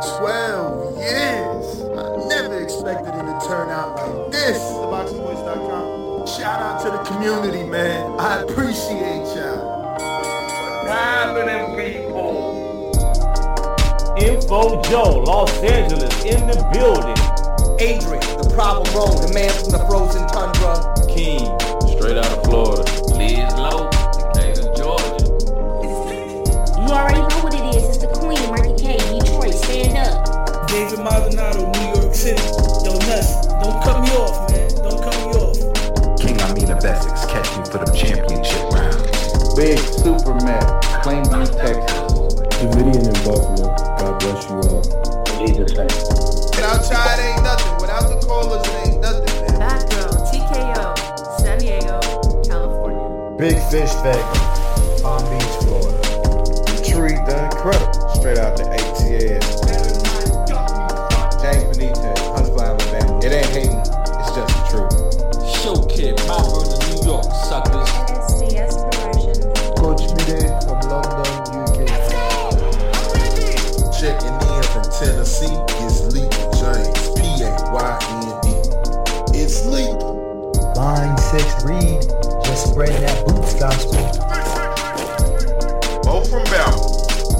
12 years. I never expected it to turn out like this. TheBoxingVoice.com. Shout out to the community, man. I appreciate y'all. happening, people? Info Joe, Los Angeles, in the building. Adrian, the problem wrong, the man from the frozen tundra. King, Straight out of Florida. Liz Lowe, David Maldonado, New York City. Yo, Nuts, don't cut me off, man. Don't cut me off. King I mean of Essex, catch me for the championship rounds. Big Superman, Plainview, Texas. Davidian in Buffalo. God bless you all. Jesus' name. Without y'all, it ain't nothing. Without the callers, ain't nothing, man. Batgirl, TKO, San Diego, California. Big Fish Factory, Palm Beach, Florida. Treat the incredible, straight out the ATL. 26 Reed just spread that boots gospel. Both from Bell,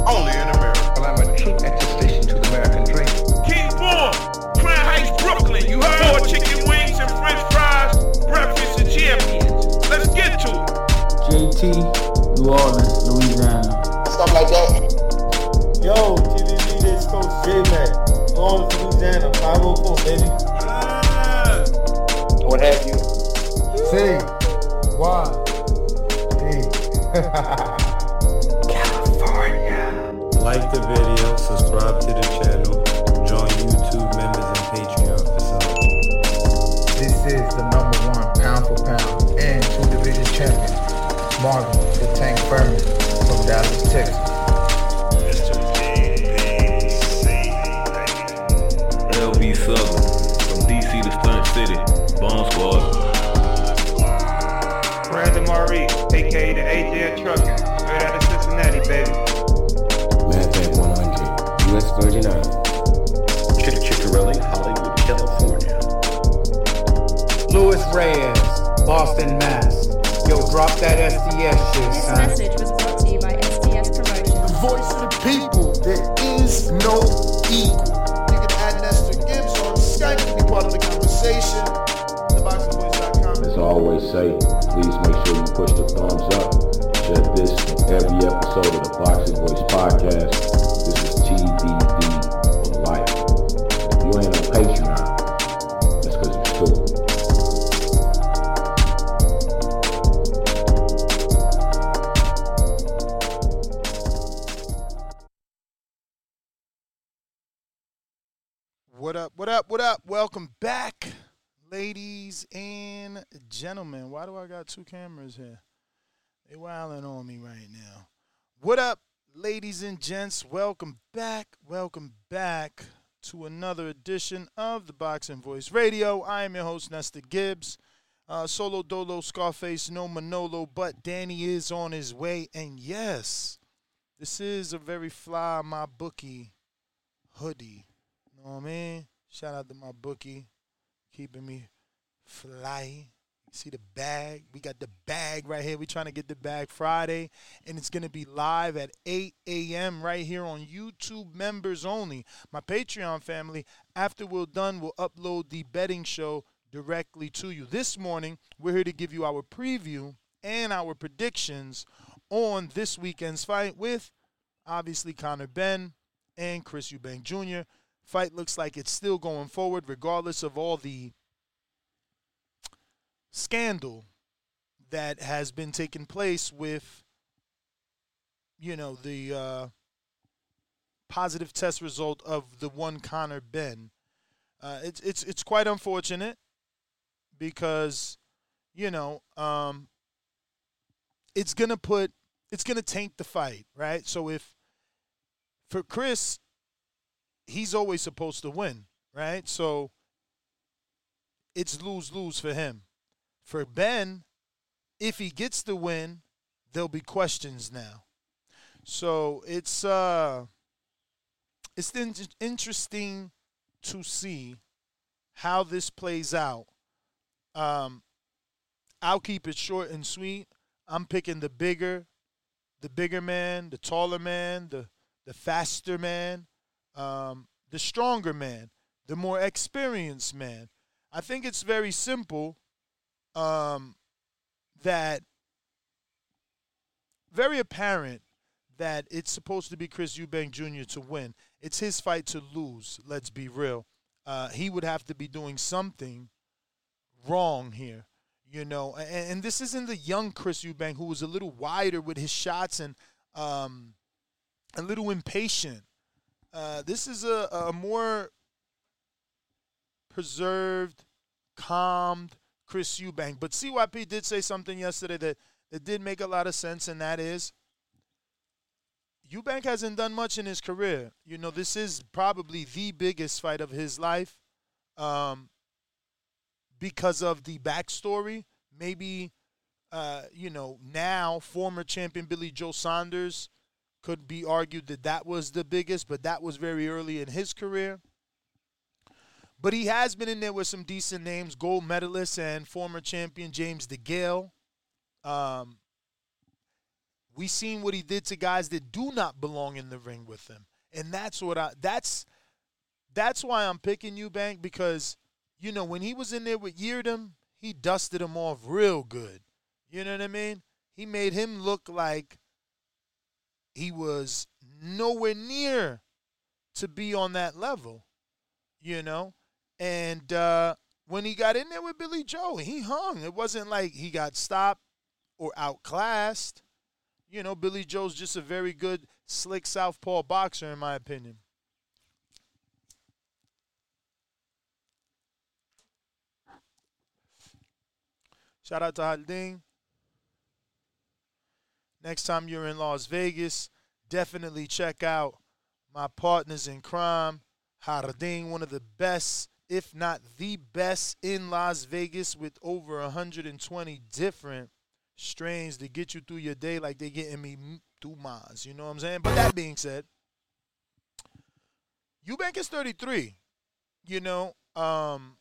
only in America. Well, I'm a true attestation to the American dream. King Born, Crown Heights, Brooklyn. You heard? Four chicken wings and french fries, breakfast and champions. Let's get to it. JT, New Orleans, Louisiana. Stuff like that. Yo, TVB, this coach J-Mac. New Orleans, Louisiana, 504, baby. E. Like the video, subscribe to the channel, join YouTube members and Patreon for some. This is the number one pound for pound and two division champion, Marvin the Tank Furman from Dallas, Texas. 100, U.S. Virgin Chick Chickarelli, Hollywood, California. Louis Reyes, Boston, Mass. Yo, drop that SDS shit, This son. message was brought to you by SDS Promotions. Voice of the people. There is no equal. You can add Nestor Gibbs on Skype to be part of the conversation. TheBoxingVoice.com. As I always say, please make sure you push the thumbs up. Share this in every episode of the Boxing Voice podcast. Got two cameras here? They wilding on me right now. What up, ladies and gents? Welcome back. Welcome back to another edition of the Boxing Voice Radio. I am your host, Nestor Gibbs. Uh, Solo Dolo Scarface, no Manolo, but Danny is on his way. And yes, this is a very fly my bookie hoodie. You know what I mean? Shout out to my bookie, keeping me fly. You see the bag? We got the bag right here. We're trying to get the bag Friday, and it's going to be live at 8 a.m. right here on YouTube members only. My Patreon family, after we're done, we'll upload the betting show directly to you. This morning, we're here to give you our preview and our predictions on this weekend's fight with obviously Conor Benn and Chris Eubank Jr. Fight looks like it's still going forward, regardless of all the scandal that has been taking place with, you know, the uh, positive test result of the one Conor Benn. Uh, it's it's it's quite unfortunate because, you know, um, it's gonna put it's gonna taint the fight, right? So if for Chris, he's always supposed to win, right? So it's lose lose for him. For Benn, if he gets the win, there'll be questions now. So it's uh it's in- interesting to see how this plays out. Um, I'll keep it short and sweet. I'm picking the bigger, the bigger man, the taller man, the the faster man, um, the stronger man, the more experienced man. I think it's very simple. Um, that very apparent that it's supposed to be Chris Eubank Jr. to win. It's his fight to lose. Let's be real. Uh, he would have to be doing something wrong here, you know. And, and, this isn't the young Chris Eubank who was a little wider with his shots and um, a little impatient. Uh, this is a, a more preserved, calmed Chris Eubank. But CYP did say something yesterday that, that did make a lot of sense, and that is Eubank hasn't done much in his career. You know, this is probably the biggest fight of his life um, because of the backstory. Maybe, uh, you know, now former champion Billy Joe Saunders could be argued that that was the biggest, but that was very early in his career. But he has been in there with some decent names, gold medalist and former champion James DeGale. Um, we seen what he did to guys that do not belong in the ring with him, and that's what I. That's that's why I'm picking Eubank because you know when he was in there with Yildirim, he dusted him off real good. You know what I mean? He made him look like he was nowhere near to be on that level. You know, and uh, when he got in there with Billy Joe, he hung. It wasn't like he got stopped or outclassed. You know, Billy Joe's just a very good, slick southpaw boxer, in my opinion. Shout out to Halding. Next time you're in Las Vegas, definitely check out my partners in crime, Harding, one of the best if not the best in Las Vegas with over 120 different strains to get you through your day like they getting me through Mars. You know what I'm saying? But that being said, Eubank is 33, you know, um,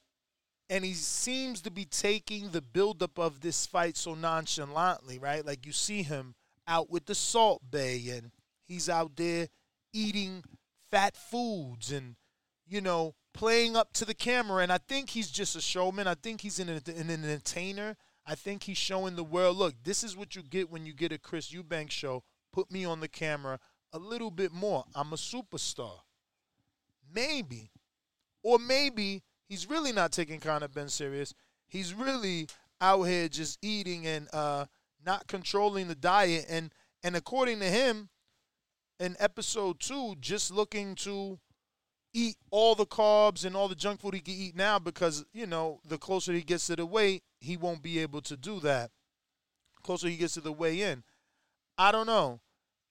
and he seems to be taking the buildup of this fight so nonchalantly, right? Like you see him out with the Salt Bae and he's out there eating fat foods and, you know, playing up to the camera. And I think he's just a showman. I think he's an, an entertainer. I think he's showing the world look, this is what you get when you get a Chris Eubank show. Put me on the camera a little bit more. I'm a superstar. Maybe. Or maybe he's really not taking Conor Benn serious. He's really out here just eating and uh, not controlling the diet. And, and according to him, in episode two, just looking to eat all the carbs and all the junk food he can eat now because, you know, the closer he gets to the weight, he won't be able to do that. Closer he gets to the weigh in. I don't know.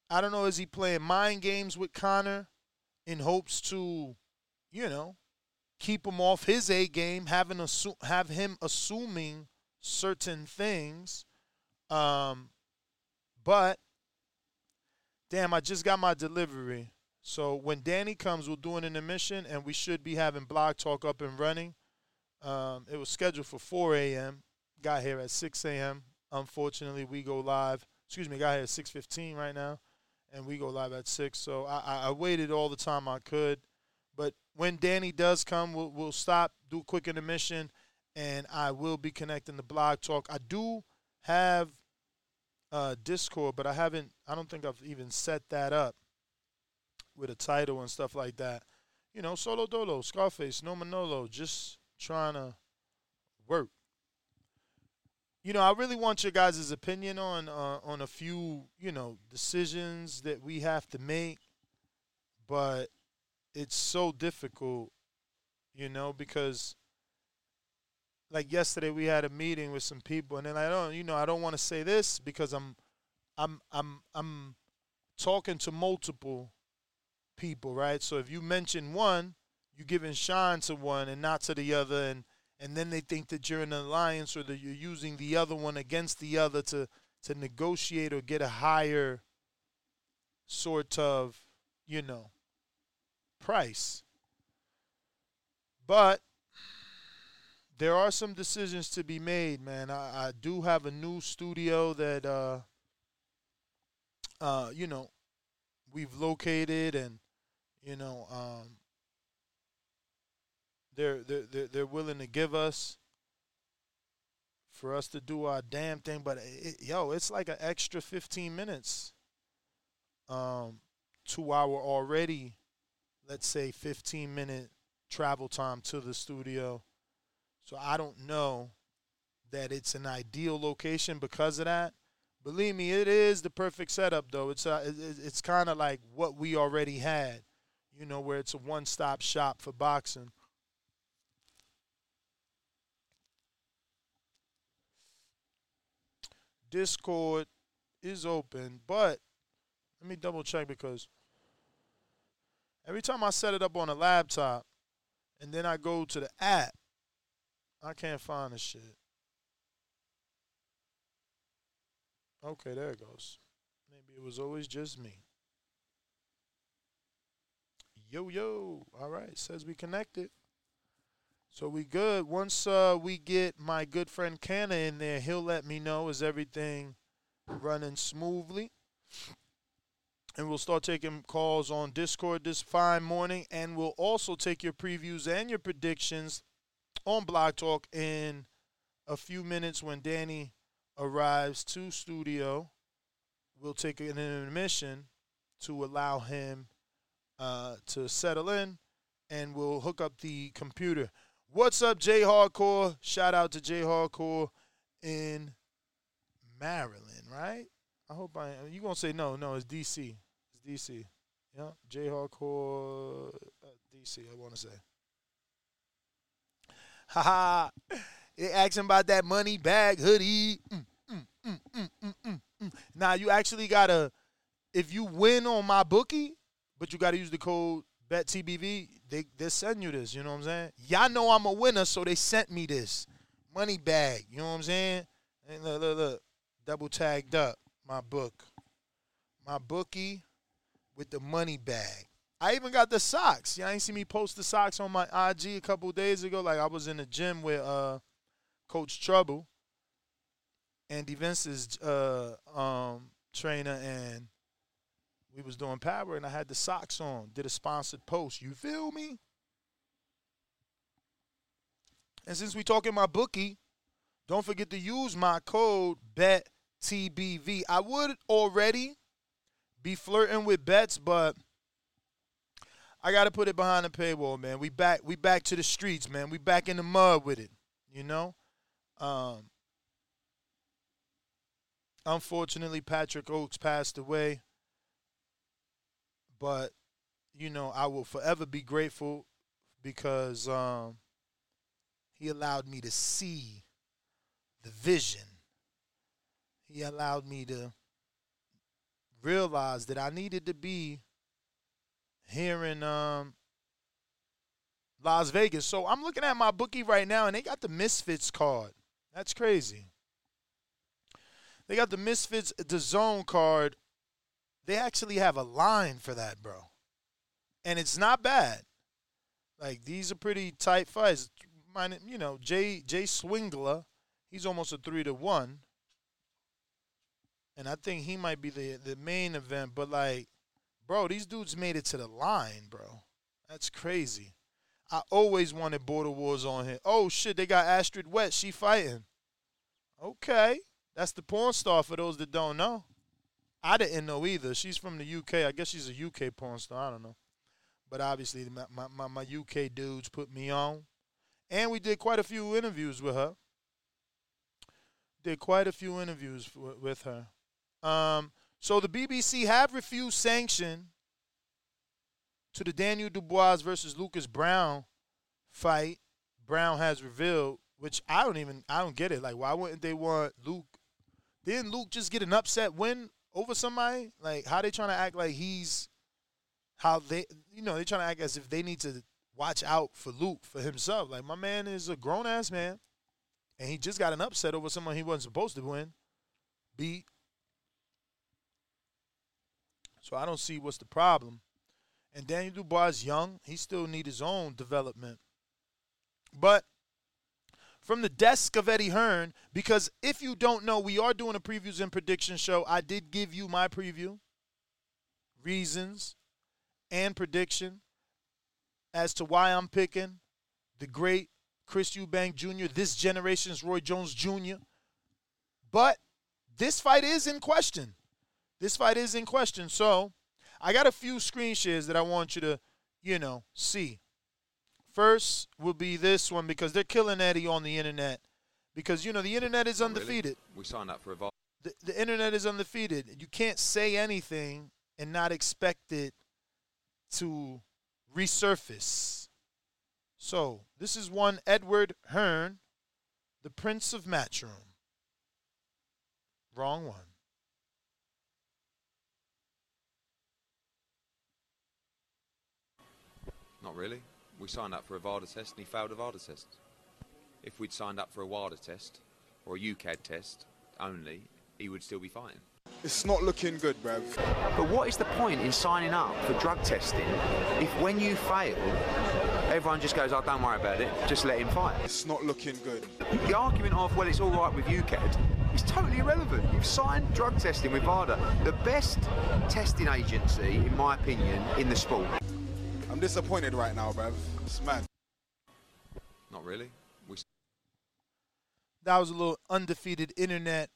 I don't know. Is he playing mind games with Conor in hopes to, you know, keep him off his A game, having assu- have him assuming certain things. Um, but damn, I just got my delivery. So when Danny comes, we'll do an intermission, and we should be having Blog Talk up and running. Um, it was scheduled for 4 a.m. Got here at 6 a.m. Unfortunately, we go live. Excuse me, got here at 6:15 right now, and we go live at six. So I, I waited all the time I could, but when Danny does come, we'll, we'll stop, do a quick intermission, and I will be connecting the Blog Talk. I do have uh, Discord, but I haven't. I don't think I've even set that up with a title and stuff like that. You know, Solo Dolo, Scarface, No Manolo, just trying to work. You know, I really want your guys' opinion on uh, on a few, you know, decisions that we have to make, but it's so difficult, you know, because like yesterday we had a meeting with some people and then I don't you know, I don't want to say this because I'm I'm I'm I'm talking to multiple people, right? So if you mention one, you're giving shine to one and not to the other, and and then they think that you're in an alliance or that you're using the other one against the other to to negotiate or get a higher sort of, you know, price. But there are some decisions to be made, man. I, I do have a new studio that uh uh, you know, we've located and you know, um they're they're they're, willing to give us for us to do our damn thing, but it, yo, it's like an extra 15 minutes um to our already let's say 15 minute travel time to the studio. So I don't know that it's an ideal location because of that. Believe me, it is the perfect setup though. It's uh, it's kind of like what we already had, you know, where it's a one-stop shop for boxing. Discord is open, but let me double check because every time I set it up on a laptop and then I go to the app, I can't find the shit. Okay, there it goes. Maybe it was always just me. Yo, yo. All right, says we connected. So we good. Once uh, we get my good friend Canna in there, he'll let me know is everything running smoothly. And we'll start taking calls on Discord this fine morning. And we'll also take your previews and your predictions on Blog Talk in a few minutes when Danny arrives to studio. We'll take an intermission to allow him uh, to settle in, and we'll hook up the computer. What's up, J Hardcore? Shout out to J Hardcore in Maryland, right? I hope I. You gonna say no? No, it's DC. It's DC. Yeah, J Hardcore uh, DC. I want to say. Haha. They asking about that money bag hoodie. Mm, mm, mm, mm, mm, mm. Now you actually gotta, if you win on my bookie, but you gotta use the code BETTBV, they they send you this. You know what I'm saying? Y'all know I'm a winner, so they sent me this money bag. You know what I'm saying? And look, look, look, double tagged up my book, my bookie with the money bag. I even got the socks. Y'all ain't see me post the socks on my IG a couple days ago. Like I was in the gym with uh, Coach Trouble, Andy Vince's uh, um, trainer, and we was doing power, and I had the socks on. Did a sponsored post. You feel me? And since we talking my bookie, don't forget to use my code BETTBV. I would already be flirting with bets, but I got to put it behind the paywall, man. We back we back to the streets, man. We back in the mud with it, you know? Um Unfortunately, Patrick Oaks passed away. But you know, I will forever be grateful because um he allowed me to see the vision. He allowed me to realize that I needed to be here in um, Las Vegas. So I'm looking at my bookie right now, and they got the Misfits card. That's crazy. They got the Misfits the zone card. They actually have a line for that, bro. And it's not bad. Like these are pretty tight fights. Mine, you know, Jay Jay Swingler, he's almost a three to one. And I think he might be the the main event, but like, bro, these dudes made it to the line, bro. That's crazy. I always wanted Border Wars on here. Oh shit, they got Astrid Wett. She fighting. Okay. That's the porn star for those that don't know. I didn't know either. She's from the UK. I guess she's a UK porn star. I don't know. But obviously, my, my, my UK dudes put me on. And we did quite a few interviews with her. Did quite a few interviews with her. Um, so the BBC have refused sanction to the Daniel Dubois versus Lucas Browne fight. Browne has revealed, which I don't even I don't get it. Like, why wouldn't they want Luke didn't Luke just get an upset win over somebody? Like how they trying to act like he's how they you know, they trying to act as if they need to watch out for Luke for himself. Like my man is a grown ass man. And he just got an upset over someone he wasn't supposed to win. Beat. So I don't see what's the problem. And Daniel Dubois is young. He still need his own development. But from the desk of Eddie Hearn, because if you don't know, we are doing a previews and prediction show. I did give you my preview, reasons, and prediction as to why I'm picking the great Chris Eubank Jr., this generation's Roy Jones Jr. But this fight is in question. This fight is in question. So I got a few screen shares that I want you to, you know, see. First will be this one because they're killing Eddie on the internet. Because, you know, the internet is oh, undefeated. We signed up for a vol- The, the internet is undefeated. You can't say anything and not expect it to resurface. So, this is one Edward Hearn, the Prince of Matchroom. Wrong one. Not really. We signed up for a VADA test and he failed a VADA test. If we'd signed up for a WADA test or a UKAD test only, he would still be fighting. It's not looking good, bruv. But what is the point in signing up for drug testing if when you fail, everyone just goes, oh, don't worry about it, just let him fight? It's not looking good. The argument of, well, it's all right with UKAD is totally irrelevant. You've signed drug testing with VADA, the best testing agency, in my opinion, in the sport. I'm disappointed right now, bruv. It's mad. Not really. We That was a little undefeated internet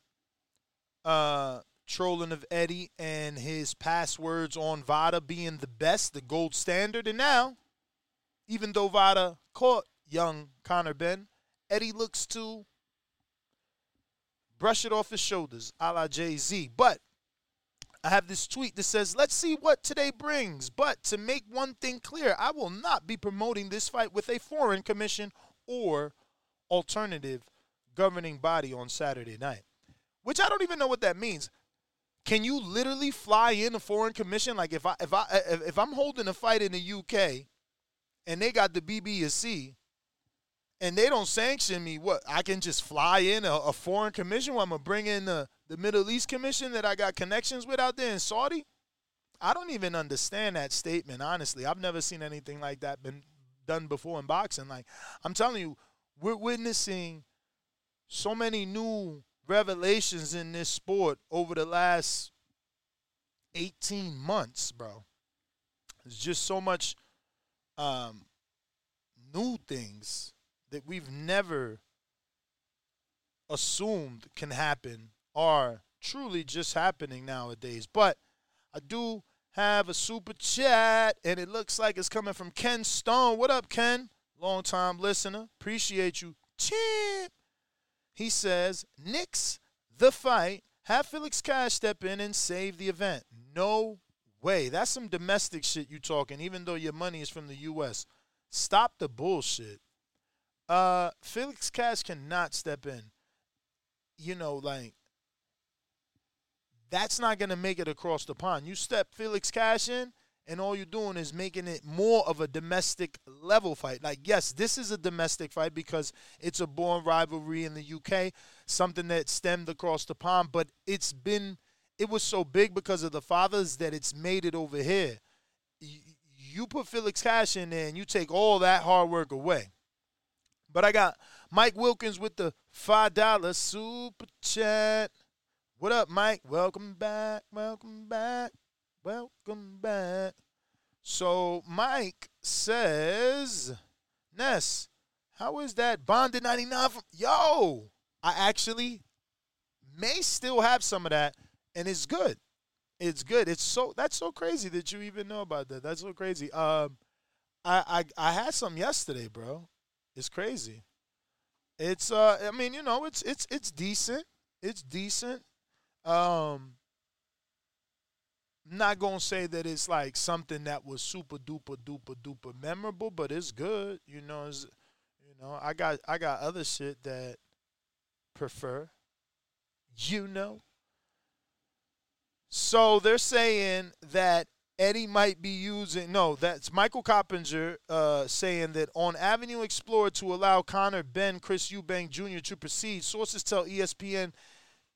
uh, trolling of Eddie and his passwords on Vada being the best, the gold standard. And now, even though Vada caught young Conor Benn, Eddie looks to brush it off his shoulders, a la Jay Z. But I have this tweet that says, Let's see what today brings. But to make one thing clear, I will not be promoting this fight with a foreign commission or alternative governing body on Saturday night, which I don't even know what that means. Can you literally fly in a foreign commission? Like if I if I if, I'm holding a fight in the UK and they got the BBC and they don't sanction me, what I can just fly in a, a foreign commission? Where I'm gonna bring in the the Middle East commission that I got connections with out there in Saudi? I don't even understand that statement. Honestly, I've never seen anything like that been done before in boxing. Like I'm telling you, we're witnessing so many new revelations in this sport over the last 18 months, bro. There's just so much um, new things that we've never assumed can happen are truly just happening nowadays. But I do have a super chat, and it looks like it's coming from Ken Stone. What up, Ken? Long time listener. Appreciate you. Champ. He says, Nix the fight. Have Felix Cash step in and save the event. No way. That's some domestic shit you talking, even though your money is from the U.S. Stop the bullshit. Uh, Felix Cash cannot step in. You know, like that's not gonna make it across the pond. You step Felix Cash in, and all you're doing is making it more of a domestic level fight. Like, yes, this is a domestic fight because it's a born rivalry in the UK, something that stemmed across the pond, but it's been it was so big because of the fathers that it's made it over here. You, you put Felix Cash in there and you take all that hard work away. But I got Mike Wilkins with the $5 super chat. What up, Mike? Welcome back. Welcome back. Welcome back. So Mike says, Ness, how is that bonded 99 from Yo, I actually may still have some of that, and it's good. It's good. It's so that's so crazy that you even know about that. That's so crazy. Um I I, I had some yesterday, bro. It's crazy. It's uh I mean, you know, it's it's it's decent. It's decent. Um not gonna say that it's like something that was super duper duper duper memorable, but it's good. You know, it's, you know, I got I got other shit that prefer. You know. So they're saying that Eddie might be using no, that's Michael Coppinger uh, saying that on Avenue Explorer to allow Conor Benn Chris Eubank Jr. to proceed. Sources tell ESPN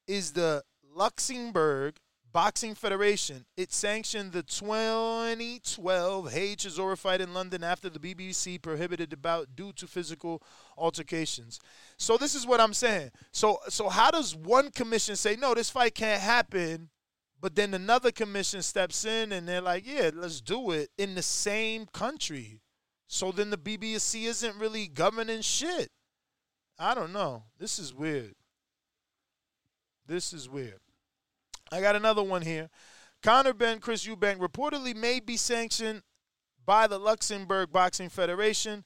is the Luxembourg Boxing Federation, it sanctioned the 2012 Haye Chisora fight in London after the BBC prohibited the bout due to physical altercations. So this is what I'm saying. So so how does one commission say no, this fight can't happen, but then another commission steps in and they're like, yeah, let's do it in the same country. So then the BBC isn't really governing shit. I don't know. This is weird. This is weird. I got another one here. Conor Benn Chris Eubank reportedly may be sanctioned by the Luxembourg Boxing Federation,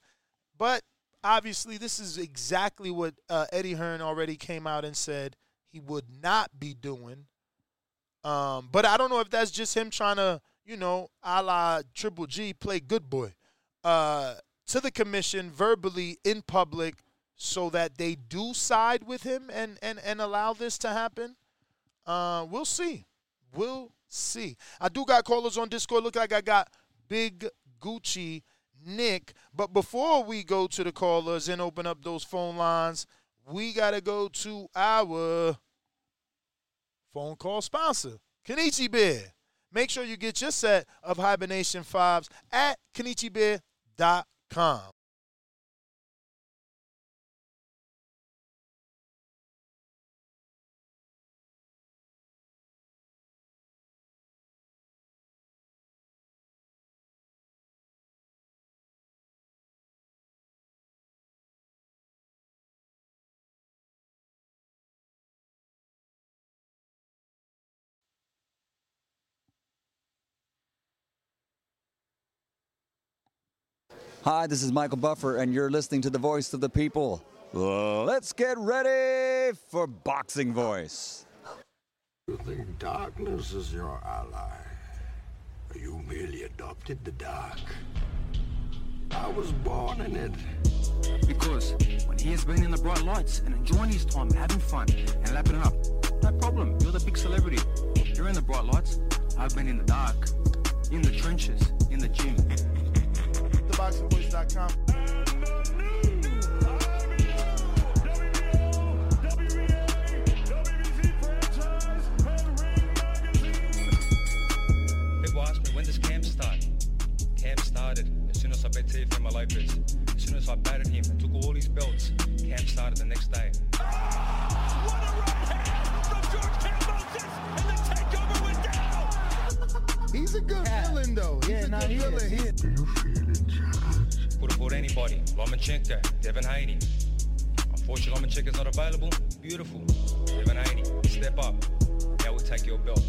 but obviously this is exactly what uh, Eddie Hearn already came out and said he would not be doing. Um, but I don't know if that's just him trying to, you know, a la Triple G, play good boy uh, to the commission verbally in public so that they do side with him and, and, and allow this to happen. Uh, we'll see. We'll see. I do got callers on Discord. Look like I got Big Gucci Nick. But before we go to the callers and open up those phone lines, we got to go to our phone call sponsor, Kenichi Beer. Make sure you get your set of Hibernation 5s at KenichiBeer.com. Hi, this is Michael Buffer, and you're listening to the voice of the people. Let's get ready for Boxing Voice. You think darkness is your ally? You merely adopted the dark. I was born in it. Because when he has been in the bright lights and enjoying his time, having fun, and lapping it up, no problem. You're the big celebrity. You're in the bright lights. I've been in the dark, in the trenches, in the gym. TheBoxingVoice.com. People ask me, when does camp start? Camp started as soon as I bet Teofimo Lopez. As soon as I batted him and took all his belts, camp started the next day. He's a good villain, though. He's Yeah, a nah, good he villain. is, he He- Fought anybody. Lomachenko, Devin Haney. Unfortunately, Lomachenko's not available. Beautiful. Devin Haney, step up. Now we'll take your belt.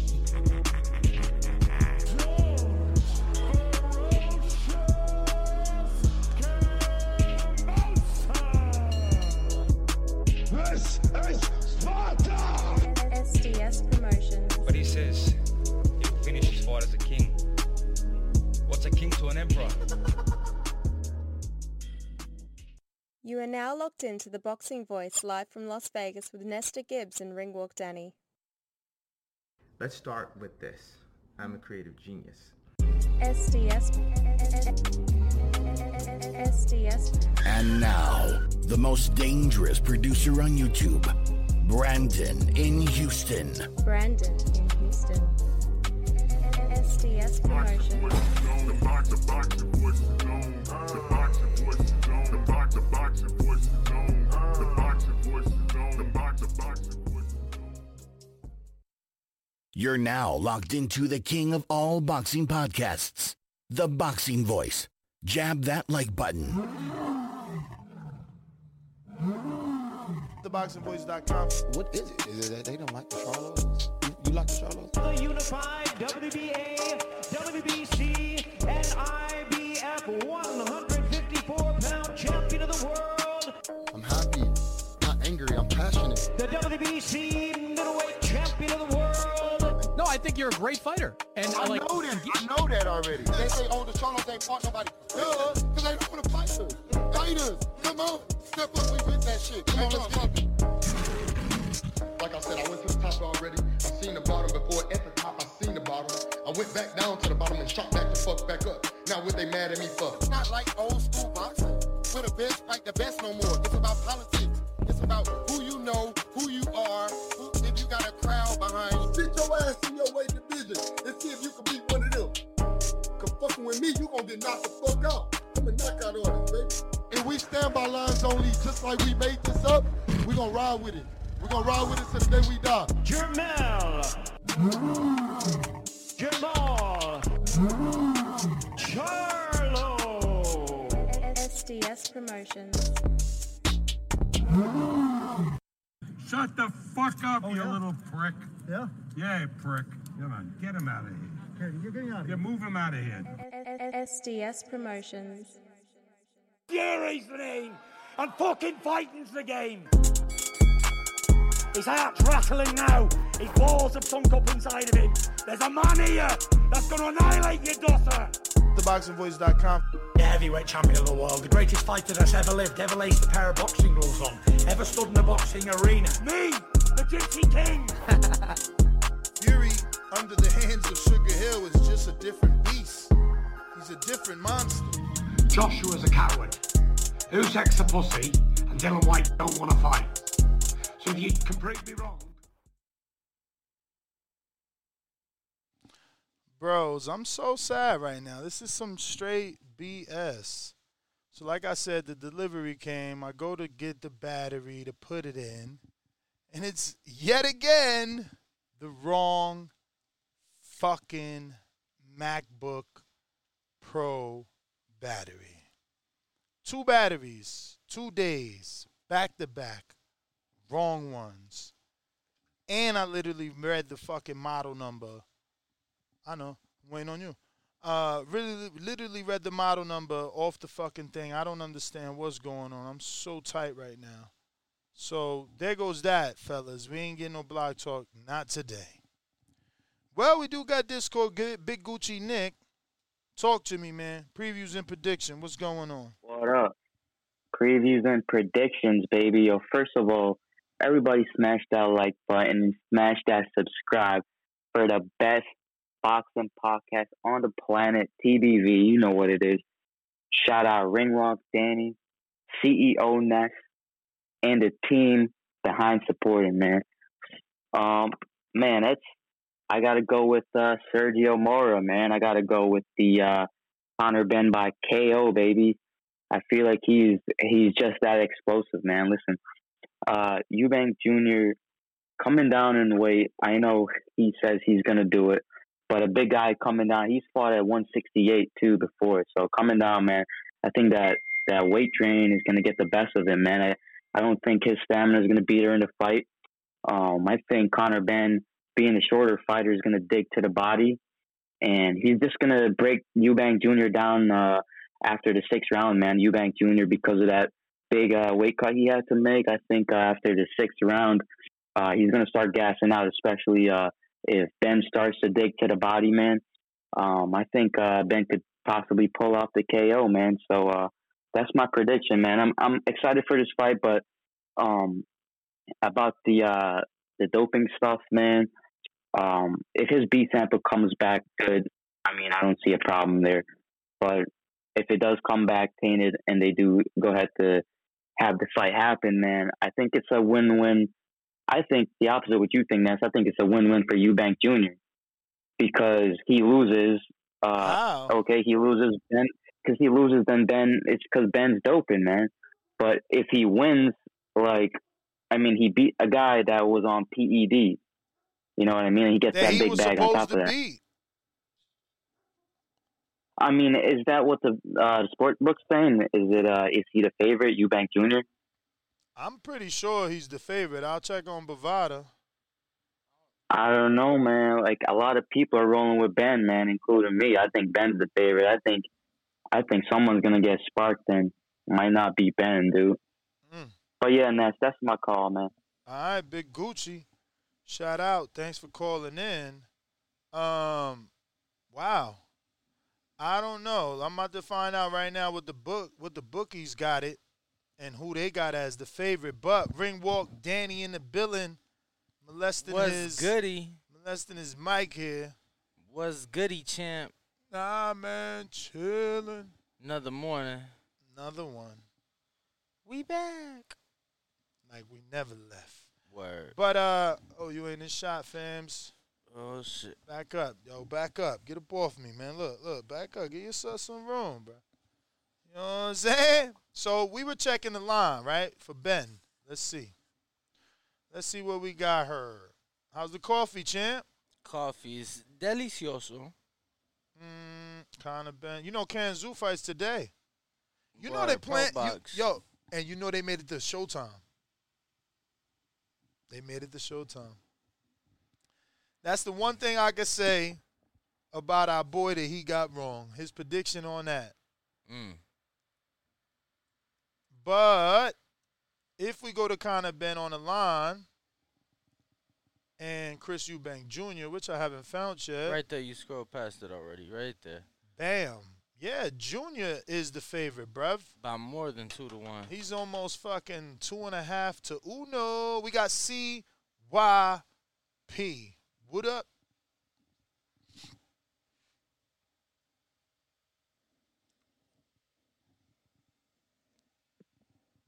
Are into the Boxing Voice live from Las Vegas with Nestor Gibbs and Ringwalk Danny. Let's start with this. I'm a creative genius. SDS. SDS. And now, the most dangerous producer on YouTube, Brandon in Houston. Brandon in Houston. SDS Promotions. You're now locked into the king of all boxing podcasts, The Boxing Voice. Jab that like button. TheBoxingVoice.com. What is it? Is it that they don't like the Charlos? You, you like the Charlos? The unified WBA, WBC, and IBF 154 pound champion of the world, I'm happy, not angry. I'm passionate. the WBC I think you're a great fighter. And I like, know that. I know that already. They say, oh, the Charlos ain't fought nobody. Duh, because they don't want to fight us. Fighters, come on. Step up, we with that shit. Come on, let's get it. Like I said, I went to the top already. I seen the bottom before. At the top, I seen the bottom. I went back down to the bottom and shot back the fuck back up. Now what they mad at me for? It's not like old school boxing. Where the best fight the best no more. It's about politics. It's about who you know, who you are, who, if you got a crowd behind you. Sit your ass in your division and see if you can beat one of them. Cause fucking with me, you gonna get knocked the fuck out. I'm a knockout artist, baby. And we stand by lines only, just like we made this up. We gonna ride with it. We gonna ride with it till the day we die. Jermell. Jamal. Charlo. SDS Promotions. Shut the fuck up, oh, you little prick. Yeah? Yeah, prick. Come on, get him out of here. Okay, you're getting out of Yeah, here. move him out of here. SDS Promotions. Fury's the name, and fucking fighting's the game. His heart's rattling now. His balls have sunk up inside of him. There's a man here that's gonna annihilate your Dusser. TheBoxingVoice.com. The heavyweight champion of the world, the greatest fighter that's ever lived, ever laced a pair of boxing gloves on, ever stood in a boxing arena. Me, the Gypsy King. Fury under the hands of Sugar Hill is just a different beast. He's a different monster. Joshua's a coward. Usyk's a pussy, and Dillian Whyte don't want to fight. So if you can prove me wrong. Bros, I'm so sad right now. This is some straight BS. So, like I said, the delivery came. I go to get the battery to put it in, and it's yet again the wrong fucking MacBook Pro battery. Two batteries, two days, back to back, wrong ones. And I literally read the fucking model number I know. I'm waiting on you. Uh, really, literally read the model number off the fucking thing. I don't understand what's going on. I'm so tight right now. So there goes that, fellas. We ain't getting no blog talk. Not today. Well, we do got Discord. Big Gucci Nick. Talk to me, man. Previews and prediction. What's going on? What up? Previews and predictions, baby. Yo, first of all, everybody smash that like button and smash that subscribe for the best boxing podcast on the planet, TBV. You know what it is. Shout out Ringwalk Danny, CEO Ness, and the team behind supporting, man. Um, man, that's I gotta go with uh, Sergio Mora, man. I gotta go with the uh, Conor Benn by KO, baby. I feel like he's he's just that explosive, man. Listen, uh, Eubank Jr. coming down in weight. I know he says he's gonna do it, but a big guy coming down. He's fought at 168 too before, so coming down, man. I think that that weight drain is gonna get the best of him, man. I I don't think his stamina is gonna beat her in the fight. Um, I think Conor Benn, being a shorter fighter, is gonna dig to the body, and he's just gonna break Eubank Jr. down. Uh, after the sixth round, man, Eubank Jr. because of that big uh, weight cut he had to make. I think uh, after the sixth round, uh, he's going to start gassing out, especially uh, if Benn starts to dig to the body, man. Um, I think uh, Benn could possibly pull off the KO, man. So uh, that's my prediction, man. I'm I'm excited for this fight, but um, about the uh, the doping stuff, man. Um, if his B sample comes back good, I mean, I don't see a problem there. But if it does come back tainted and they do go ahead to have the fight happen, man, I think it's a win-win. I think the opposite of what you think, Ness. I think it's a win-win for Eubank Jr. because he loses. Uh, Okay, he loses Benn because he loses. Then Benn, it's because Benn's doping, man. But if he wins, like, I mean, he beat a guy that was on PED. You know what I mean? He gets That that he big bag on top to of that. beat. I mean, is that what the uh, sport book's saying? Is it uh, is he the favorite, Eubank Jr.? I'm pretty sure he's the favorite. I'll check on Bovada. I don't know, man. Like a lot of people are rolling with Benn, man, including me. I think Benn's the favorite. I think, I think someone's gonna get sparked and might not be Benn, dude. But yeah, Ness, that's my call, man. All right, Big Gucci. Shout out. Thanks for calling in. Um, wow. I don't know. I'm about to find out right now what the book what the bookies got it and who they got as the favorite. But ring walk Danny in the building molesting Was his goody. molesting his mic here. Was goody champ. Nah man, chilling. Another morning. Another one. We back. Like we never left. Word. But uh oh you ain't in shot, fams. Oh shit. Back up, yo. Back up. Get up off me, man. Look, look. Back up. Get yourself some room, bro. You know what I'm saying? So we were checking the line, right, for Benn. Let's see. Let's see what we got her. How's the coffee, champ? Coffee is delicioso. Mm, Conor Benn. You know, Kanzu fights today. You know they plan. you- yo, and you know they made it to Showtime. They made it to Showtime. That's the one thing I could say about our boy that he got wrong. His prediction on that. Mm. But if we go to Conor Benn on the line and Chris Eubank Jr., which I haven't found yet. Right there, you scroll past it already. Right there. Bam. Yeah, Junior is the favorite, bruv. By more than two to one. He's almost fucking two and a half to uno. We got C Y P. What up?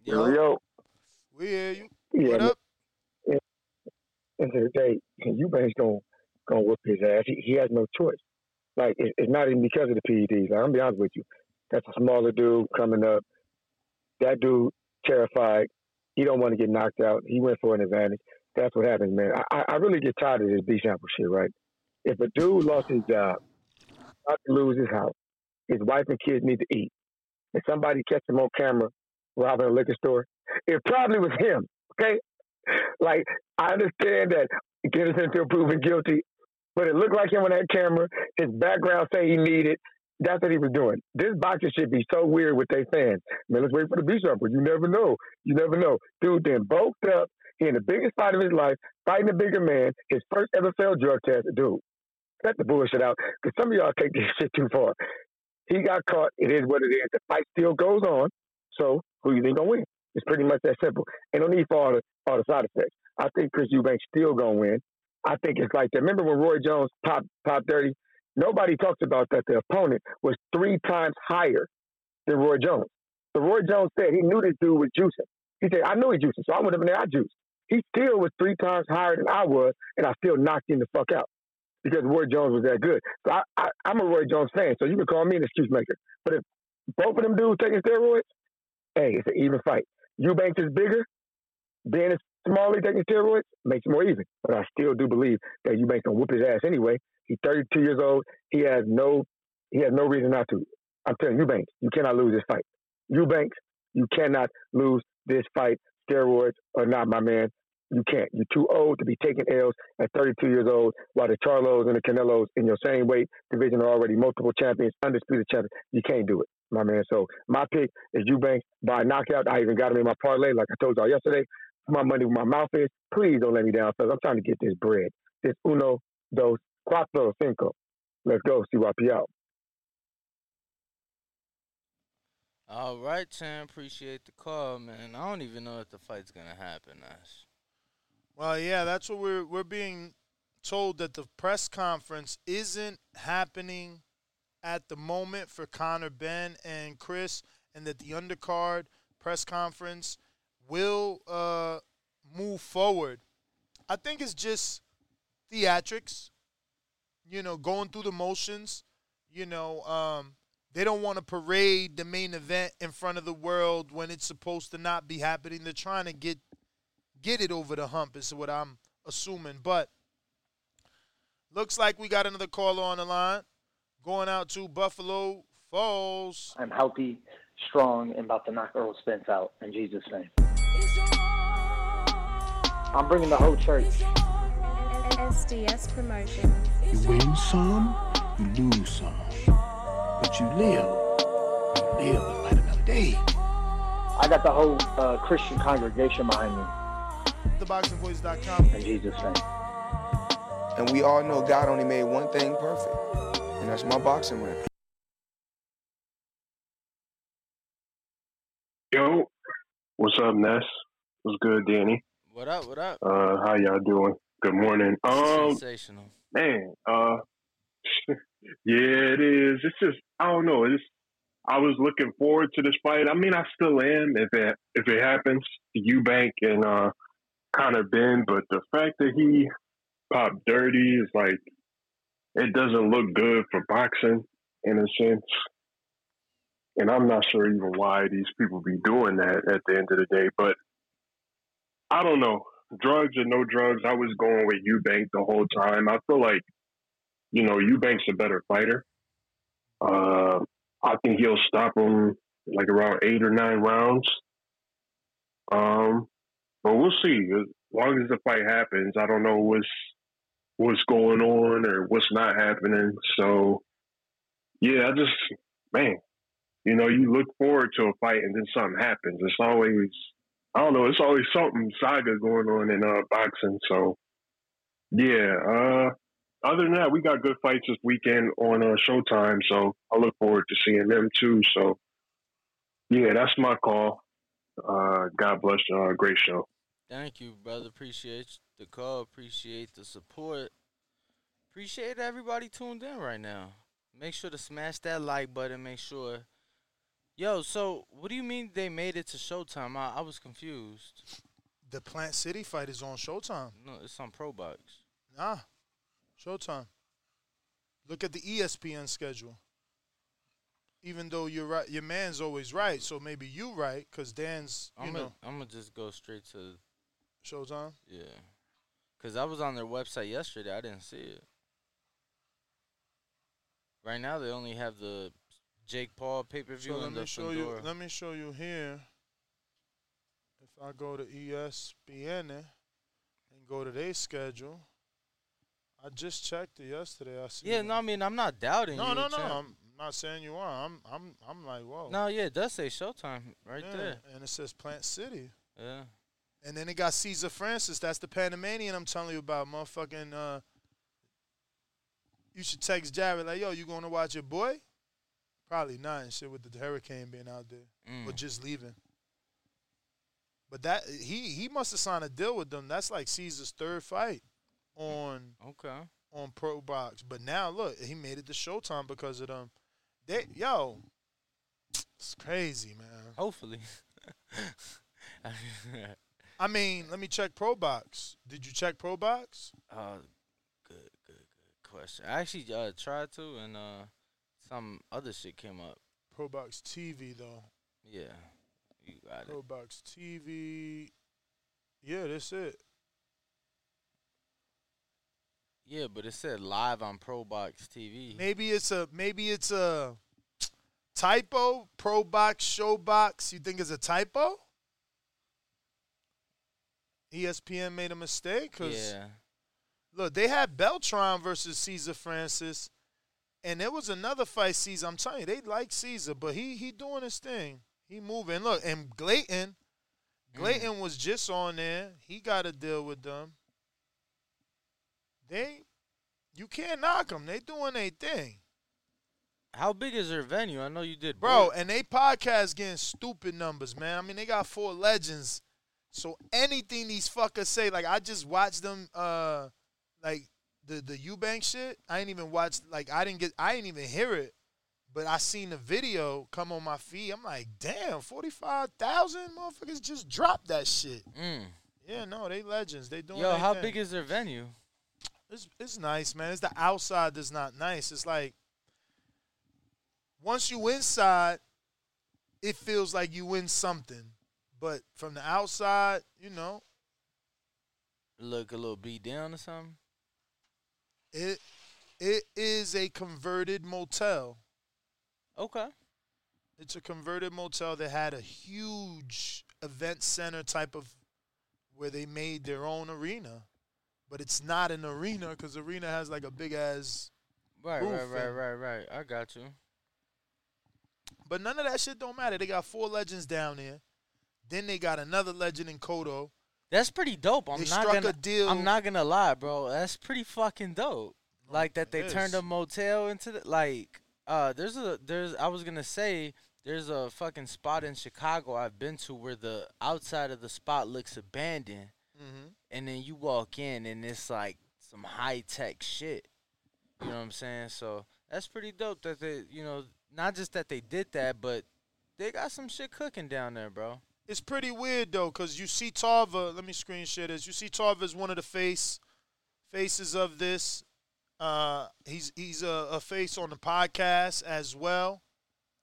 Yo, yo. We hear you. Yeah, What up? End of the day, Eubanks gonna gonna whoop his ass. He, he has no choice. Like it, it's not even because of the PEDs. Like, I'm be honest with you. That's a smaller dude coming up. That dude terrified. He don't want to get knocked out. He went for an advantage. That's what happens, man. I, I- really get tired of this B sample shit, right? If a dude lost his job, about to lose his house, his wife and kids need to eat, and somebody catch him on camera robbing a liquor store, it probably was him. Okay, like I understand that innocent until proven guilty, but it looked like him on that camera. His background say he needed. That's what he was doing. This boxer should be so weird with their fans. Man, let's wait for the B sample. You never know. You never know. Dude then bulked up. He in the biggest fight of his life, fighting a bigger man. His first ever failed drug test. Dude, cut the bullshit out. Because some of y'all take this shit too far. He got caught. It is what it is. The fight still goes on. So who you think gonna win? It's pretty much that simple. Ain't no need for all the all the side effects. I think Chris Eubanks still gonna win. I think it's like that. Remember when Roy Jones popped top thirty? Nobody talks about that. The opponent was three times higher than Roy Jones. So Roy Jones said he knew this dude was juicing. He said, I knew he juicing, so I went up in there, I juiced. He still was three times higher than I was, and I still knocked him the fuck out because Roy Jones was that good. So I, I, I'm a Roy Jones fan, so you can call me an excuse maker. But if both of them dudes taking steroids, hey, it's an even fight. Eubanks is bigger, Benn is smaller taking steroids makes it more even. But I still do believe that Eubanks gonna whoop his ass anyway. He's 32 years old. He has no he has no reason not to. I'm telling you, Eubanks, you cannot lose this fight. Eubanks, you cannot lose this fight. Steroids or not, my man. You can't. You're too old to be taking L's at 32 years old, while the Charlos and the Canelos in your same weight division are already multiple champions, undisputed champions. You can't do it, my man. So my pick is Eubanks by knockout. I even got him in my parlay, like I told y'all yesterday. My money where my mouth is. Please don't let me down, fellas. I'm trying to get this bread. This uno, dos, cuatro, cinco. Let's go. CYP out. All right, champ. Appreciate the call, man. I don't even know if the fight's gonna happen, Ash. Well, yeah, that's what we're we're being told that the press conference isn't happening at the moment for Conor Benn and Chris, and that the undercard press conference will uh, move forward. I think it's just theatrics, you know, going through the motions. You know, um, they don't want to parade the main event in front of the world when it's supposed to not be happening. They're trying to get get it over the hump is what I'm assuming. But looks like we got another caller on the line. Going out to Buffalo Falls. I'm healthy, strong, and about to knock Errol Spence out in Jesus' name. I'm bringing the whole church. SDS promotion. You win some, you lose some. But you live. You live to fight another day. I got the whole uh, Christian congregation behind me TheBoxingVoice.com. in Jesus' name. And we all know God only made one thing perfect, and that's my boxing ring. Yo, what's up, Ness? What's good, Danny? What up? What up? Uh, how y'all doing? Good morning. Um, Sensational. man, uh, yeah, it is. It's just I don't know. It's I was looking forward to this fight. I mean, I still am if it if it happens. Eubank and uh, Conor Benn, but the fact that he popped Dirty. is like it doesn't look good for boxing in a sense. And I'm not sure even why these people be doing that at the end of the day. But I don't know. Drugs or no drugs, I was going with Eubank the whole time. I feel like, you know, Eubank's a better fighter. Uh, I think he'll stop him like around eight or nine rounds. Um, but we'll see. As long as the fight happens, I don't know what's what's going on or what's not happening. So, yeah, I just man, you know, you look forward to a fight and then something happens. It's always I don't know. It's always something saga going on in uh, boxing. So, yeah. Uh, other than that, we got good fights this weekend on uh, Showtime. So I look forward to seeing them too. So, yeah, that's my call. Uh, God bless. Uh, great show. Thank you, brother. Appreciate the call. Appreciate the support. Appreciate everybody tuned in right now. Make sure to smash that like button. Make sure. Yo, so what do you mean they made it to Showtime? I, I was confused. The Plant City fight is on Showtime. No, it's on Pro Box. Nah, Showtime. Look at the ESPN schedule. Even though you're right, your man's always right. So maybe you're right, cause Dan's you I'm know gonna I'm gonna just go straight to Showtime. yeah, cause I was on their website yesterday. I didn't see it. Right now they only have the Jake Paul pay per view So let and me the show you. Let me show you here. If I go to ESPN and go to their schedule, I just checked it yesterday. I see. Yeah, no, I mean I'm not doubting no, you. no, no. champ. I'm not saying you are. I'm, I'm, I'm like, whoa. No, yeah, it does say Showtime right Yeah, there. and it says Plant City. Yeah. And then they got Caesar Francis. That's the Panamanian I'm telling you about. Motherfucking. Uh, you should text Jared like, yo, you going to watch your boy? Probably not. And shit with the hurricane being out there, or Mm. just leaving. But that he he must have signed a deal with them. That's like Caesar's third fight on Okay. on Pro Box. But now look, he made it to Showtime because of them. They yo, it's crazy, man. Hopefully. I mean, let me check Pro Box. Did you check Pro Box? Uh, good, good, good question. I actually uh, tried to, and uh, some other shit came up. Pro Box TV though. Yeah, you got it. Pro Box TV. Yeah, that's it. Yeah, but it said live on Pro Box TV. Maybe it's a maybe it's a typo. Pro Box Show You think it's a typo? ESPN made a mistake because Yeah. look, they had Beltron versus Caesar Francis, and there was another fight. Caesar, I'm telling you, they like Caesar, but he he doing his thing. He moving. Look, and Glayton, mm. Glayton was just on there. He got to deal with them. They, you can't knock them. They doing their thing. How big is their venue? I know you did, Bro, both. and they podcast getting stupid numbers, man. I mean, they got four legends. So anything these fuckers say, like I just watched them uh like the the Eubank shit. I ain't even watched like I didn't get I didn't even hear it. But I seen the video come on my feed. I'm like, damn, forty five thousand motherfuckers just dropped that shit. Mm. Yeah, no, they legends. They doing Yo, how thing. big is their venue? It's it's nice, man. It's the outside that's not nice. It's like once you inside, it feels like you win something. But from the outside, you know, Look a little beat down or something. it it is a converted motel. Okay. It's a converted motel that had a huge event center type of where they made their own arena. But it's not an arena because arena has like a big ass Right, right, right, right, right. I got you. But none of that shit don't matter. They got four legends down there. Then they got another legend in Kodo. That's pretty dope. I'm They not struck gonna. a deal- I'm not gonna lie, bro. That's pretty fucking dope. like that they it turned a motel into the like. Uh, there's a there's. I was gonna say there's a fucking spot in Chicago I've been to where the outside of the spot looks abandoned, Mm-hmm. and then you walk in and it's like some high tech shit. You know what I'm saying? So that's pretty dope that they, you know, not just that they did that, but they got some shit cooking down there, bro. It's pretty weird though, cause you see Tarver. Let me screen share this. You see Tarver is one of the face faces of this. Uh, he's he's a, a face on the podcast as well.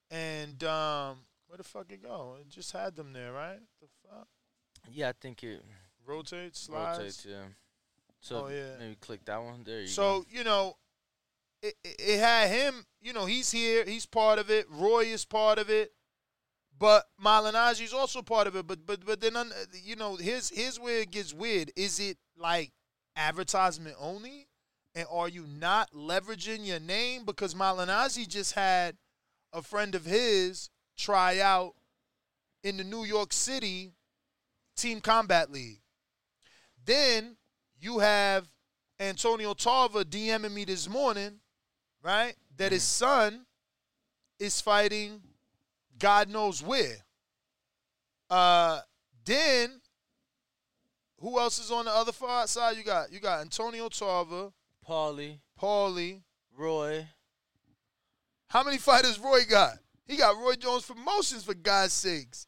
And um, where the fuck it go? It just had them there, right? The fuck Yeah, I think it rotates, slides. rotates. Yeah. So Oh, yeah. maybe click that one. There you go. So you know, it it had him. You know, he's here. He's part of it. Roy is part of it. But Malignaggi is also part of it. But but but then you know, here's here's where it gets weird. Is it like advertisement only? And are you not leveraging your name? Because Malignaggi just had a friend of his try out in the New York City Team Combat League. Then you have Antonio Tarver DMing me this morning, right? That his mm-hmm. son is fighting God knows where. Uh then who else is on the other far side? You got you got Antonio Tarver, Paulie, Paulie, Roy. How many fighters Roy got? He got Roy Jones Promotions for God's sakes.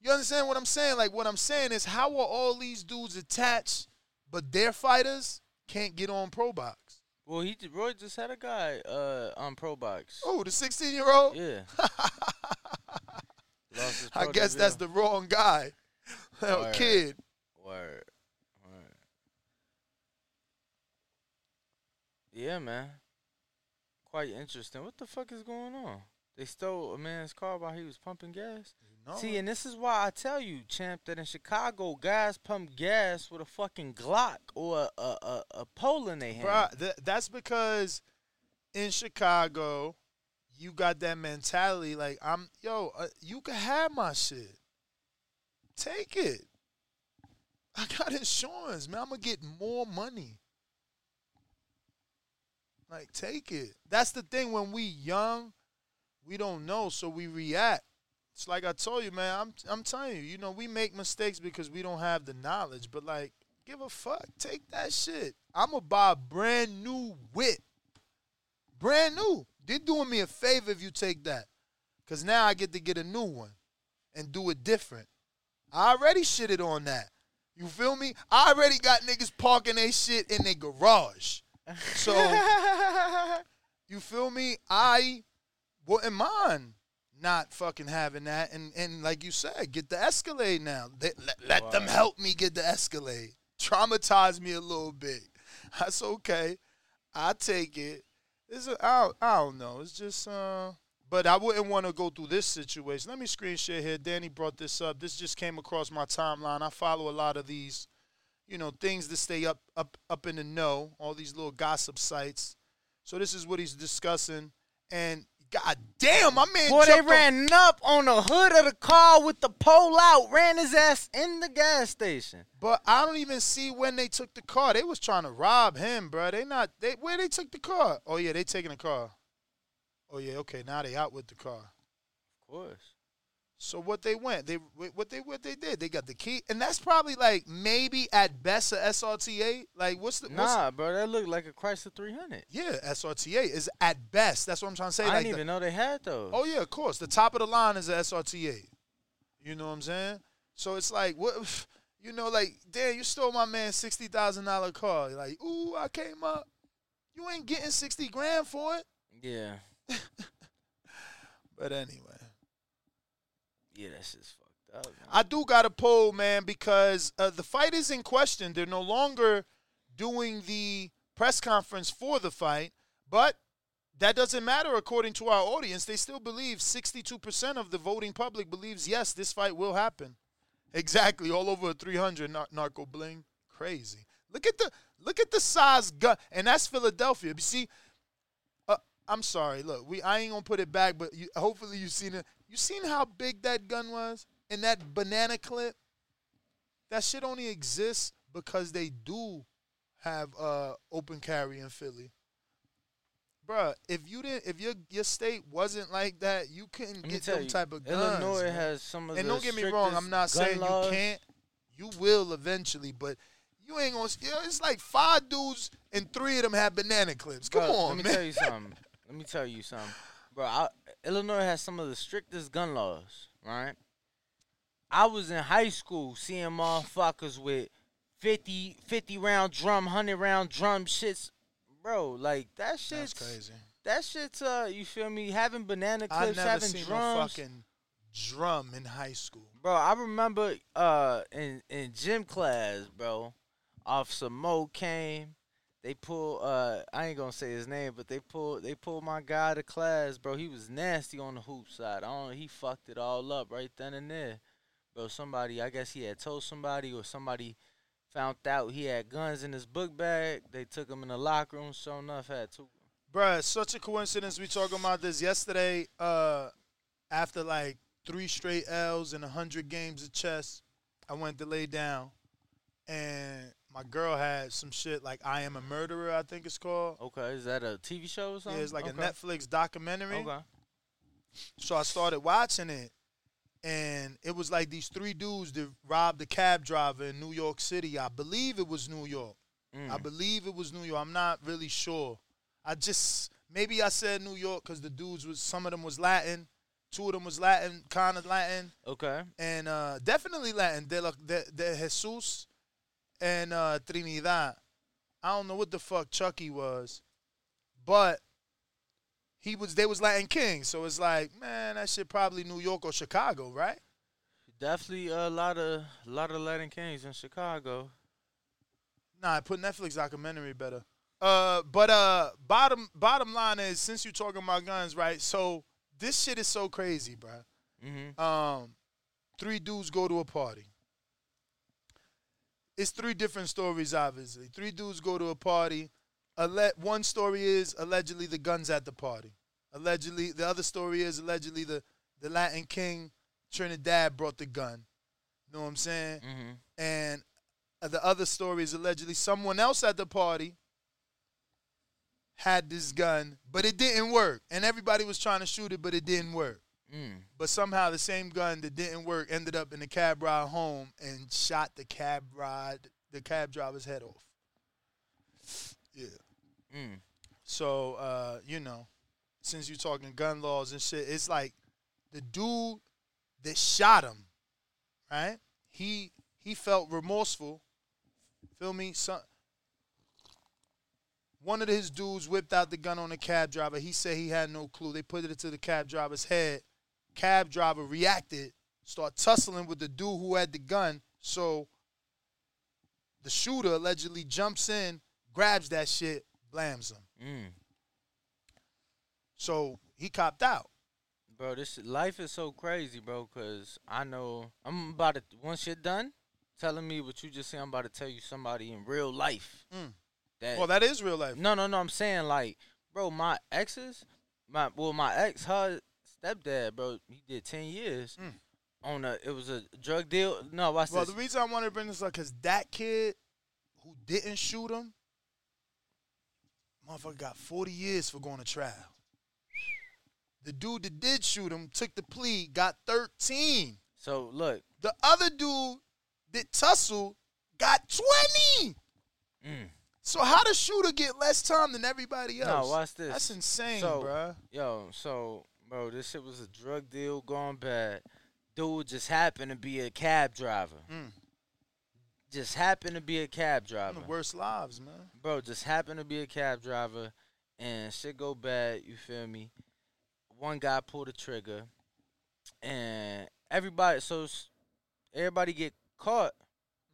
You understand what I'm saying? Like what I'm saying is how are all these dudes attached, but their fighters can't get on Pro Box? Well, he Roy just had a guy uh, on Pro Box. Oh, the 16 year old? Yeah. I guess that's the wrong guy. Word. kid. Word. Word. Yeah, man. Quite interesting. What the fuck is going on? They stole a man's car while he was pumping gas. See, and this is why I tell you, champ, that in Chicago, guys pump gas with a fucking Glock or a a, a, a pole in their hand. Bruh, th- that's because in Chicago, you got that mentality like I'm yo, uh, you can have my shit. Take it. I got insurance, man. I'm gonna get more money. Like take it. That's the thing when we young, we don't know, so we react. It's like I told you, man. I'm I'm telling you, you know, we make mistakes because we don't have the knowledge. But like, give a fuck. Take that shit. I'ma buy a brand new whip. Brand new. They're doing me a favor if you take that. Cause now I get to get a new one and do it different. I already shitted on that. You feel me? I already got niggas parking their shit in their garage. So you feel me? I wouldn't mind not fucking having that and and like you said, get the Escalade now. They, let let them help me get the Escalade. Traumatize me a little bit. That's okay. I take it. It's a, I, don't- I don't know. It's just uh but I wouldn't want to go through this situation. Let me screen share here. Danny brought this up. This just came across my timeline. I follow a lot of these, you know, things to stay up up up in the know, all these little gossip sites. So this is what he's discussing. And god damn, my man Boy, they jumped on- ran up on the hood of the car with the pole out, ran his ass in the gas station. But I don't even see when they took the car. They was trying to rob him, bro. They not they where they took the car? Oh yeah, they taking the car. Oh yeah, okay. Now they out with the car. Of course. So what they went, they what they what they did, they got the key, and that's probably like maybe at best a SRT8. Like what's the what's, Nah, bro, that looked like a Chrysler 300. yeah SRT8 is at best. That's what I'm trying to say. I like didn't the- even know they had those. Oh yeah, of course. The top of the line is a SRT8. You know what I'm saying? So it's like what you know, like, damn, you stole my man sixty thousand dollar car. You're like, ooh, I came up. You ain't getting sixty grand for it. Yeah. But anyway. Yeah, that's just fucked up. Man. I do got a poll, man, because uh, the fight is in question. They're no longer doing the press conference for the fight, but that doesn't matter according to our audience. They still believe 62% of the voting public believes, yes, this fight will happen. Exactly, all over a 300 nar- narco bling. Crazy. Look at the look at the size gun, and that's Philadelphia. You see, uh, I'm sorry. Look, we I ain't gonna put it back, but you, hopefully you've seen it. You seen how big that gun was in that banana clip? That shit only exists because they do have uh, open carry in Philly. Bruh, if you didn't, if your your state wasn't like that, you couldn't get them you, type of guns. Illinois man. has some of and don't get me wrong, I'm not saying laws. you can't. You will eventually, but you ain't gonna. You know, it's like five dudes and three of them have banana clips. Come Bro, on, let me man. tell you something. let me tell you something, bro. I, Illinois has some of the strictest gun laws, right? I was in high school seeing motherfuckers with 50, 50 round drum, hundred round drum shits, bro. Like that shit's That's crazy. That shit's uh, you feel me? Having banana I clips, never having seen drums. no fucking drum in high school. Bro, I remember uh in in gym class, bro, Officer Mo came. They pull uh I ain't gonna say his name, but they pulled they pulled my guy to class, bro. He was nasty on the hoop side. I don't he fucked it all up right then and there. Bro, somebody I guess he had told somebody or somebody found out he had guns in his book bag. They took him in the locker room, sure enough had two. Bruh, such a coincidence we talking about this yesterday. Uh, after like three straight L's and hundred games of chess, I went to lay down, and my girl had some shit like "I Am a Murderer," I think it's called. Okay, is that a TV show or Yeah, something? it's like okay. a Netflix documentary. Okay. So I started watching it, and it was like these three dudes that robbed a cab driver in New York City. I believe it was New York. I Mm. believe it was New York. I'm not really sure. I just maybe I said New York because the dudes was some of them was Latin, two of them was Latin, kind of Latin, Okay. and uh, definitely Latin. De, la, de, de Jesus and uh, Trinidad. I don't know what the fuck Chucky was, but he was. They was Latin King, so it's like, man, that shit probably New York or Chicago, right? Definitely a lot of a lot of Latin Kings in Chicago. Nah, I put Netflix documentary better. Uh, but uh, bottom bottom line is, since you're talking about guns, right? So this shit is so crazy, bruh. Mm-hmm. Um, three dudes go to a party. It's three different stories, obviously. Three dudes go to a party. Alle- one story is allegedly the guns at the party. Allegedly, the other story is allegedly the the Latin king Trinidad brought the gun. Know what I'm saying? Mm-hmm. And the other story is allegedly someone else at the party had this gun, but it didn't work. And everybody was trying to shoot it, but it didn't work. Mm. But somehow the same gun that didn't work ended up in the cab ride home and shot the cab ride, the cab driver's head off. Yeah. Mm. So, uh, you know, since you're talking gun laws and shit, it's like the dude that shot him, right? He he felt remorseful. Feel me? Some, one of his dudes whipped out the gun on the cab driver. He said he had no clue. They put it into the cab driver's head. Cab driver reacted, start tussling with the dude who had the gun. So the shooter allegedly jumps in, grabs that shit, blams him. Mm. So he copped out. Bro, this life is so crazy, bro. Cause I know I'm about to once you're done, telling me what you just said. I'm about to tell you somebody in real life. Mm. That Well, that is real life. No, no, no. I'm saying like, bro, my exes, my well, my ex, her stepdad, bro, he did ten years on a. It was a drug deal. No, watch Mm. Well, this. the reason I wanted to bring this up because that kid who didn't shoot him, motherfucker got 40 years for going to trial. The dude that did shoot him took the plea, got 13. So look, The other dude that tussled got 20. Mm. So how the shooter get less time than everybody else? No, watch this. That's insane, so, bruh. Yo, so bro, this shit was a drug deal gone bad. Dude just happened to be a cab driver. Mm. Just happened to be a cab driver. The worst lives, man. Bro, just happened to be a cab driver and shit go bad, you feel me? One guy pulled the trigger and everybody so everybody get caught,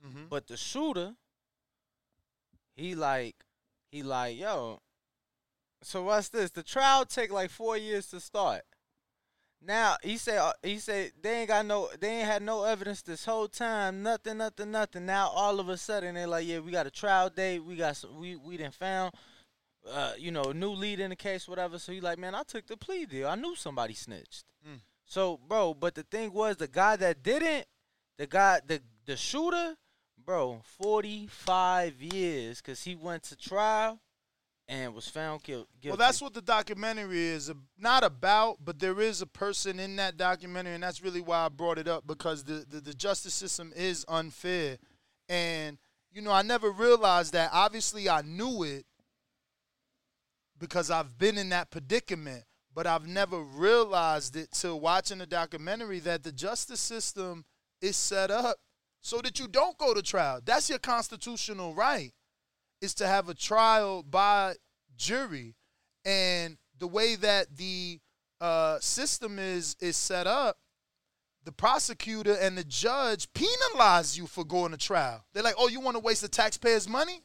Mm-hmm. but the shooter he like he like, yo, so what's this? The trial take like 4 years to start. Now he said uh, he said they ain't got no they ain't had no evidence this whole time. Nothing nothing nothing. Now all of a sudden they're like yeah we got a trial date. We got some we we didn't found uh you know new lead in the case whatever. So he like man I took the plea deal. I knew somebody snitched. Mm. so bro but the thing was the guy that didn't the guy the the shooter bro 45 years cuz he went to trial and was found guil- guilty Well, that's what the documentary is not about, but there is a person in that documentary, and that's really why I brought it up because the, the, the justice system is unfair. And, you know, I never realized that. Obviously, I knew it because I've been in that predicament, but I've never realized it till watching the documentary that the justice system is set up so that you don't go to trial. That's your constitutional right, is to have a trial by jury. And the way that the uh, system is is set up, the prosecutor and the judge penalize you for going to trial. They're like, oh, you want to waste the taxpayers' money?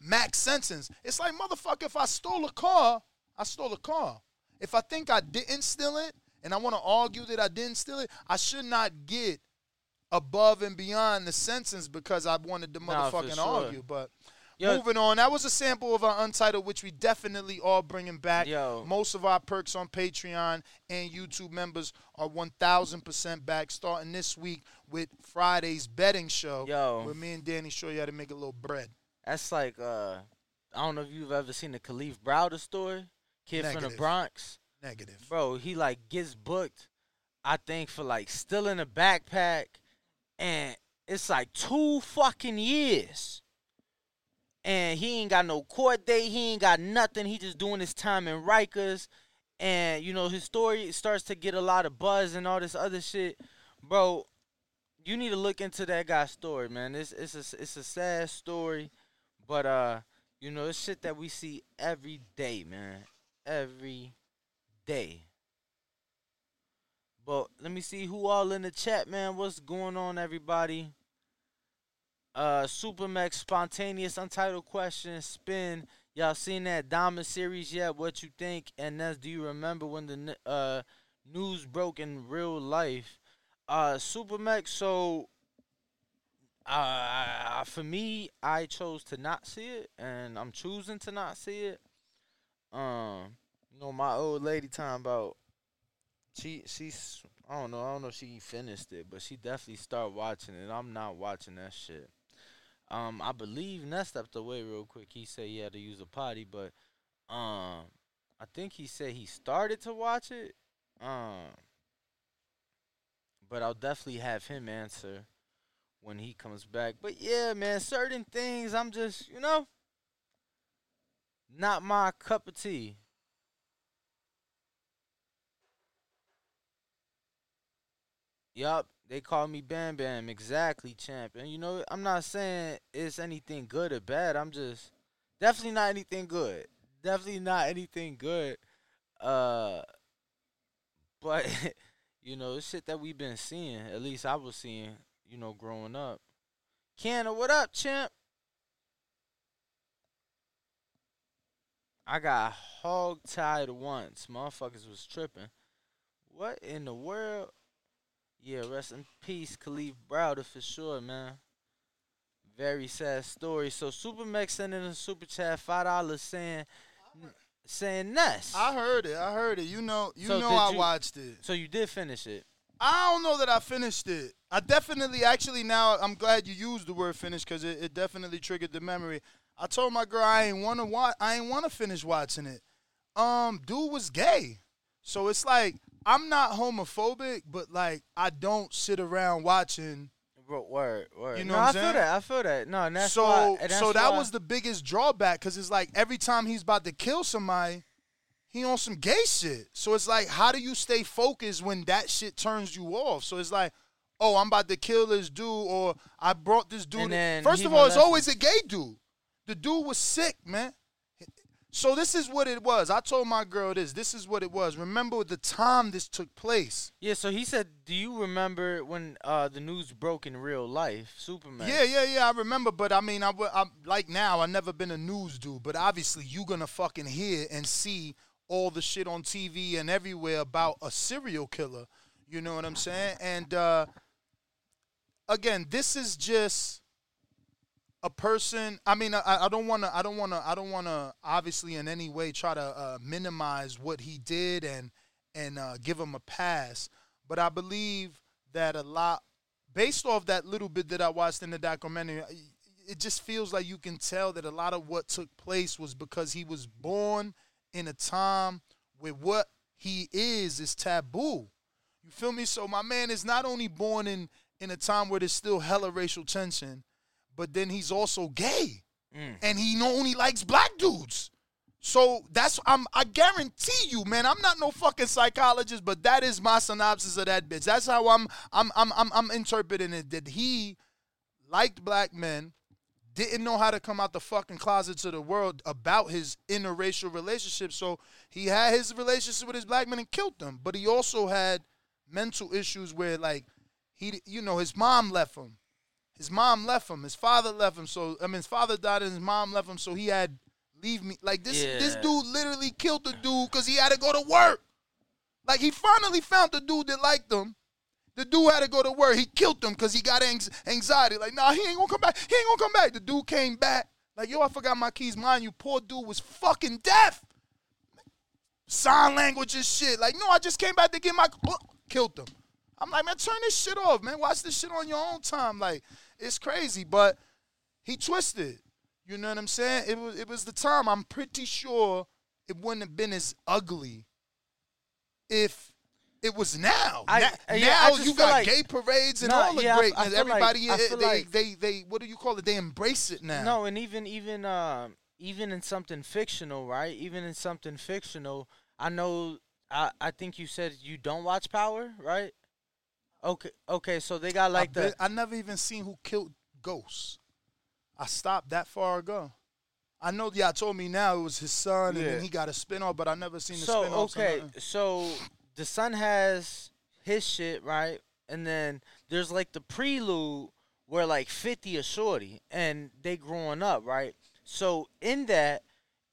Max sentence. It's like, motherfucker, if I stole a car, I stole a car. If I think I didn't steal it and I want to argue that I didn't steal it, I should not get above and beyond the sentence because I wanted to Nah, motherfucking sure. argue. But Yo- moving on, that was a sample of our Untitled, which we definitely are bringing back. Yo. Most of our perks on Patreon and YouTube members are 1,000% back, starting this week with Friday's betting show. Yo. Where me and Danny show you how to make a little bread. That's like uh, I don't know if you've ever seen the Kalief Browder story, kid from the Bronx. Negative. Bro, he like gets booked, I think for like stealing a backpack, and it's like two fucking years. And he ain't got no court date. He ain't got nothing. He just doing his time in Rikers. And, you know, his story starts to get a lot of buzz and all this other shit. Bro, you need to look into that guy's story, man. It's it's a it's a sad story, but uh, you know, it's shit that we see every day, man. Every day. But let me see who all in the chat, man. What's going on, everybody? Uh, Supermax spontaneous untitled question spin. Y'all seen that Dahmer series yet? What you think? And that's do you remember when the uh news broke in real life? Uh, Supermax. So, uh, for me, I chose to not see it, and I'm choosing to not see it. Um, you know, my old lady time about she she's I don't know I don't know if she finished it, but she definitely started watching it. I'm not watching that shit. Um, I believe Ness stepped away real quick. He said he had to use a potty, but um, I think he said he started to watch it. Um, but I'll definitely have him answer when he comes back. But yeah, man, certain things I'm just you know not my cup of tea. Yup, they call me Bam Bam. Exactly, champ. And you know, I'm not saying it's anything good or bad. I'm just definitely not anything good. Definitely not anything good. Uh, but you know, shit that we've been seeing. At least I was seeing. You know, growing up. Canna, what up, champ? I got hog tied once. Motherfuckers was tripping. What in the world? Yeah, rest in peace, Kalief Browder for sure, man. Very sad story. So Supermax sending a super chat five dollars saying saying Ness. I heard it. I heard it. You know, you So know I you- watched it. So you did finish it. I don't know that I finished it. I definitely, actually, now I'm glad you used the word finish because it, it definitely triggered the memory. I told my girl I ain't want to watch. I ain't want to finish watching it. Um, dude was gay, so it's like I'm not homophobic, but like I don't sit around watching. Bro, word, word. You know no, what I feel saying? that. I feel that. No, and that's so why. and that's so that why- was the biggest drawback because it's like every time he's about to kill somebody, he on some gay shit. So it's like, how do you stay focused when that shit turns you off? So it's like, oh, I'm about to kill this dude, or I brought this dude. First of all, it's always a gay dude. The dude was sick, man. So this is what it was. I told my girl this. This is what it was. Remember the time this took place. Yeah, so he said, "Do you remember when uh the news broke in real life, Superman?" Yeah, yeah, yeah. I remember, but I mean, I, I'm like now. I never been a news dude, but obviously you gonna fucking hear and see all the shit on TV and everywhere about a serial killer. You know what I'm saying? And uh, again, this is just a person. I mean, I, don't want to. I don't want to. I don't want to. Obviously, in any way, try to uh, minimize what he did and and uh, give him a pass. But I believe that a lot, based off that little bit that I watched in the documentary, it just feels like you can tell that a lot of what took place was because he was born in a time where what he is is taboo. You feel me? So my man is not only born in in a time where there's still hella racial tension, but then he's also gay, Mm. and he only likes black dudes. So that's I'm I guarantee you, man. I'm not no fucking psychologist, but that is my synopsis of that bitch. That's how I'm I'm I'm I'm, I'm interpreting it. That he liked black men, didn't know how to come out the fucking closet to the world about his interracial relationship. So he had his relationship with his black men and killed them. But he also had mental issues where like he you know, his mom left him. His mom left him. His father left him. So I mean his father died and his mom left him. So he had leave me like this this dude literally killed the dude because he had to go to work. Like he finally found the dude that liked him. The dude had to go to work. He killed him because he got anx- anxiety. Like, nah, he ain't gonna come back. He ain't gonna come back. The dude came back. Like, yo, I forgot my keys. Mind you, poor dude was fucking deaf. Sign language and shit. Like, no, I just came back to get my killed him. I'm like, man, turn this shit off, man. Watch this shit on your own time. Like, it's crazy. But he twisted. You know what I'm saying? It was it was the time. I'm pretty sure it wouldn't have been as ugly if it was now. I- uh, now yeah, just you got like- gay parades and Nah, all the yeah, greatness. like- Everybody, feel they, like- they, they, what do you call it? They embrace it now. No, and even even um even in something fictional, right? Even in something fictional, I know I I think you said you don't watch Power, right? Okay, okay, so they got like I, the I never even seen who killed Ghost. I stopped that far ago. I know y'all told me now it was his son, and then he got a spinoff, but I never seen the so spinoff. okay, so the son has his shit right, and then there's like the prelude where like Fifty is shorty, and they growing up right. So in that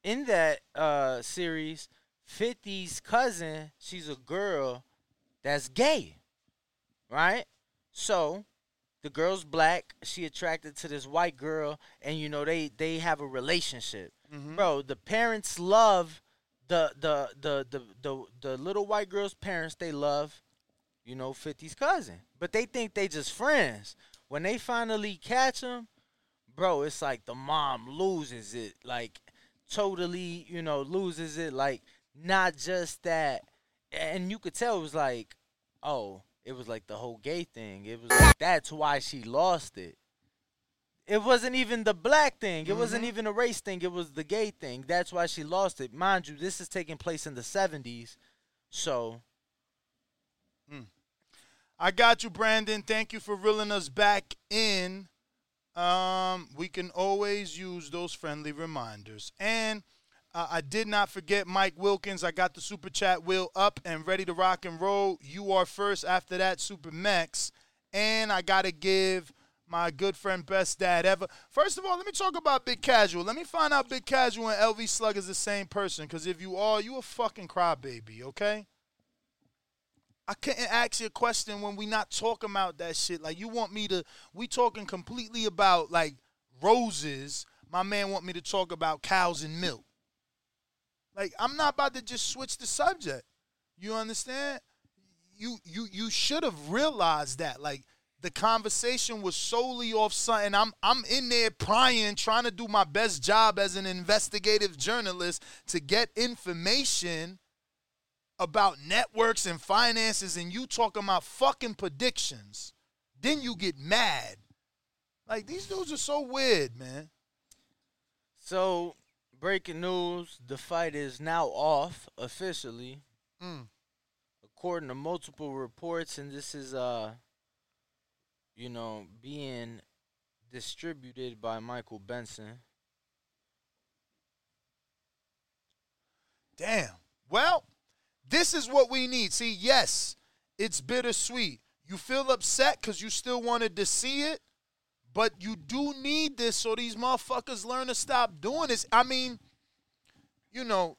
in that uh series, 50's cousin, she's a girl that's gay, right? So the girl's black, she attracted to this white girl, and you know they they have a relationship, Mhm. bro. The parents love the the the the the the little white girl's parents. They love, you know, 50's cousin, but they think they just friends. When they finally catch him, bro, it's like the mom loses it, like totally, you know, loses it. Like not just that, and you could tell it was like, oh, it was like the whole gay thing. It was like that's why she lost it. It wasn't even the black thing. It wasn't Mhm. even a race thing. It was the gay thing. That's why she lost it. Mind you, this is taking place in the seventies, so I got you, Brandon. Thank you for reeling us back in. Um, we can always use those friendly reminders. And uh, I did not forget Mike Wilkins. I got the super chat wheel up and ready to rock and roll. You are first. After that, Super Mex. And I got to give my good friend, best dad ever. First of all, let me talk about Big Casual. Let me find out Big Casual and LV Slug is the same person. Because if you are, you a fucking crybaby, okay? I couldn't ask you a question when we not talking about that shit. Like you want me to we talking completely about like roses. My man want me to talk about cows and milk. Like I'm not about to just switch the subject. You understand? You you you should have realized that. Like the conversation was solely off something. I'm I'm in there prying, trying to do my best job as an investigative journalist to get information about networks and finances and you talking about fucking predictions. Then you get mad. Like these dudes are so weird, man. So, breaking news: the fight is now off officially, Mm. according to multiple reports, and this is uh, you know, being distributed by Michael Benson. Damn. Well, this is what we need. See, yes, it's bittersweet. You feel upset because you still wanted to see it, but you do need this so these motherfuckers learn to stop doing this. I mean, you know,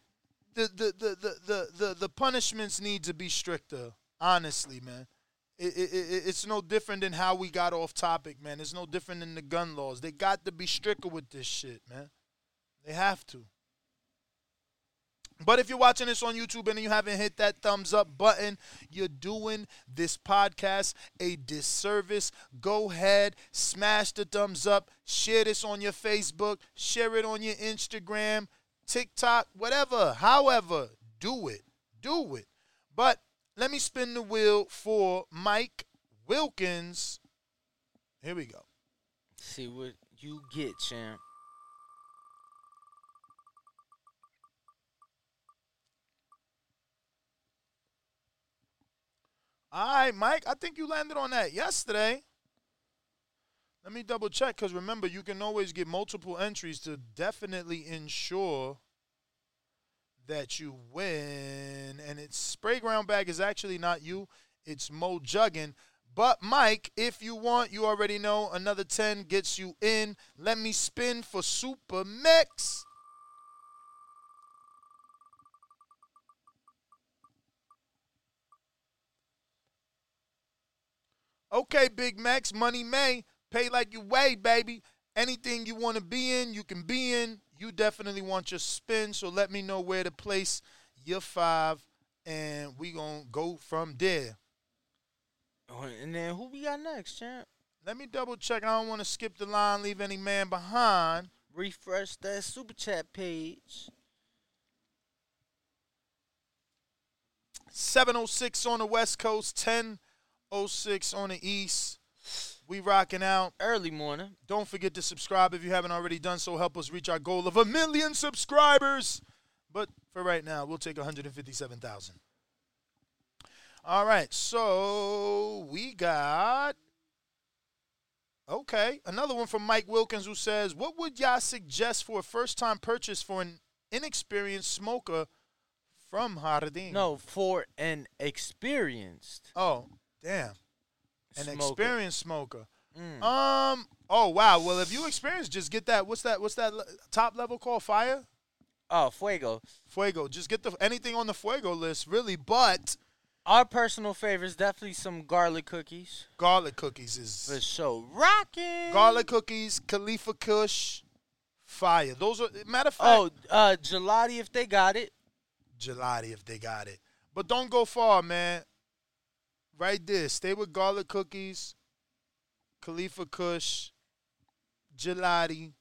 the the the the the the, the punishments need to be stricter. Honestly, man. It, it, it, it's no different than how we got off topic, man. It's no different than the gun laws. They got to be stricter with this shit, man. They have to. But if you're watching this on YouTube and you haven't hit that thumbs up button, you're doing this podcast a disservice. Go ahead, smash the thumbs up, share this on your Facebook, share it on your Instagram, TikTok, whatever. However, do it. Do it. But let me spin the wheel for Mike Wilkins. Here we go. See what you get, champ. All right, Mike. I think you landed on that yesterday. Let me double check because remember, you can always get multiple entries to definitely ensure that you win. And it's spray ground bag is actually not you, it's Mo Juggin. But Mike, if you want, you already know another 10 gets you in. Let me spin for Super Mix. Okay, Big Max, Money May, pay like you weigh, baby. Anything you want to be in, you can be in. You definitely want your spin, so let me know where to place your five, and we gonna go from there. Oh, And then who we got next, champ? Let me double check. I don't want to skip the line, leave any man behind. Refresh that super chat page. 706 on the West Coast, 1006 on the East. We rocking out. Early morning. Don't forget to subscribe if you haven't already done so. Help us reach our goal of a million subscribers. But for right now, we'll take 157,000. All right, so we got okay another one from Mike Wilkins who says, "What would y'all suggest for a first-time purchase for an inexperienced smoker from Jardín?" No, for an experienced. Oh, damn. An Smoker. experienced smoker. Mm. Um. Oh wow. Well, if you experience, just get that. What's that? What's that le- top level called? Fire. Oh, Fuego. Fuego. Just get the anything on the Fuego list, really. But Our personal favorites definitely some garlic cookies. garlic cookies is For sure. rocking. garlic cookies, Khalifa Kush, fire. Those are matter of fact. Oh, uh, gelati if they got it. gelati if they got it. But don't go far, man. Right there. Stay with garlic cookies, Khalifa Kush, gelati.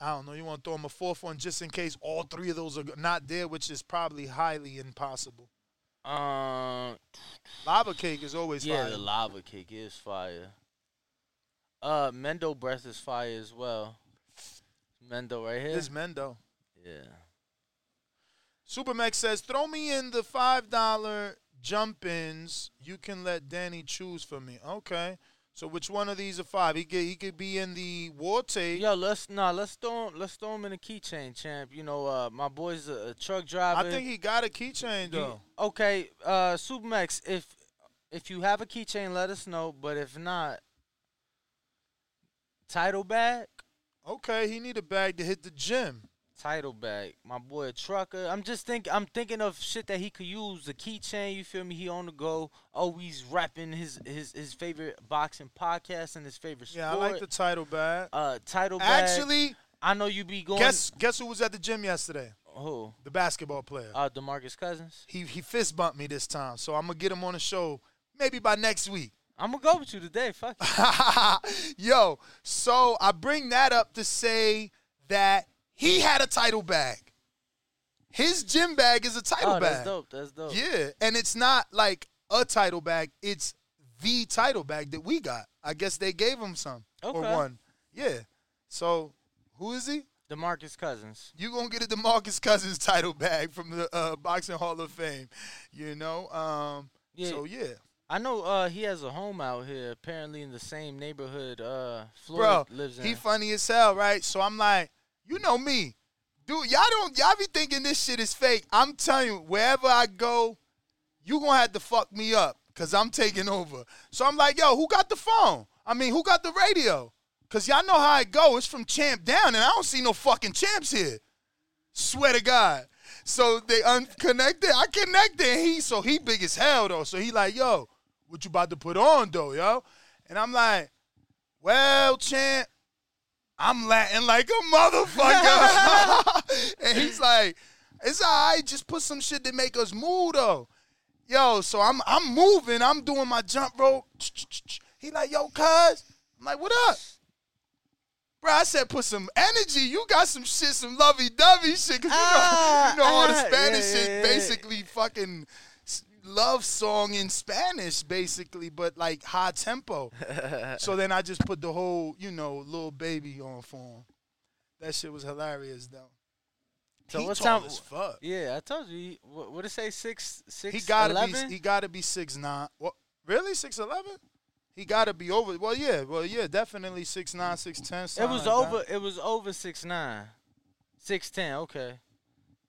I don't know. You want to throw them a fourth one just in case all three of those are not there, which is probably highly impossible. Um, Lava cake is always yeah, fire. the lava cake is fire. Uh, Mendo breath is fire as well. Mendo right here. This Mendo. yeah. Supermax says, throw me in the five dollar jump ins. You can let Danny choose for me. Okay. So which one of these are five? He could he could be in the war tape. Yo, let's nah, let's throw him, let's throw him in a keychain, champ. You know, uh, my boy's a, a truck driver. I think he got a keychain You- though. okay, uh, Supermax, if if you have a keychain, let us know. But if not, title bag, Okay, he need a bag to hit the gym. Title bag. My boy trucker. I'm just think I'm thinking of shit that he could use. The keychain, you feel me? He on the go, always rapping his his his favorite boxing podcast and his favorite sport. Yeah, I like the title bag. uh title bag. Actually, I know you be going. guess guess who was at the gym yesterday? who? The basketball player. Uh, Demarcus Cousins. he he fist bumped me this time, so I'm gonna get him on the show maybe by next week. I'm gonna go with you today. Fuck. Yo, so I bring that up to say that he had a title bag. His gym bag is a title oh, bag. that's dope. That's dope. Yeah, and it's not like a title bag. It's the title bag that we got. I guess they gave him some or one. Yeah. So who is he? Demarcus Cousins. You gonna get a Demarcus Cousins title bag from the uh, Boxing Hall of Fame. You know. Um. Yeah. So yeah, I know uh, he has a home out here, apparently in the same neighborhood uh, Floyd bro, lives in. he funny as hell, right? So I'm like, you know me, dude. Y'all don't y'all be thinking this shit is fake. I'm telling you, wherever I go, you gonna have to fuck me up because I'm taking over. So I'm like, yo, who got the phone? I mean, who got the radio? Cause y'all know how it go. It's from champ down, and I don't see no fucking champs here. Swear to God. So they unconnected. I connected. And he so he big as hell though. So he like, yo, what you about to put on though, yo? And I'm like, well, champ, I'm Latin like a motherfucker. and he's like, it's all right. Just put some shit that make us move though. Yo, so I'm I'm moving. I'm doing my jump rope. He like, yo, cuz. I'm like, what up? Bro, I said put some energy. You got some shit, some lovey-dovey shit. Cause you know, ah, you know all the Spanish yeah, shit yeah, yeah. basically fucking love song in Spanish, basically, but like high tempo. so then I just put the whole, you know, little baby on for him. That shit was hilarious though. so he what tall time? as fuck. Yeah, I told you. he- What what it say? Six six. He gotta 11? be he gotta be six nine. What really? Six eleven? He got to be over. Well, yeah, well, yeah, definitely six nine, six ten. It was over. It was over six nine, six ten. Okay,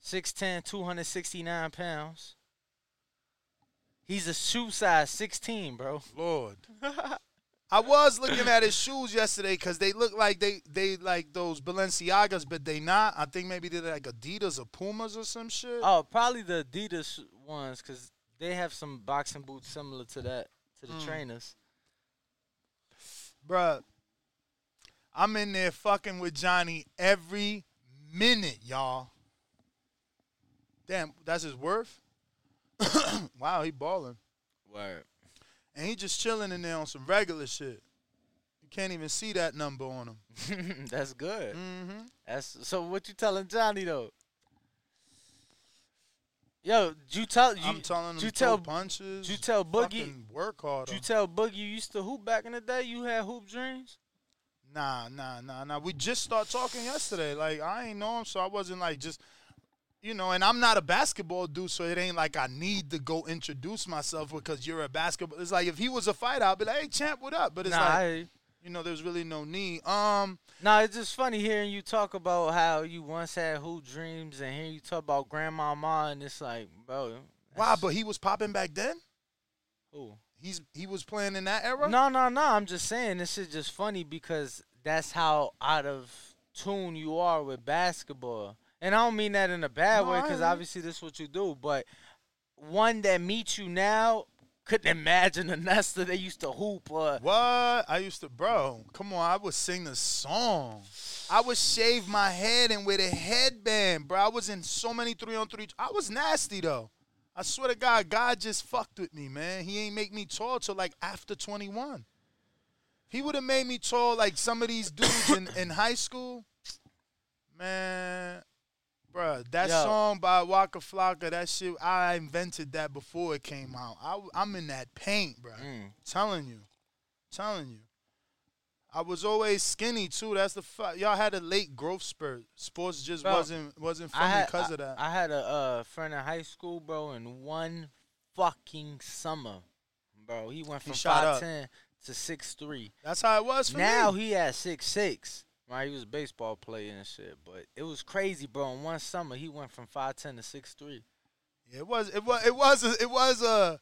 6'10", 269 pounds. He's a shoe size sixteen, bro. Lord. I was looking at his shoes yesterday because they look like they they like those Balenciagas, but they not. I think maybe they're like Adidas or Pumas or some shit. Oh, probably the Adidas ones because they have some boxing boots similar to that to the Mm. trainers. Bruh, I'm in there fucking with Johnny every minute, y'all. Damn, that's his worth? wow, he balling. Word. And he just chilling in there on some regular shit. You can't even see that number on him. That's good. Mm-hmm. That's so. What you telling Johnny though? Yo, did you tell you? I'm telling him you tell punches. you tell Boogie? work harder. You tell Boogie you used to hoop back in the day? You had hoop dreams. Nah, nah, nah, nah. We just start talking yesterday. Like I ain't know him, so I wasn't like just, you know. And I'm not a basketball dude, so it ain't like I need to go introduce myself because you're a basketball. It's like if he was a fighter, I'd be like, "Hey, champ, what up?" But it's Nah, like, I- you know, there's really no need. Um, Nah, it's just funny hearing you talk about how you once had who dreams, and hearing you talk about grandmama, and it's like, bro, wow, but he was popping back then. who? He's he was playing in that era. No, no, no. I'm just saying this is just funny because that's how out of tune you are with basketball. And I don't mean that in a bad No, way because obviously this is what you do. But one that meets you now couldn't imagine the Nesta they used to hoop. Or What? I used to, bro. Come on, I would sing the song. I would shave my head and wear a headband, bro. I was in so many three on three. I was nasty though. I swear to God, God just fucked with me, man. He ain't make me tall till like after 21. He would have made me tall like some of these dudes in, in high school. Man, bruh, that Yo. song by Waka Flocka, that shit, I invented that before it came out. I, am in that paint, bruh. Mm. Telling you. Telling you. I was always skinny too. That's the fuck. y'all had a late growth spurt. Sports just Bro, wasn't wasn't for me because I, of that. I had a uh, friend in high school, bro, in one fucking summer, bro. He went from five ten to six three. That's how it was for now me. Now he at six six. Right, he was a baseball player and shit, but it was crazy, bro. In one summer, he went from five ten to six three. Yeah, it was it was it was a, it was a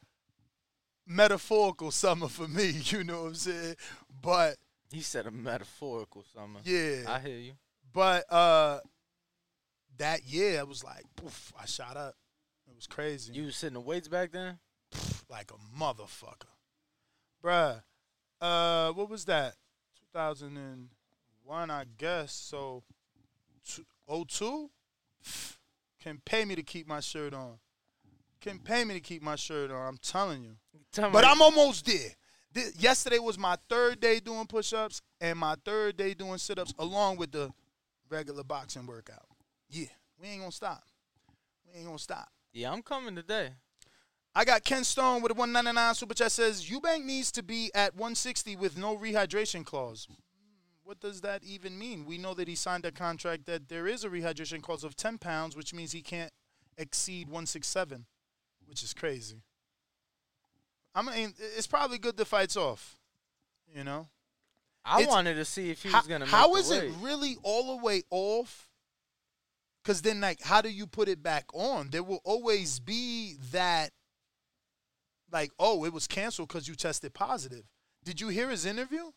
metaphorical summer for me. You know what I'm saying? But He said a metaphorical summer. Yeah. I hear you. but uh, that year it was like poof, I shot up. It was crazy. You was sitting the weights back then. like a motherfucker. Bruh. Uh what was that? 2001, I guess. So two- 02 can pay me to keep my shirt on. Can pay me to keep my shirt on. I'm telling you. Tell But I'm almost there. Thi- yesterday was my third day doing push-ups and my third day doing sit-ups along with the regular boxing workout. Yeah, we ain't gonna stop. We ain't gonna stop. Yeah, I'm coming today. I got Ken Stone with a 199 super chat says Eubank needs to be at 160 with no rehydration clause. What does that even mean? We know that he signed a contract that there is a rehydration clause of 10 pounds, which means he can't exceed 167, which is crazy. I mean, it's probably good the fight's off. You know, I It's- wanted to see if he how, was gonna. Make how is it really all the way off? Because then, like, how do you put it back on? There will always be that, like, oh, it was canceled because you tested positive. Did you hear his interview?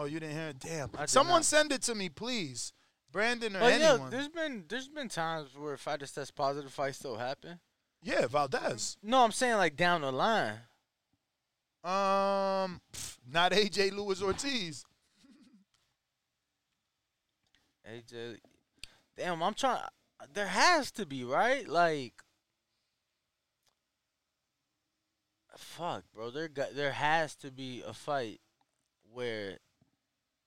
Oh, you didn't hear it. Damn. I Someone not. send it to me, please. Brandon or But yeah, anyone. there's been there's been times where fighters test positive, fights still happen. yeah, Valdez. No, I'm saying like down the line. Um, pff, not AJ Luis Ortiz. AJ, damn, I'm trying. There has to be right, like. Fuck, bro. There got there has to be a fight where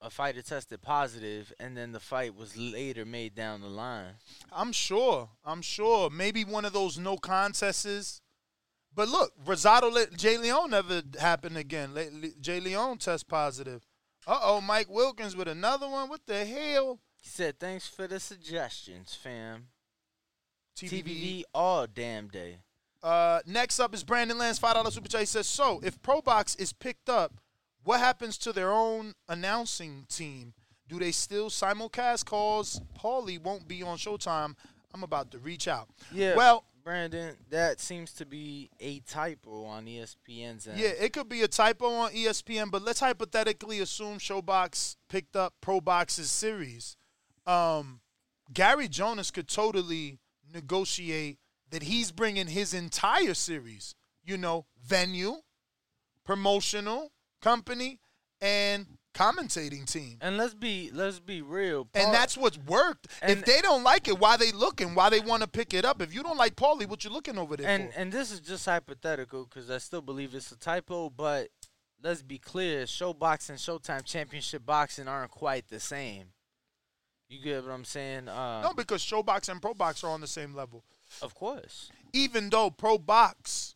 a fighter tested positive, and then the fight was later made down the line. I'm sure. I'm sure. Maybe one of those no contests. But look, Rosado let Jay Leon never happened again. Le- Le- Jay Leon test positive. Uh oh, Mike Wilkins with another one. What the hell? He said, "Thanks for the suggestions, fam." TBV all damn day. Uh, next up is Brandon Lance, five dollar super chat. He says, "So if Pro Box is picked up, what happens to their own announcing team? Do they still simulcast calls? Paulie won't be on Showtime. I'm about to reach out. Yeah. Well, Brandon, that seems to be a typo on ESPN's end. yeah, it could be a typo on ESPN, but let's hypothetically assume ShoBox picked up Pro Box's series. Um, Gary Jonas could totally negotiate that he's bringing his entire series, you know, venue, promotional company, and commentating team. And let's be let's be real. And that's what's worked. If they don't like it, why they looking? Why they want to pick it up? If you don't like Paulie, what you looking over there and for? and this is just hypothetical because I still believe it's a typo. But let's be clear: ShoBox and Showtime Championship Boxing aren't quite the same. You get what I'm saying? Uh, no, because ShoBox and Pro Box are on the same level. of course. Even though Pro Box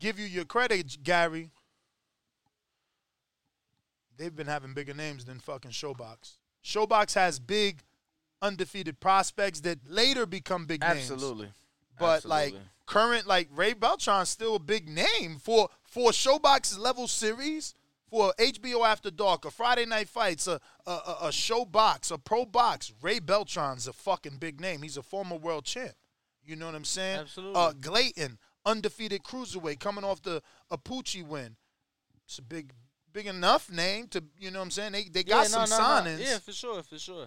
give you your credit, Gary, they've been having bigger names than fucking ShoBox. ShoBox has big undefeated prospects that later become big names. Absolutely. But like current, like Ray Beltran's still a big name for for ShoBox's level series, for HBO After Dark, a Friday Night Fights, a a, a, a show box, a pro box. Ray Beltran's a fucking big name. He's a former world champ. You know what I'm saying? Absolutely. Uh, Glayton, undefeated cruiserweight, coming off the Apucci win. It's a big, big enough name to you know what I'm saying. They they got yeah, some no, no, no. signings. Yeah, for sure, for sure,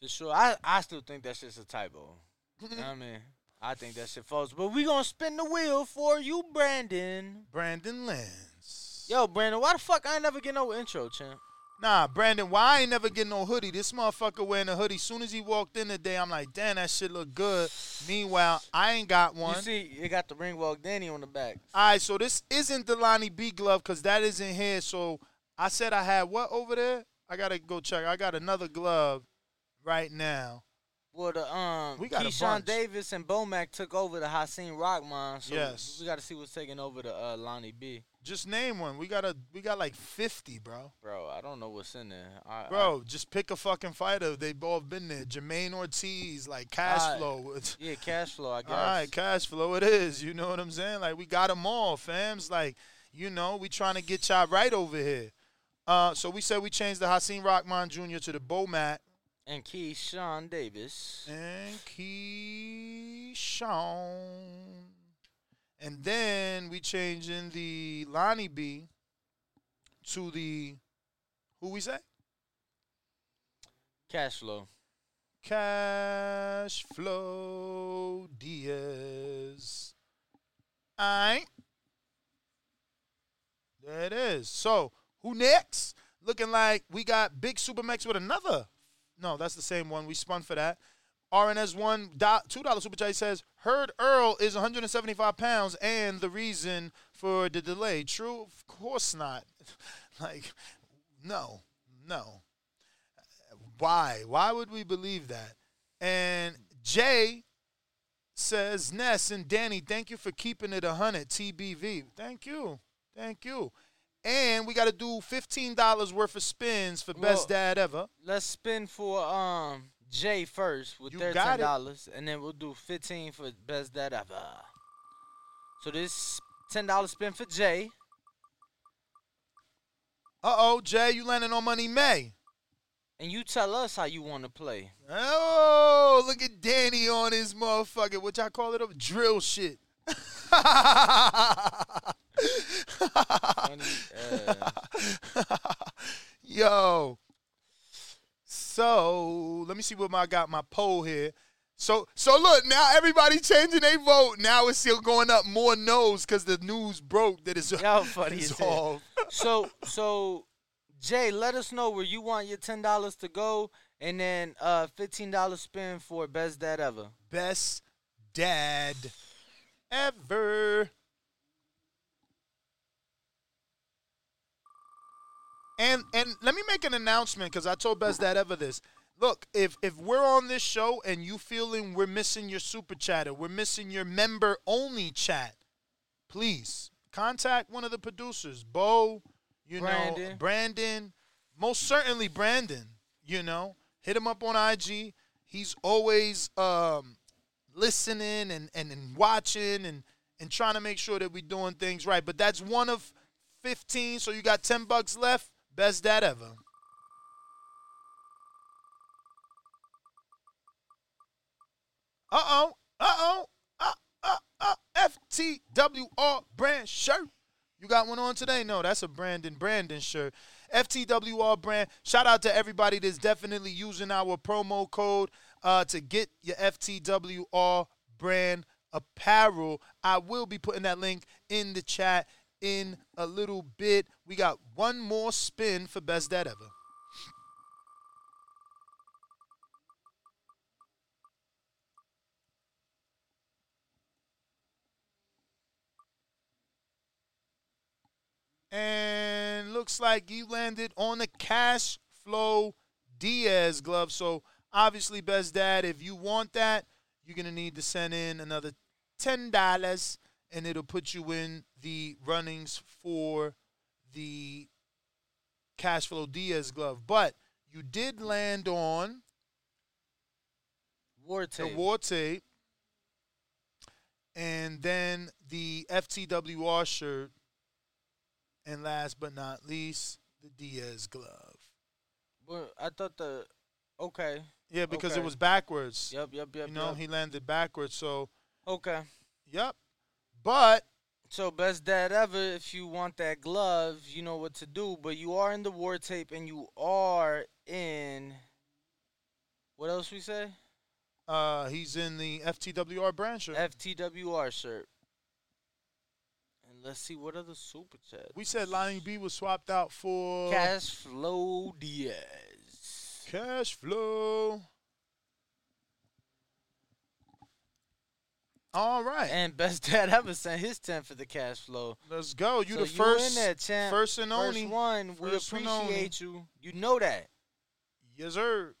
for sure. I I still think that's just a typo. you know what I mean? I think that shit false. But we gonna spin the wheel for you, Brandon. Brandon Lance. Yo, Brandon, why the fuck I ain't never get no intro, champ? Nah, Brandon, why I ain't never get no hoodie? This motherfucker wearing a hoodie. Soon as he walked in today, I'm like, damn, that shit look good. Meanwhile, I ain't got one. You see, you got the ring walk Danny on the back. All right, so this isn't the Lonnie B glove because that isn't here. So I said I had what over there? I gotta go check. I got another glove right now. Well, the um, We got Keyshawn. Davis and Bomac took over the Hassan Rockman. So Yes. we got to see what's taking over the uh, Lonnie B. Just name one. We got a we got like 50, bro. Bro, I don't know what's in there. I, Bro, just pick a fucking fighter. They both been there. Jamaine Ortiz, like cash flow. Yeah, cash flow. I guess. All right, cash flow it is. You know what I'm saying? Like we got them all, fams. Like you know, we trying to get y'all right over here. Uh, so we said we changed the Hassan Rockman Jr. to the Bomac And Keyshawn Davis. and Keyshawn, and then we changing the Lonnie B to the who we say Cash flow. Cash Flow Diaz. Alright. There it is. So, who next? Looking like we got Big Supermax with another. No, that's the same one. We spun for that. RNS1, do- $2 Super Chat says, Heard Earl is 175 pounds and the reason for the delay. True? Of course not. like, no, no. Why? Why would we believe that? And Jay says, Ness and Danny, thank you for keeping it 100 TBV. Thank you. Thank you. And we got to do $15 worth of spins for best dad ever. Let's spin for um Jay first with You got it. dollars, and then we'll do fifteen for best dad ever. So this ten dollar spin for Jay. Uh oh, Jay, you landing on Money May. And you tell us how you want to play. Oh, look at Danny on his motherfucker. What y'all call it? a drill shit. Yo. So let me see what my I got my poll here. So so look now everybody changing their vote. Now it's still going up more no's because the news broke that it's Y'all funny it's as all- So so Jay, let us know where you want your ten dollars to go, and then uh fifteen dollars spin for best dad ever. best dad ever. And and let me make an announcement because I told Best Dad Ever this. Look, if if we're on this show and you feeling we're missing your super chatter, we're missing your member only chat, please contact one of the producers, Bo, you know, Brandon. Brandon, most certainly Brandon. You know, hit him up on IG. He's always um, listening and, and, and watching and and trying to make sure that we're doing things right. But that's one of 15, so you got 10 bucks left. Best dad ever. Uh oh. Uh oh. Uh, uh, uh, FTWR brand shirt. You got one on today? No, that's a Brandon Brandon shirt. FTWR brand. Shout out to everybody that's definitely using our promo code uh, to get your FTWR brand apparel. I will be putting that link in the chat in a little bit. We got one more spin for best dad ever. And looks like you landed on the cash flow Diaz glove. So obviously, best dad, if you want that, you're gonna need to send in another ten dollars, and it'll put you in the runnings for the cash flow Diaz glove. But you did land on War the tape. war tape, and then the FTWR shirt, and last but not least, the Diaz glove. But I thought the okay. Yeah, because okay. it was backwards. Yep, yep, yep. You know, yep. he landed backwards, so okay. yep. But So best dad ever. If you want that glove, you know what to do. But you are in the war tape, and you are in. What else we say? uh, he's in the FTWR brand shirt. FTWR shirt. And let's see what other super chats. we said Lonnie B was swapped out for Cash Flow Diaz. Cash flow. All right. And best dad ever sent his ten for the cash flow. Let's go. You So the first, in there, champ. first and First only. one. We First only. appreciate you. You know that. Yes, sir.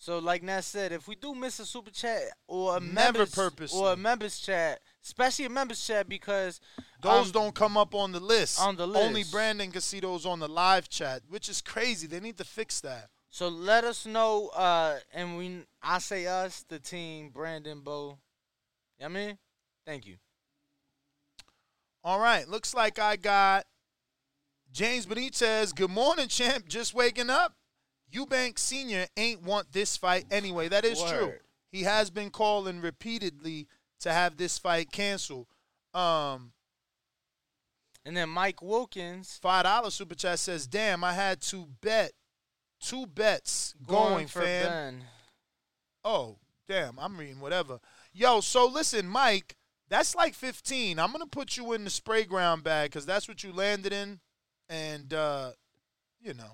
So like Nat said, if we do miss a super chat or a Never members purposely. or a members chat, especially a members chat because Those um, don't come up on the list. on the list, Only. Brandon can see those on the live chat, which is crazy. They need to fix that. So let us know, uh, and we I say us, the team, Brandon Bo. I mean? Thank you. All right. Looks like I got James Benitez. Good morning, champ. Just waking up. Eubank Sr. ain't want this fight anyway. That is true. He has been calling repeatedly to have this fight canceled. Um, And then Mike Wilkins five dollar super chat says, "Damn, I had to bet two bets going, for fam." Ben. Oh, damn, I'm reading whatever. Yo, so listen, Mike, that's like 15. I'm gonna put you in the spray ground bag because that's what you landed in, and uh, you know,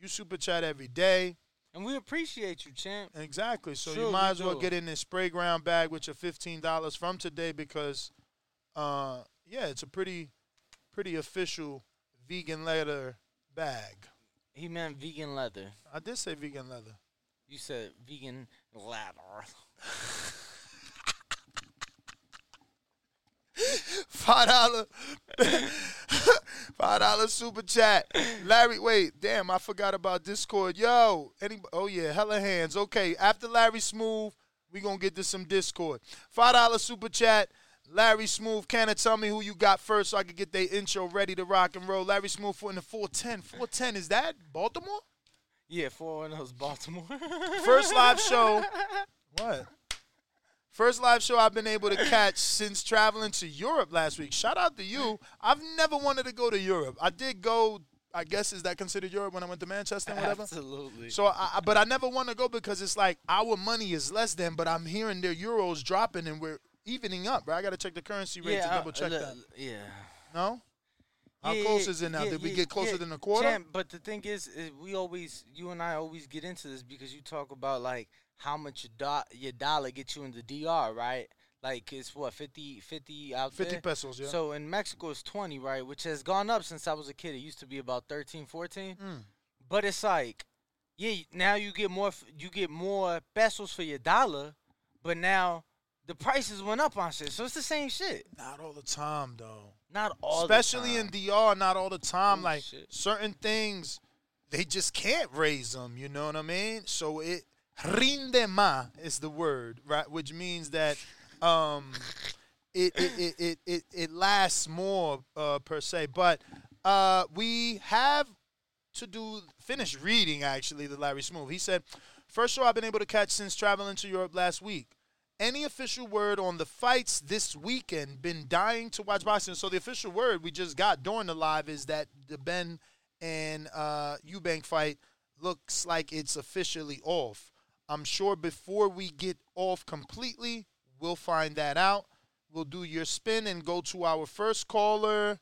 you super chat every day. And we appreciate you, champ. Exactly. So Sure, you might as well do. get in this spray ground bag with your fifteen dollars from today because, uh, yeah, it's a pretty, pretty official vegan leather bag. He meant vegan leather. I did say vegan leather. You said vegan leather. Five dollar, five dollar super chat. Larry, wait, damn, I forgot about Discord. Yo, any? Oh yeah, hella hands. Okay, after Larry Smooth, we gonna get to some Discord. Five dollar super chat. Larry Smooth, can it tell me who you got first so I can get their intro ready to rock and roll? Larry Smooth for in the 410. 410, is that Baltimore? Yeah, four oh one those Baltimore. First live show. What? First live show I've been able to catch since traveling to Europe last week. Shout out to you. I've never wanted to go to Europe. I did go. I guess is that considered Europe when I went to Manchester and whatever. Absolutely. So, I, but I never want to go because it's like our money is less than, but I'm hearing their euros dropping and we're evening up. Right? I got to check the currency rate to double check uh, look, that. Yeah. No. How Yeah, close yeah, is it now? yeah, Did we yeah, get closer yeah. than a quarter? Champ, but the thing is, is, we always, you and I always get into this because you talk about like how much your, do- your dollar gets you in the DR, right? Like it's what 50, 50 out 50 there. pesos, yeah. So in Mexico it's twenty, right? Which has gone up since I was a kid. It used to be about 13, 14. Mm. But it's like, yeah, now you get more, you get more pesos for your dollar, but now the prices went up on shit. So it's the same shit. Not all the time, though. Not all, especially in. DR, not all the time. like Bullshit. certain things, they just can't raise them. You know what I mean? So it rinde ma is the word, right? Which means that um, it, it, it, it, it, it lasts more uh, per se. But Uh, we have to do finish reading actually the Larry Smooth. He said, first show I've been able to catch since traveling to Europe last week. Any official word on the fights this weekend? Been dying to watch boxing. So the official word we just got during the live is that the Benn and uh, Eubank fight looks like it's officially off. I'm sure before we get off completely, we'll find that out. We'll do your spin and go to our first caller.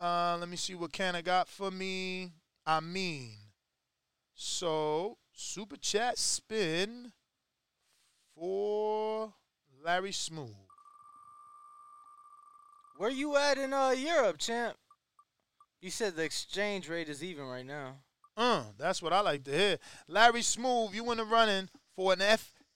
Uh, let me see what Canna got for me. I mean, so super chat spin for Larry Smooth. Where you at in uh Europe, champ? You said the exchange rate is even right now. Uh, that's what I like to hear. Larry Smooth, you in the running for an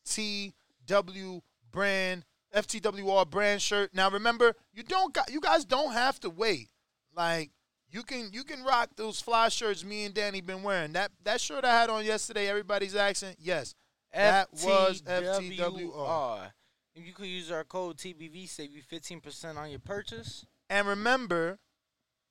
FTW brand, FTWR brand shirt. Now remember, you don't got you guys don't have to wait. Like you can you can rock those fly shirts me and Danny been wearing. That that shirt I had on yesterday, everybody's accent. Yes. That was FTWR. You could use our code TBV, save you 15% on your purchase. And remember,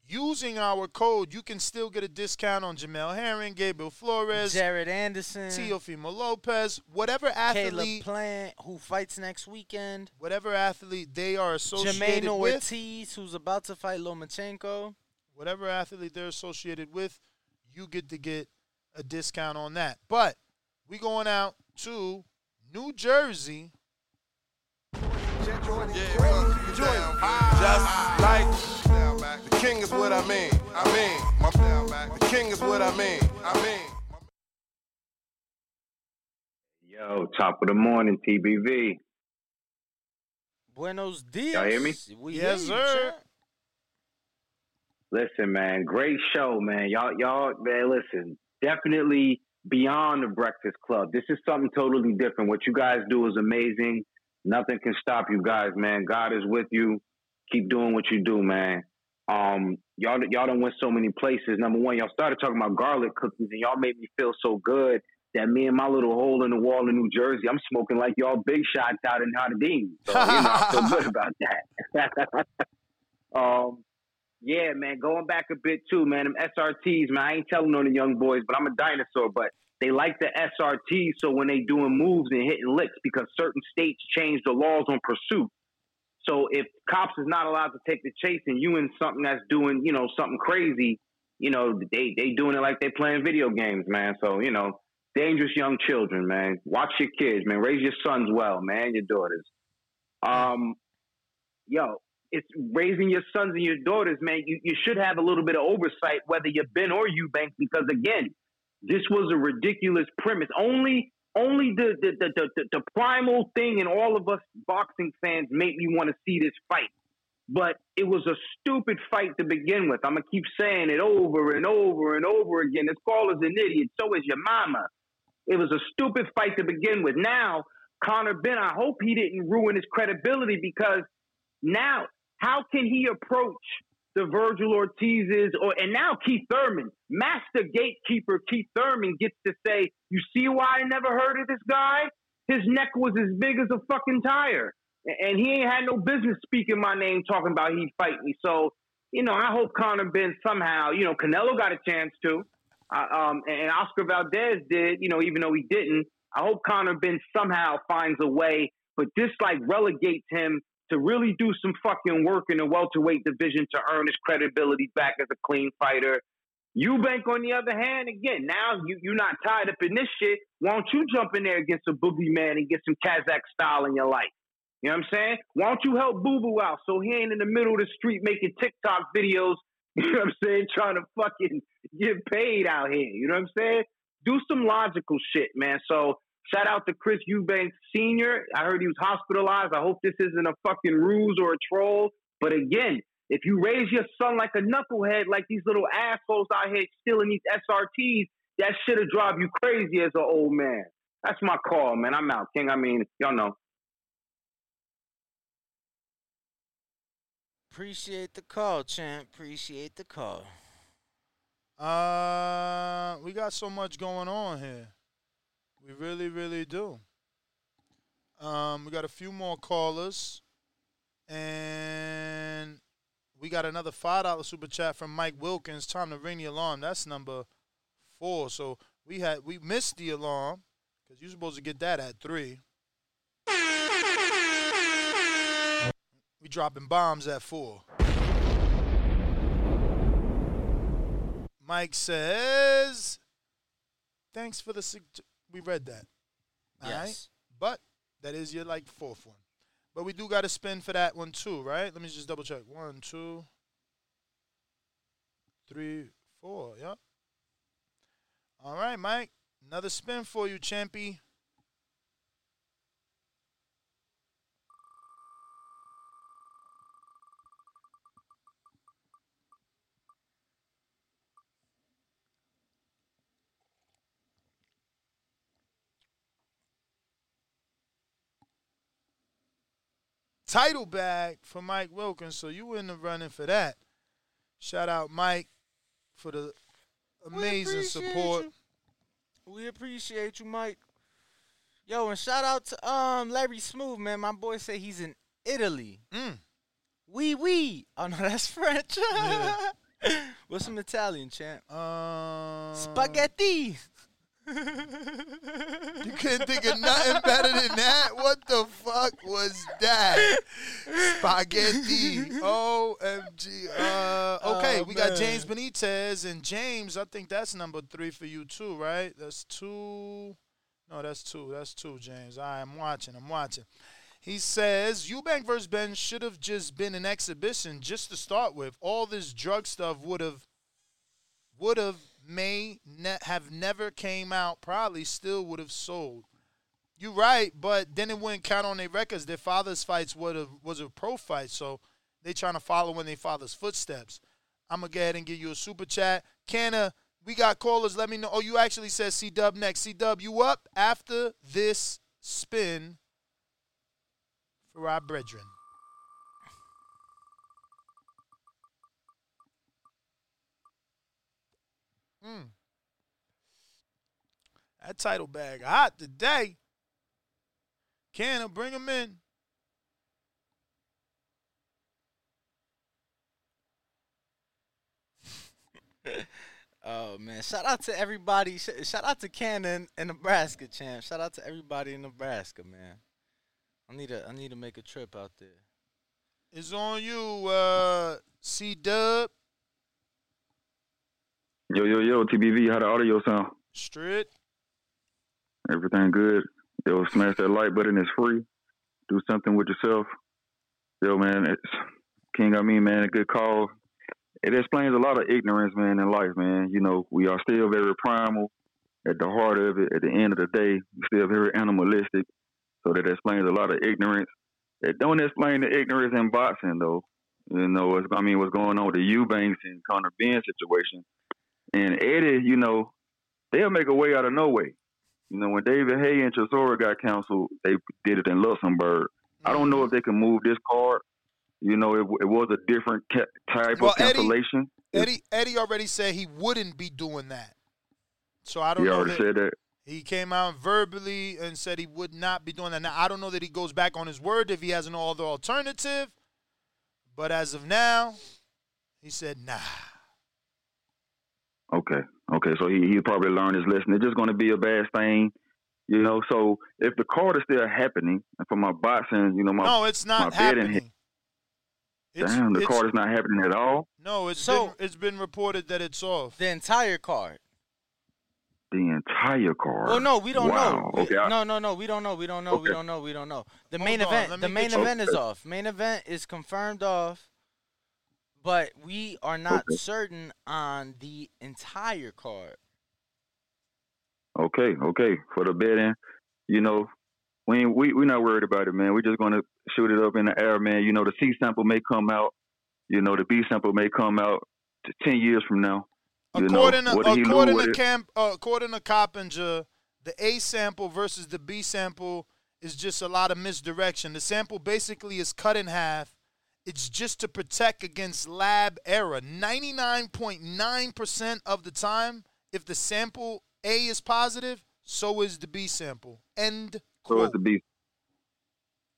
using our code, you can still get a discount on Jamel Herring, Gabriel Flores, Jared Anderson, Teofimo Lopez, whatever athlete. Caleb Plant, who fights next weekend. Whatever athlete they are associated Jermaine with. Ortiz, who's about to fight Lomachenko. Whatever athlete they're associated with, you get to get a discount on that. But we going out to New Jersey. Just like the king is what I mean. I mean, my the king is what I mean. I mean. Yo, top of the morning, TBV. Buenos dias. Y'all hear me? We yes, hear you, sir. Listen, man, great show, man. Y'all, y'all, man, listen, definitely beyond the Breakfast Club. This is something totally different. What you guys do is amazing. Nothing can stop you guys, man. God is with you. Keep doing what you do, man. Um, y'all, y'all done went so many places. Number one, y'all started talking about garlic cookies, and y'all made me feel so good that me and my little hole in the wall in New Jersey, I'm smoking like y'all big shots out in Jardín. So you know, I feel good about that. um, yeah, man, going back a bit too, man. Them SRTs, man. I ain't telling on the young boys, but I'm a dinosaur. But they like the SRTs, so when they doing moves and hitting licks, because certain states change the laws on pursuit. So if cops is not allowed to take the chase, and you in something that's doing, you know, something crazy, you know, they they doing it like they playing video games, man. So you know, dangerous young children, man. Watch your kids, man. Raise your sons well, man. Your daughters. Um, yo, it's raising your sons and your daughters, man. You you should have a little bit of oversight, whether you're Benn or Eubank, because again, this was a ridiculous premise. Only only the the the, the, the, primal thing in all of us boxing fans made me want to see this fight. But it was a stupid fight to begin with. I'm gonna keep saying it over and over and over again. This caller's an idiot. So is your mama. It was a stupid fight to begin with. Now, Conor Benn, I hope he didn't ruin his credibility because now, how can he approach the Virgil Ortizes or and now Keith Thurman, master gatekeeper Keith Thurman gets to say, "You see why I never heard of this guy? His neck was as big as a fucking tire, and he ain't had no business speaking my name, talking about he'd fight me." So, you know, I hope Conor Benn somehow, you know, Canelo got a chance to, uh, um, and Oscar Valdez did, you know, even though he didn't. I hope Conor Benn somehow finds a way, but this like relegates him to really do some fucking work in the welterweight division to earn his credibility back as a clean fighter. Eubank, on the other hand, again, now you, you're not tied up in this shit. Why don't you jump in there against a boogeyman and get some Kazakh style in your life? You know what I'm saying? Why don't you help Boo Boo out so he ain't in the middle of the street making TikTok videos, you know what I'm saying, trying to fucking get paid out here. You know what I'm saying? Do some logical shit, man. So Shout out to Chris Eubanks Sr. I heard he was hospitalized. I hope this isn't a fucking ruse or a troll. But again, if you raise your son like a knucklehead, like these little assholes out here stealing these SRTs, that shit'll drive you crazy as an old man. That's my call, man. I'm out, King. I mean, y'all know. Appreciate the call, champ. Appreciate the call. Uh, we got so much going on here. We really, really do. Um, we got a few more callers, and We got another five dollar super chat from Mike Wilkins. Time to ring the alarm. That's number four. So we had we missed the alarm because you're supposed to get that at three. We dropping bombs at four. Mike says, "Thanks for the sug- we read that." All right, Yes. but that is your like fourth one. But we do got to spin for that one too, right? Let me just double check. One, two, three, four. Yep. All right, Mike. Another spin for you, Champy. Title bag for Mike Wilkins, so you in the running for that. Shout out Mike for the amazing appreciate support. you. We appreciate you, Mike. Yo, and shout out to um Larry Smooth, man. My boy say he's in Italy. Mm. Oui, oui. Oh no, that's French. What's some Italian, champ? Um, Spaghetti. You couldn't think of nothing better than that. What the fuck was that? Spaghetti. OMG. Uh, okay, Oh, we got man. James Benitez and James. I think that's number three for you too, right? That's two. No, that's two. That's two, James. All right, I'm watching. I'm watching. He says Eubank versus Benn should have just been an exhibition just to start with. All this drug stuff would have would have may ne- have never came out probably still would have sold. You're right but then it wouldn't count on their records. Their father's fights would have was a pro fight so they trying to follow in their father's footsteps. I'm gonna go ahead and give you a super chat. Canna we got callers. Let me know. Oh you actually said c-dub next. C-dub you up after this spin for our brethren Mm. That title bag hot today. Canna bring him in. Oh man! Shout out to everybody. Shout out to Cannon and Nebraska, champ. Shout out to everybody in Nebraska, man. I need to I need to make a trip out there. It's on you, uh, C Dub. Yo, yo, yo, TBV, how the audio sound? Straight. Everything good? Yo, smash that like button. It's free. Do something with yourself. Yo, man, it's King. I mean, man, a good call. It explains a lot of ignorance, man, in life, man. You know, we are still very primal. At the heart of it, at the end of the day, we're still very animalistic. So that explains a lot of ignorance. It don't explain the ignorance in boxing, though. You know, I mean, what's going on with the Eubanks and Conor Benn situation. And Eddie, you know, they'll make a way out of no way. You know, when David Haye and Chisora got canceled, they did it in Luxembourg. I don't know mm-hmm. if they can move this card. You know, it, it was a different ca- type Well, of Eddie- cancellation. Eddie Eddie already said he wouldn't be doing that. So I don't know. He know. already that- said that. He came out verbally and said he would not be doing that. Now I don't know that he goes back on his word if he has an other alternative, but as of now, he said nah. Okay, okay. So he he probably learned his lesson. It's just going to be a bad thing, you know. So if the card is still happening, and for my boxing, you know, my no, it's not my betting happening. hit- Damn, the it's- card is not happening at all. No, it's So- been it's been reported that it's off. The entire card. The entire card. Well, no, we don't wow. know. We- Okay, I- no, no, no, we don't know. We don't know. We don't know. We don't know. The Hold main on, event. The main get you- event is Okay. off. Main event is confirmed off, but we are not Okay. certain on the entire card. Okay, okay. For the betting, you know, we we we not worried about it, man. We're just gonna shoot it up in the air, man. You know, the C sample may come out. You know, the B sample may come out t- ten years from now. According know, to according to Camp, uh, according to Coppinger, the A sample versus the B sample is just a lot of misdirection. The sample basically is cut in half. It's just to protect against lab error. Ninety nine point nine percent of the time, if the sample A is positive, so is the B sample. End. quote. So is the B.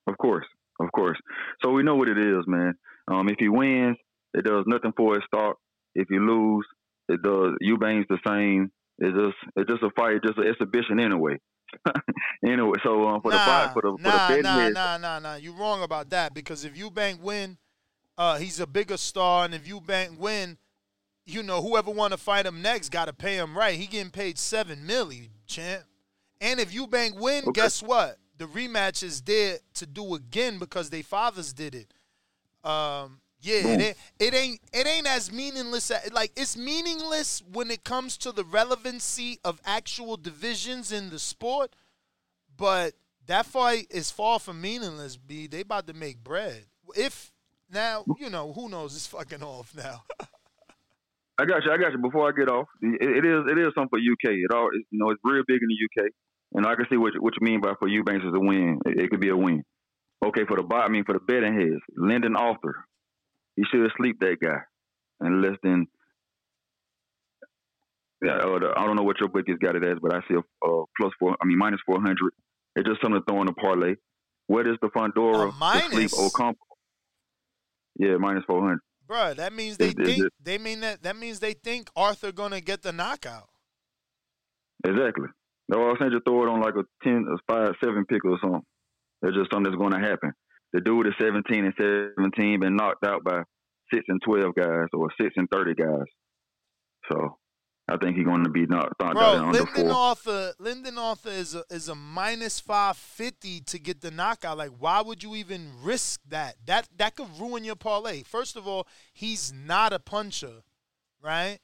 Of course, of course. So we know what it is, man. Um, if he wins, It does nothing for his stock. If you lose, it does. Eubanks the same. It's just it's just a fight, just an exhibition anyway. anyway, so um, for the nah, fight for the for nah, the betting nah, nah, nah, nah. You wrong about that because if Eubank win, uh, he's a bigger star, and if Eubank win, you know whoever want to fight him next got to pay him right. He getting paid seven milli, champ. And if Eubank win, Okay. guess what? The rematch is there to do again because they fathers did it. Um, yeah, it ain't, it ain't it ain't as meaningless. As, like it's meaningless when it comes to the relevancy of actual divisions in the sport, but that fight is far from meaningless. B, they about to make bread. If now you know who knows it's fucking off now. I got you. I got you. Before I get off, it, it is it is something for UK. It all you know it's real big in the UK, and I can see what you, what you mean by for Eubanks is a win. It, it could be a win. Okay, for the bot, I mean for the betting heads, Lyndon Arthur, he should have sleep that guy, and less than. Yeah, or the, I don't know what your book has got it as, but I see a uh, plus four. I mean minus four hundred. It's just something to throw in the parlay. What is the Fundora to sleep minus? Ocampo? Yeah, minus four hundred. Bruh, that means they think they mean that that means they think Arthur gonna get the knockout. Exactly. No, I was saying just throw it on like a ten, a five, seven pick or something. That's just something that's going to happen. The dude is seventeen and seventeen, been knocked out by six and twelve guys or six and thirty guys. So I think he's going to be knocked, knocked out Bro, under Lyndon four. Arthur, Lyndon Arthur is a is a minus five fifty to get the knockout. Like, why would you even risk that? That that could ruin your parlay. First of all, he's not a puncher, right?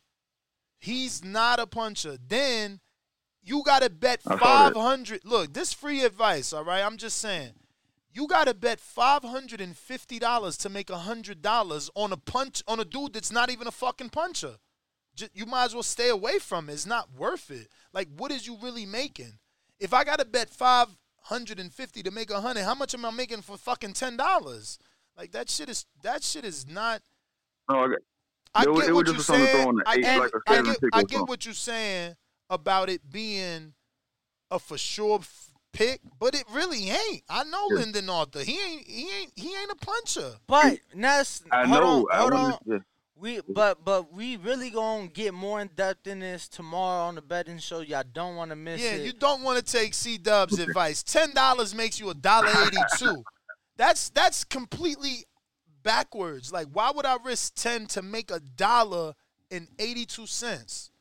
He's not a puncher. Then you bet saw five that. hundred. Look, this free advice, all right? I'm just saying. You gotta bet five hundred and fifty dollars to make hundred dollars on a punch on a dude that's not even a fucking puncher. You might as well stay away from it. It's not worth it. Like, what is you really making? If I gotta bet five hundred and fifty to make a hundred, how much am I making for fucking ten dollars? Like that shit is that shit is not. No, I, I get it what you're just something throw saying. I, eight, get- like a I seven get, I get what you're saying about it being a for sure pick, but it really ain't. I know Yeah. Lyndon Arthur. He ain't. He ain't. He ain't a puncher. But that's I hold know. on, hold wanted on. to- We but but we really gonna get more in depth in this tomorrow on the betting show. Y'all don't want to miss Yeah, it. you don't want to take C Dub's advice. Ten dollars makes you a dollar eighty-two. That's that's completely backwards. Like, why would I risk ten to make a dollar and eighty-two cents?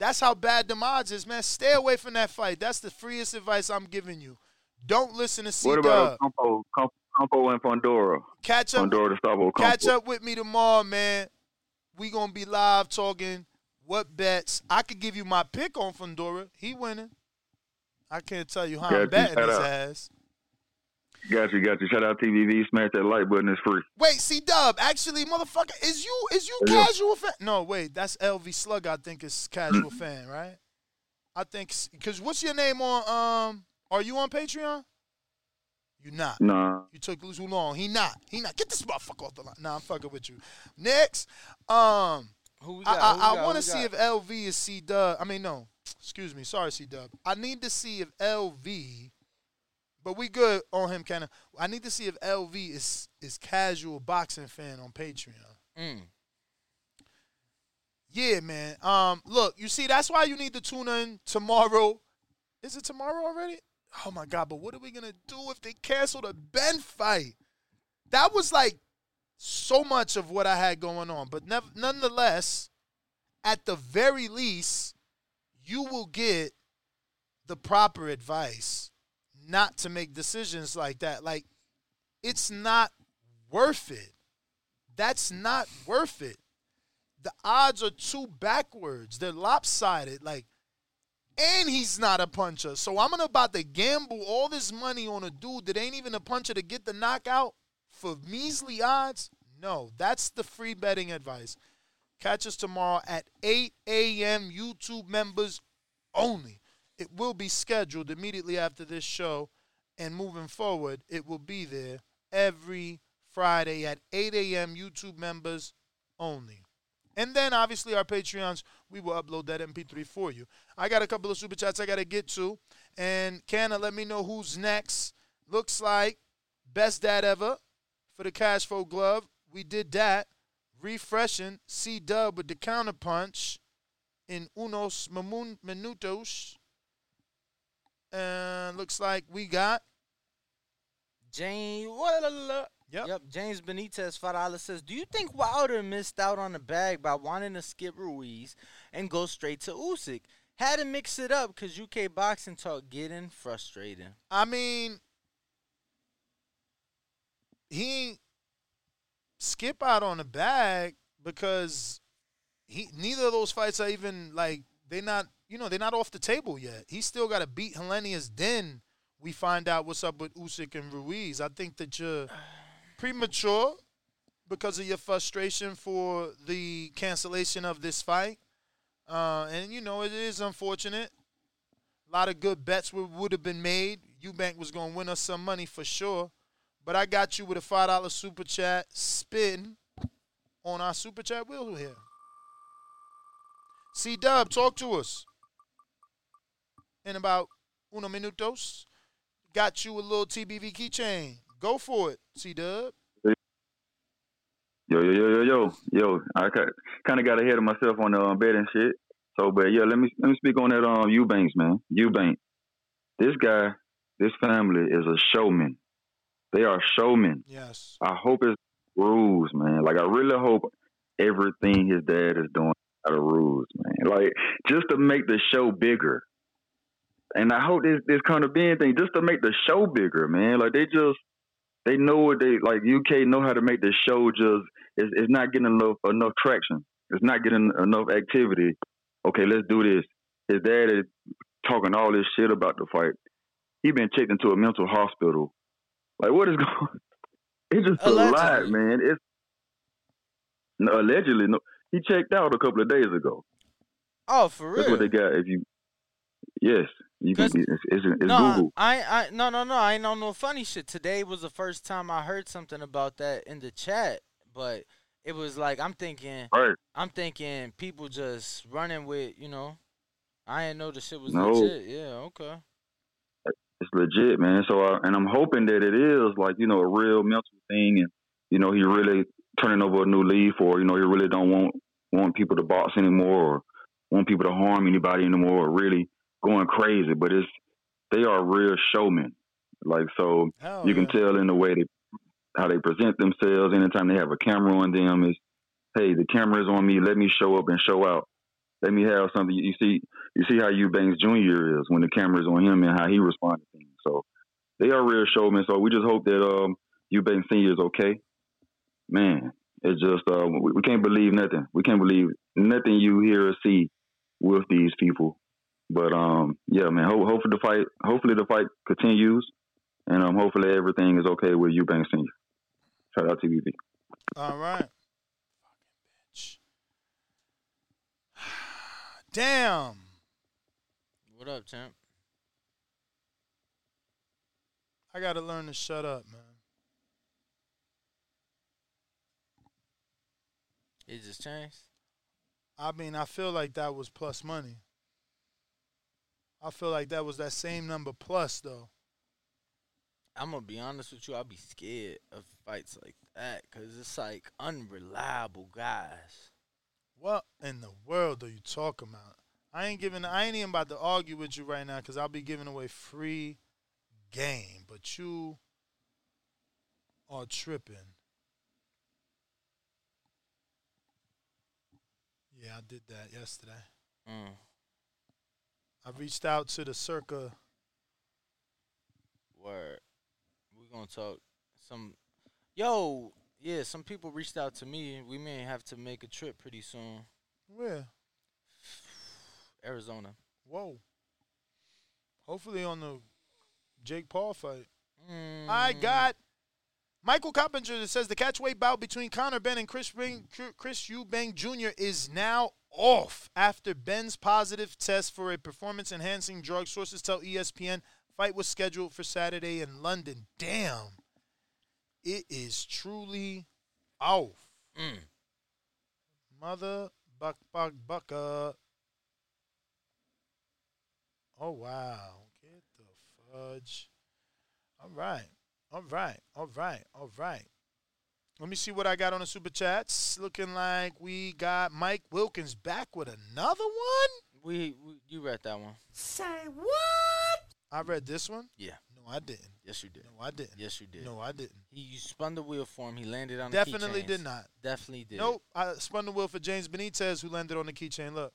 That's how bad the odds is, man. Stay away from that fight. That's the freest advice I'm giving you. Don't listen to C What about Ocampo, Ocampo and Fundora? Catch up. Stop Catch up with me tomorrow, man. We gonna be live talking what bets. I could give you my pick on Fundora. He winning. I can't tell you how Got I'm betting his out. ass. Got you, got you. Shout out TBV. Smash that like button. It's free. Wait, C Dub. Actually, motherfucker, is you is you Yeah. casual fan? No, wait, that's LV Slug. I think is casual fan, right? I think because what's your name on? Um, are you on Patreon? You not. Nah. You took too long. He not. He not. Get this motherfucker off the line. Nah, I'm fucking with you. Next, um, Who we I, got? Who I. I want to see got? if LV is C Dub. I mean, no, excuse me. Sorry, C Dub. I need to see if LV. But we good on him, kind of. I need to see if LV is is casual boxing fan on Patreon. Mm. Yeah, man. Um, look, you see, that's why you need to tune in tomorrow. Is it tomorrow already? Oh my god! But what are we gonna do if they cancel the Benn fight? That was like so much of what I had going on. But nev- nonetheless, at the very least, you will get the proper advice not to make decisions like that. Like, it's not worth it. That's not worth it. The odds are too backwards. They're lopsided. Like, and he's not a puncher. So I'm about to gamble all this money on a dude that ain't even a puncher to get the knockout for measly odds. No, that's the free betting advice. Catch us tomorrow at 8 a.m. YouTube members only. It will be scheduled immediately after this show, and moving forward, it will be there every Friday at 8 a.m. YouTube members only. And then obviously our Patreons, we will upload that MP3 for you. I got a couple of super chats I got to get to. And Canna, let me know who's next. Looks like best dad ever for the cash flow glove. We did that. refreshing. C Dub with the counterpunch in unos minutos. And looks like we got James. Yep. Yep. James Benitez Farala says, "Do you think Wilder missed out on the bag by wanting to skip Ruiz and go straight to Usyk? Had to mix it up because UK boxing talk getting frustrating." I mean, he ain't skip out on the bag because he neither of those fights are even like they not you know they're not off the table yet. He still got to beat Helenius. Then we find out what's up with Usyk and Ruiz. I think that you're premature because of your frustration for the cancellation of this fight. Uh, and you know it is unfortunate. A lot of good bets would, would have been made. Eubank was going to win us some money for sure. But I got you with a five dollar super chat spin on our super chat wheel here. C Dub, talk to us. In about uno minutos. Got you a little TBV keychain. Go for it, C Dub. Yo, yo, yo, yo, yo, yo. I kind of got ahead of myself on the um, betting shit. So, but yeah, let me let me speak on that. Um, Eubanks, man, Eubank. This guy, this family is a showman. They are showmen. Yes. I hope it's rules, man. Like I really hope everything his dad is doing out of rules, man. Like just to make the show bigger. And I hope this this kind of being thing just to make the show bigger, man. Like they just they know what they like. UK know how to make the show just it's, it's not getting enough enough traction. It's not getting enough activity. Okay, let's do this. His dad is talking all this shit about the fight. He been checked into a mental hospital. Like what is going? It's just a lot, man. It's no, allegedly no. He checked out a couple of days ago. Oh, for real? That's what they got. If you, yes, you can. It's, it's, it's no, Google. I, I, no, no, no. I ain't on no funny shit. Today was the first time I heard something about that in the chat, but it was like I'm thinking, right. I'm thinking people just running with, you know. I didn't know the shit was No. legit. Yeah, okay. It's legit, man. So, uh, and I'm hoping that it is like you know a real mental thing, and you know he really turning over a new leaf, or you know he really don't want want people to box anymore, or want people to harm anybody anymore, or really going crazy. But it's they are real showmen. Like so, Hell you can tell in the way they how they present themselves. Anytime they have a camera on them, is hey, the camera is on me. Let me show up and show out. Let me have something. You see, you see how Eubanks Jr. is when the camera is on him and how he responds to things. So they are real showmen. So we just hope that um, Eubanks Senior is okay. Man, it's just uh, we, we can't believe nothing. We can't believe nothing you hear or see with these people. But um, yeah, man. Ho- hopefully the fight, hopefully the fight continues, and um, hopefully everything is okay with Eubanks Senior. Shout out to TBV. All right. Fucking bitch. Damn. What up, champ? I got to learn to shut up, man. It just changed. I mean, I feel like that was plus money. I feel like that was that same number plus, though. I'm gonna be honest with you. I'll be scared of fights like that because it's like unreliable guys. What in the world are you talking about? I ain't giving. I ain't even about to argue with you right now because I'll be giving away free game. But you are tripping. Yeah, I did that yesterday. Mm. I reached out to the circa. Word. We're gonna talk some. Yo, yeah. Some people reached out to me. We may have to make a trip pretty soon. Where? Arizona. Whoa. Hopefully on the Jake Paul fight. Mm. I got Michael Coppinger says the catchweight bout between Conor Benn and Chris Ring, Chris Eubank Jr. is now off after Benn's positive test for a performance-enhancing drug. Sources tell ESPN fight was scheduled for Saturday in London. Damn, it is truly off. Mm. Mother buck buck bucka. Oh wow. Get the fudge. All right. All right. All right. All right. Let me see what I got on the super chats. Looking like we got Mike Wilkins back with another one. We, we you read that one. Say what? I read this one. Yeah. No, I didn't. Yes, you did. No, I didn't. Yes, you did. No, I didn't. He you spun the wheel for him. He landed on Definitely the did not. Definitely did. Nope. I spun the wheel for James Benitez, who landed on the keychain. Look.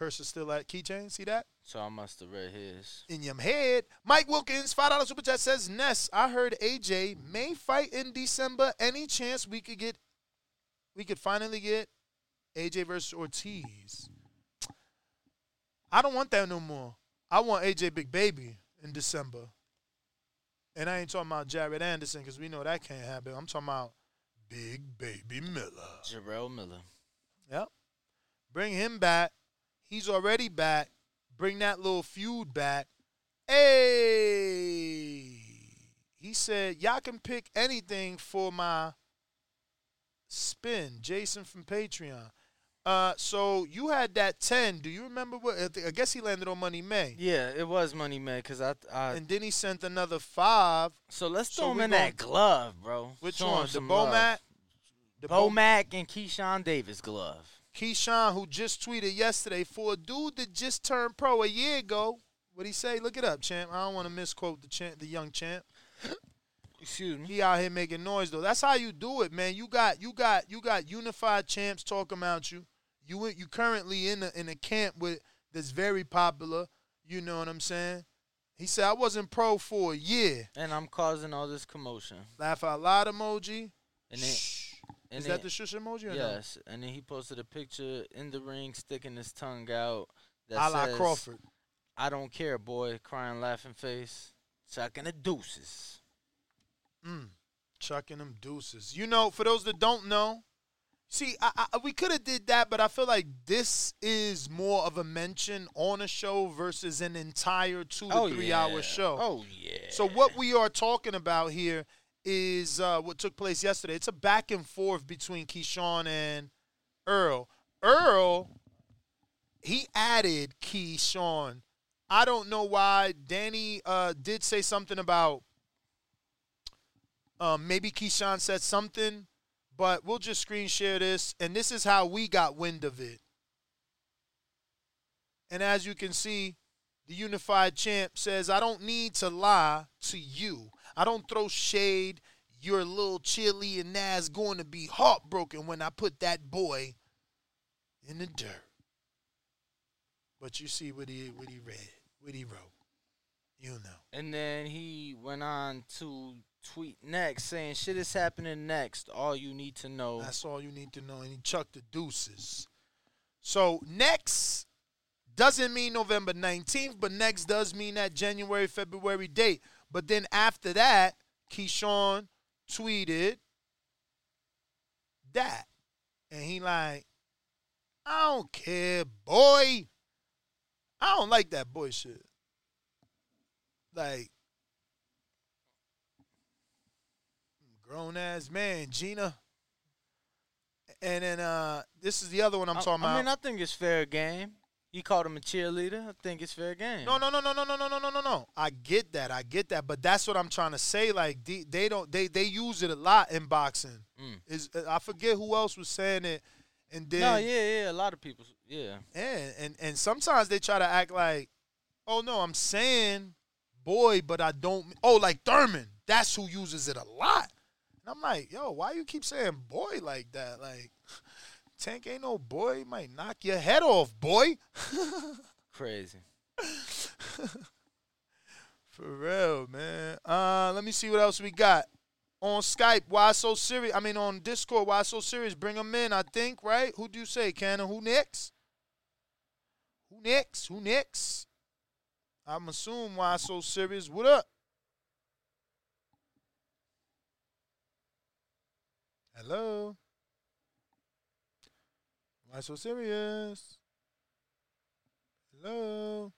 Mm. is still at keychain. See that? So I must have read his. in your head. Mike Wilkins, five dollar super chat says Ness. I heard AJ may fight in December. Any chance we could get, we could finally get AJ versus Ortiz? I don't want that no more. I want AJ Big Baby in December. And I ain't talking about Jared Anderson because we know that can't happen. I'm talking about Big Baby Miller. Jarrell Miller. Yep. Bring him back. He's already back. Bring that little feud back. Hey. He said, Y'all can pick anything for my spin. Jason from Patreon. Uh, so you had that 10. Do you remember what? I guess he landed on Money May. Yeah, it was Money May because I, I. And then he sent another five. So let's So throw him we in that glove, bro. Which Show one? The. Bomac? The Bo- Bomac and Keyshawn Davis glove. Keyshawn, who just tweeted yesterday, for a dude that just turned pro a year ago, what'd he say? Look it up, champ. I don't want to misquote the champ, the young champ. Excuse me. He out here making noise though. That's how you do it, man. You got you got you got unified champs talking about you. You you currently in a in a camp with that's very popular. You know what I'm saying? He said I wasn't pro for a year. And I'm causing all this commotion. Laugh out loud emoji. And then, and Is then- that the shush emoji or no? Yes. And then he posted a picture in the ring sticking his tongue out. That A says, Crawford. I don't care, boy. Crying, laughing face. Chucking the deuces. Mm, chucking them deuces. You know, for those that don't know, see, I, I, we could have did that, but I feel like this is more of a mention on a show versus an entire two to Oh, three yeah. hour show. Oh, yeah. So what we are talking about here is uh, what took place yesterday. It's a back and forth between Keyshawn and Errol. Errol, he added Keyshawn. I don't know why. Danny uh, did say something about um, maybe Keyshawn said something, but we'll just screen share this. And this is how we got wind of it. And as you can see, the unified champ says, I don't need to lie to you. I don't throw shade. Your little chili and Nas going to be heartbroken when I put that boy in the dirt. But you see what he what he read, what he wrote. You know. And then he went on to tweet next saying, shit is happening next. All you need to know. That's all you need to know. And he chucked the deuces. So next doesn't mean November 19th, but next does mean that January, February date. But then after that, Keyshawn tweeted that. And he like, I don't care, boy. I don't like that boy shit. Like, grown ass man, Gina. And then uh this is the other one I'm I, talking I about. I mean, I think it's fair game. He called him a cheerleader. I think it's fair game. No, no, no, no, no, no, no, no, no, no, no. I get that. I get that. But that's what I'm trying to say. Like they, they don't they they use it a lot in boxing. Mm. Is I forget who else was saying it, and then No, yeah, yeah. A lot of people. Yeah. and and and sometimes they try to act like, oh no, I'm saying boy, but I don't. Oh, like Thurman. That's who uses it a lot. And I'm like, yo, why you keep saying boy like that? Like, Tank ain't no boy. He might knock your head off, boy. Crazy. For real, man. Uh, let me see what else we got. On Skype, why so serious? I mean, on Discord, why so serious? Bring them in, I think, right? Who do you say, Cannon? Who next? Who next? Who next? I'm assuming why so serious. What up? Hello? Why so serious? Hello?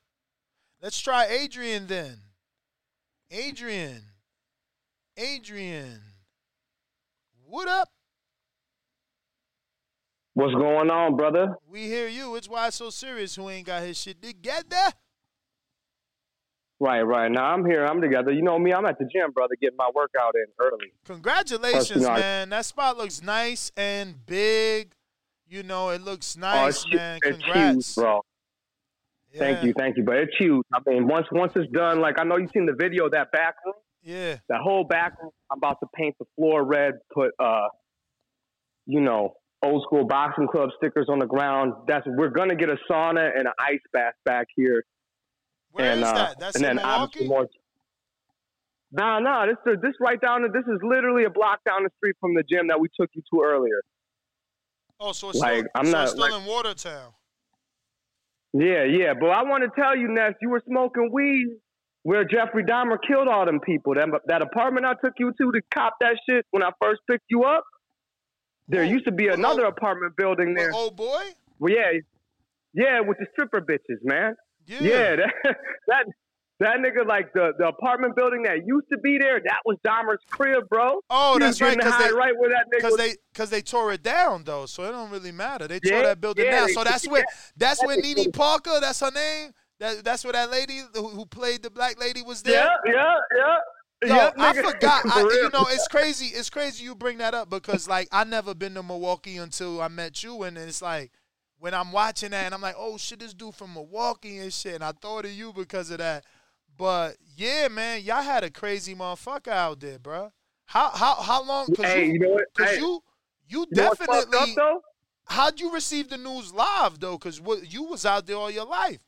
Let's try Adrian then. Adrian. Adrian. What up? What's going on, brother? We hear you. It's why I so serious who ain't got his shit together. Right, right. Now I'm here. I'm together. You know me. I'm at the gym, brother, getting my workout in early. Congratulations, you know, I- man. That spot looks nice and big. You know, it looks Oh, nice, it's, man. it's Congrats. huge, bro. Thank you, thank you. But it's huge. I mean, once once it's done, like I know you've seen the video of that back room. Yeah. That whole back room, I'm about to paint the floor red, put uh, you know, old school boxing club stickers on the ground. That's we're gonna get a sauna and an ice bath back here. Where and, is uh, that? That's and in then obviously Milwaukee? more. Nah, nah. This this right down. This is literally a block down the street from the gym that we took you to earlier. Oh, so it's Like, still, I'm so not- still like- in Watertown. Yeah, yeah. But I want to tell you, Ness, you were smoking weed where Jeffrey Dahmer killed all them people. That, that apartment I took you to to cop that shit when I first picked you up, there used to be another apartment building there. Oh boy. Well, yeah, yeah, with the stripper bitches, man. Yeah. that that that nigga like the the apartment building that used to be there. That was Dahmer's crib, bro. Oh, He that's right. Because they, right where that nigga cause was. they, cause they tore it down though, so it don't really matter. They tore that building yeah, down. So that's where, yeah. that's where Nene Parker. That's her name. That, that's where that lady who, who played the black lady was there. yeah, yeah, yeah. Yo, yeah, I forgot. I, you know, it's crazy. It's crazy you bring that up because like I never been to Milwaukee until I met you, and it's like when I'm watching that, and I'm like, oh shit, this dude from Milwaukee and shit, and I thought of you because of that. But yeah, man, y'all had a crazy motherfucker out there, bro. How how how long? Cause Hey, you, you know what? Cause Hey, you you You definitely. up, though? How'd you receive the news live though? Cause what you was out there all your life.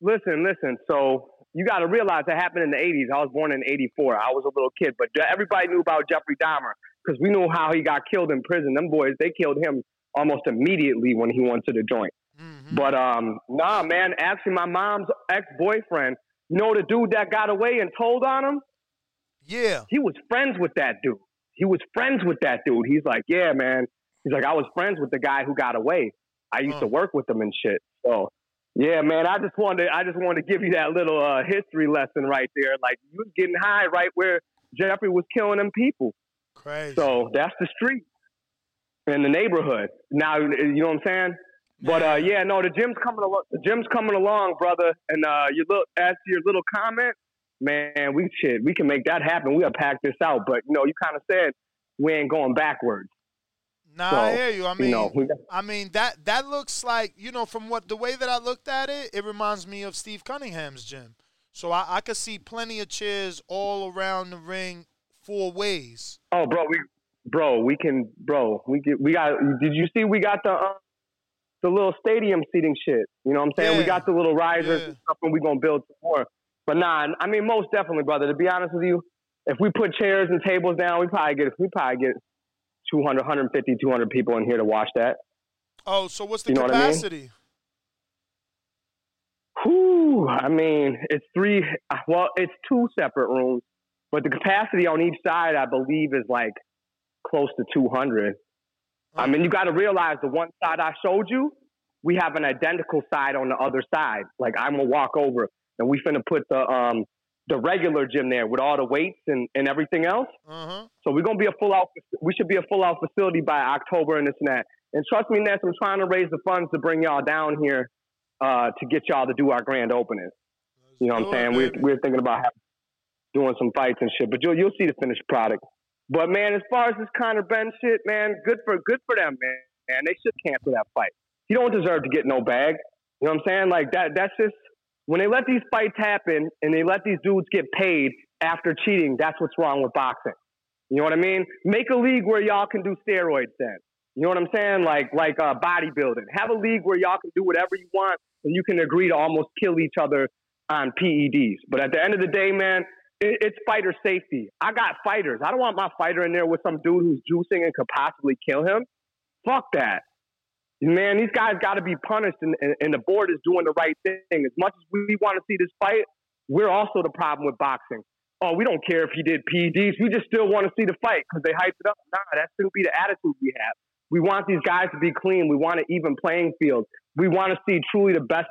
Listen, listen. So you got to realize that happened in the 80s. I was born in 84. I was a little kid, but everybody knew about Jeffrey Dahmer because we knew how he got killed in prison. Them boys, they killed him almost immediately when he went to the joint. But um, nah, man. Actually, my mom's ex-boyfriend. You know the dude that got away and told on him? Yeah. He was friends with that dude. He was friends with that dude. He's like, yeah, man. He's like, I was friends with the guy who got away. I used to work with him and shit. So, yeah, man. I just wanted, I just wanted to give you that little uh, history lesson right there. Like you was getting high right where Jeffrey was killing them people. Crazy. So that's the street in the neighborhood. Now, you know what I'm saying? But uh, yeah, no, the gym's coming along. The gym's coming along, brother. And uh, you look as to your little comment, man. We shit, we can make that happen. We'll pack this out. But you know, you kind of said we ain't going backwards. Nah, So, I hear you. I you mean, know, got- I mean that that looks like you know from what the way that I looked at it, it reminds me of Steve Cunningham's gym. So I, I could see plenty of chairs all around the ring, four ways. Oh, bro, we, bro, we can, bro, we get, we got. Did you see? We got the uh, the little stadium seating shit. You know what I'm saying? We got the little risers and stuff, and we're gonna build some more. But nah, I mean, most definitely, brother. To be honest with you, if we put chairs and tables down, we probably get we probably get 200, 150, 200 people in here to watch that. Oh, so what's the You know what I mean? capacity? Whew, I mean, it's three. Well, it's two separate rooms, but the capacity on each side, I believe, is like close to 200. I mean, you got to realize the one side I showed you, we have an identical side on the other side. Like I'm gonna walk over and we finna put the um the regular gym there with all the weights and, and everything else. Uh-huh. So we're gonna be a full out. We should be a full out facility by October and this and that. And trust me, Ness, I'm trying to raise the funds to bring y'all down here uh, to get y'all to do our grand opening. You know what I'm saying? We're we're thinking about having, doing some fights and shit, but you'll you'll see the finished product. But man, as far as this Conor Benn shit, man, good for good for them, man. Man, they should cancel that fight. He don't deserve to get no bag. You know what I'm saying? Like that. That's just when they let these fights happen and they let these dudes get paid after cheating. That's what's wrong with boxing. You know what I mean? Make a league where y'all can do steroids then. You know what I'm saying? Like like uh, bodybuilding. Have a league where y'all can do whatever you want and you can agree to almost kill each other on PEDs. But at the end of the day, man, it, it's fighter safety. I got fighters. I don't want my fighter in there with some dude who's juicing and could possibly kill him. Fuck that. Man, these guys got to be punished, and, and, and the board is doing the right thing. As much as we want to see this fight, we're also the problem with boxing. Oh, we don't care if he did PEDs. We just still want to see the fight because they hyped it up. Nah, that shouldn't be the attitude we have. We want these guys to be clean. We want an even playing field. We want to see truly the best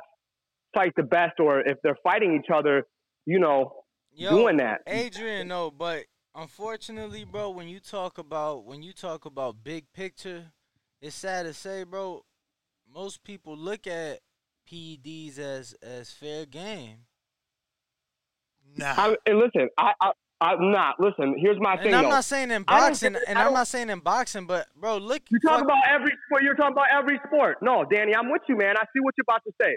fight the best, or if they're fighting each other, you know, Yo, doing that. Adrian, no, but unfortunately, bro, when you talk about when you talk about big picture, it's sad to say, bro. Most people look at PEDs as as fair game. Nah. I, and listen, I, I, I'm not. Listen, here's my And thing. I'm though. not saying in boxing, get- and I I'm don't- saying in boxing, but bro, look. You talk fuck- about every sport. You're talking about every sport. No, Danny, I'm with you, man. I see what you're about to say.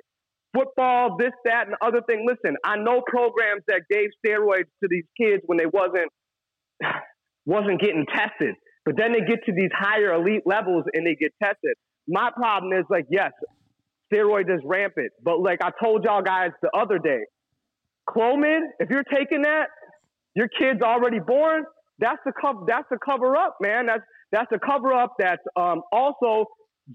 Football, this, that, and the other thing. Listen, I know programs that gave steroids to these kids when they wasn't wasn't getting tested, but then they get to these higher elite levels and they get tested. My problem is like, yes, steroids is rampant, but like I told y'all guys the other day, Clomid, if you're taking that, your kid's already born. That's the cover. That's the cover up, man. That's that's a cover up. That's um, also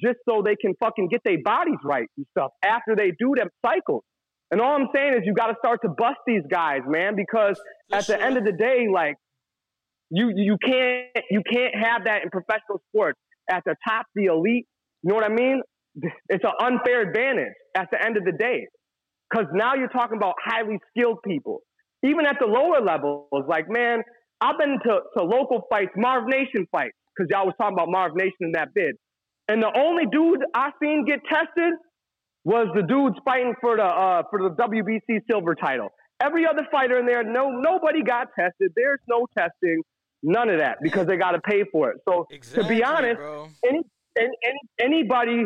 just so they can fucking get their bodies right and stuff after they do them cycles. And all I'm saying is you got to start to bust these guys, man, because at the end of the day, like you you can't you can't have that in professional sports at the top, the elite. You know what I mean? It's an unfair advantage at the end of the day, because now you're talking about highly skilled people. Even at the lower levels, like man, I've been to, to local fights, Marv Nation fights, because y'all was talking about Marv Nation in that bid. And the only dude I seen get tested was the dudes fighting for the uh, for the WBC silver title. Every other fighter in there, no nobody got tested. There's no testing, none of that because they got to pay for it. So exactly, to be honest, any, any, any anybody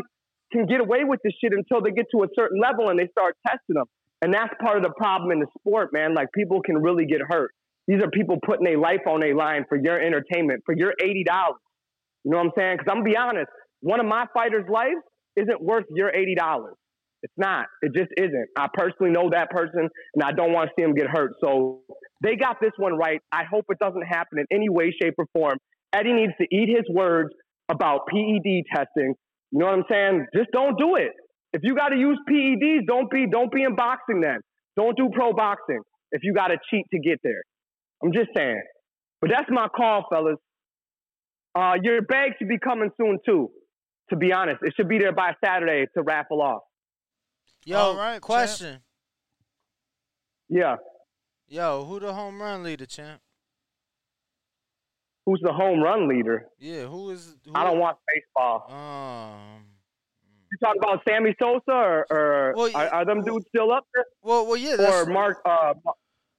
can get away with this shit until they get to a certain level and they start testing them. And that's part of the problem in the sport, man. Like people can really get hurt. These are people putting their life on a line for your entertainment, for your eighty dollars. You know what I'm saying? Because I'm gonna be honest, one of my fighters' lives isn't worth your eighty dollars. It's not. It just isn't. I personally know that person, and I don't want to see him get hurt. So they got this one right. I hope it doesn't happen in any way, shape, or form. Eddie needs to eat his words about PED testing. You know what I'm saying? Just don't do it. If you got to use PEDs, don't be don't be in boxing then. Don't do pro boxing if you got to cheat to get there. I'm just saying. But that's my call, fellas. Uh, your bag should be coming soon too. To be honest, it should be there by Saturday to raffle off. Yo, right? question. Yeah. Yo, who the home run leader, champ? Who's the home run leader? Yeah, who is? Who I don't watch baseball. Um, You talking about Sammy Sosa or, or are, are them dudes still up there? Well, well, yeah. Or That's, Mark? Uh,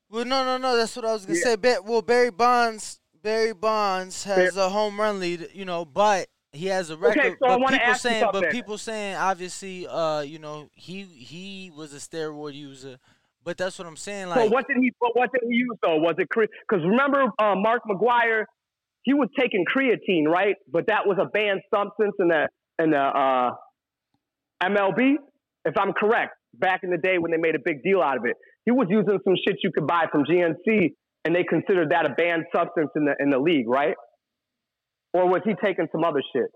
well, no, no, no. That's what I was gonna Yeah. say. Ba- well, Barry Bonds, Barry Bonds has a home run lead, you know, but he has a record. Okay, so but people ask you saying, but people saying, obviously, uh, you know, he he was a steroid user. But that's what I'm saying. Like, so what did he? But what did he use though? Was it because remember uh, Mark McGwire? He was taking creatine, right? But that was a banned substance in the in the uh, MLB, if I'm correct. Back in the day when they made a big deal out of it, he was using some shit you could buy from GNC, and they considered that a banned substance in the in the league, right? Or was he taking some other shit?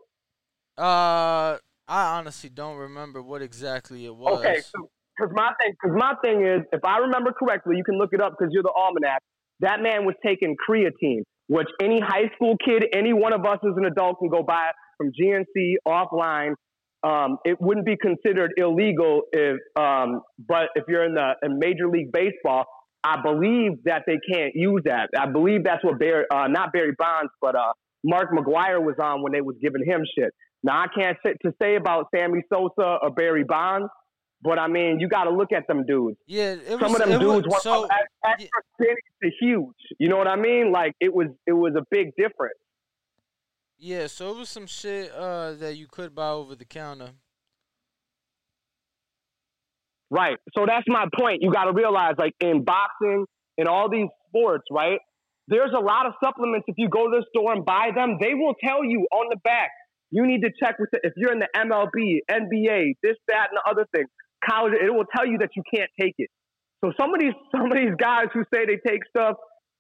uh, I honestly don't remember what exactly it was. Okay, so because my thing, because my thing is, if I remember correctly, you can look it up because you're the almanac. That man was taking creatine, which any high school kid, any one of us as an adult can go buy from GNC offline. Um, it wouldn't be considered illegal if, um, but if you're in the in Major League Baseball, I believe that they can't use that. I believe that's what Barry, uh, not Barry Bonds, but uh, Mark McGwire was on when they was giving him shit. Now I can't to say about Sammy Sosa or Barry Bonds, but I mean you got to look at them dudes. Yeah, it Some of them dudes was, went so from ex- extra skinny to huge. You know what I mean? Like it was it was a big difference. yeah, so it was some shit uh that you could buy over the counter. Right. So that's my point. You got to realize, like in boxing and all these sports, right? There's a lot of supplements. If you go to the store and buy them, they will tell you on the back. You need to check with the, if you're in the MLB, NBA, this, that, and the other thing. College, it will tell you that you can't take it. So some of these some of these guys who say they take stuff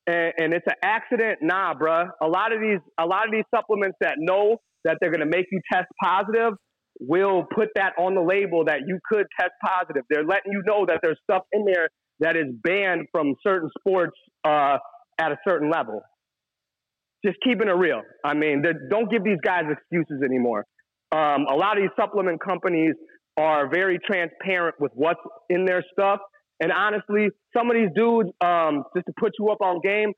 and, and it's an accident, nah, bruh. A lot of these a lot of these supplements that know that they're gonna make you test positive will put that on the label that you could test positive. They're letting you know that there's stuff in there that is banned from certain sports uh, at a certain level. Just keeping it real. I mean, don't give these guys excuses anymore. Um, a lot of these supplement companies are very transparent with what's in their stuff. And honestly, some of these dudes, um, just to put you up on game,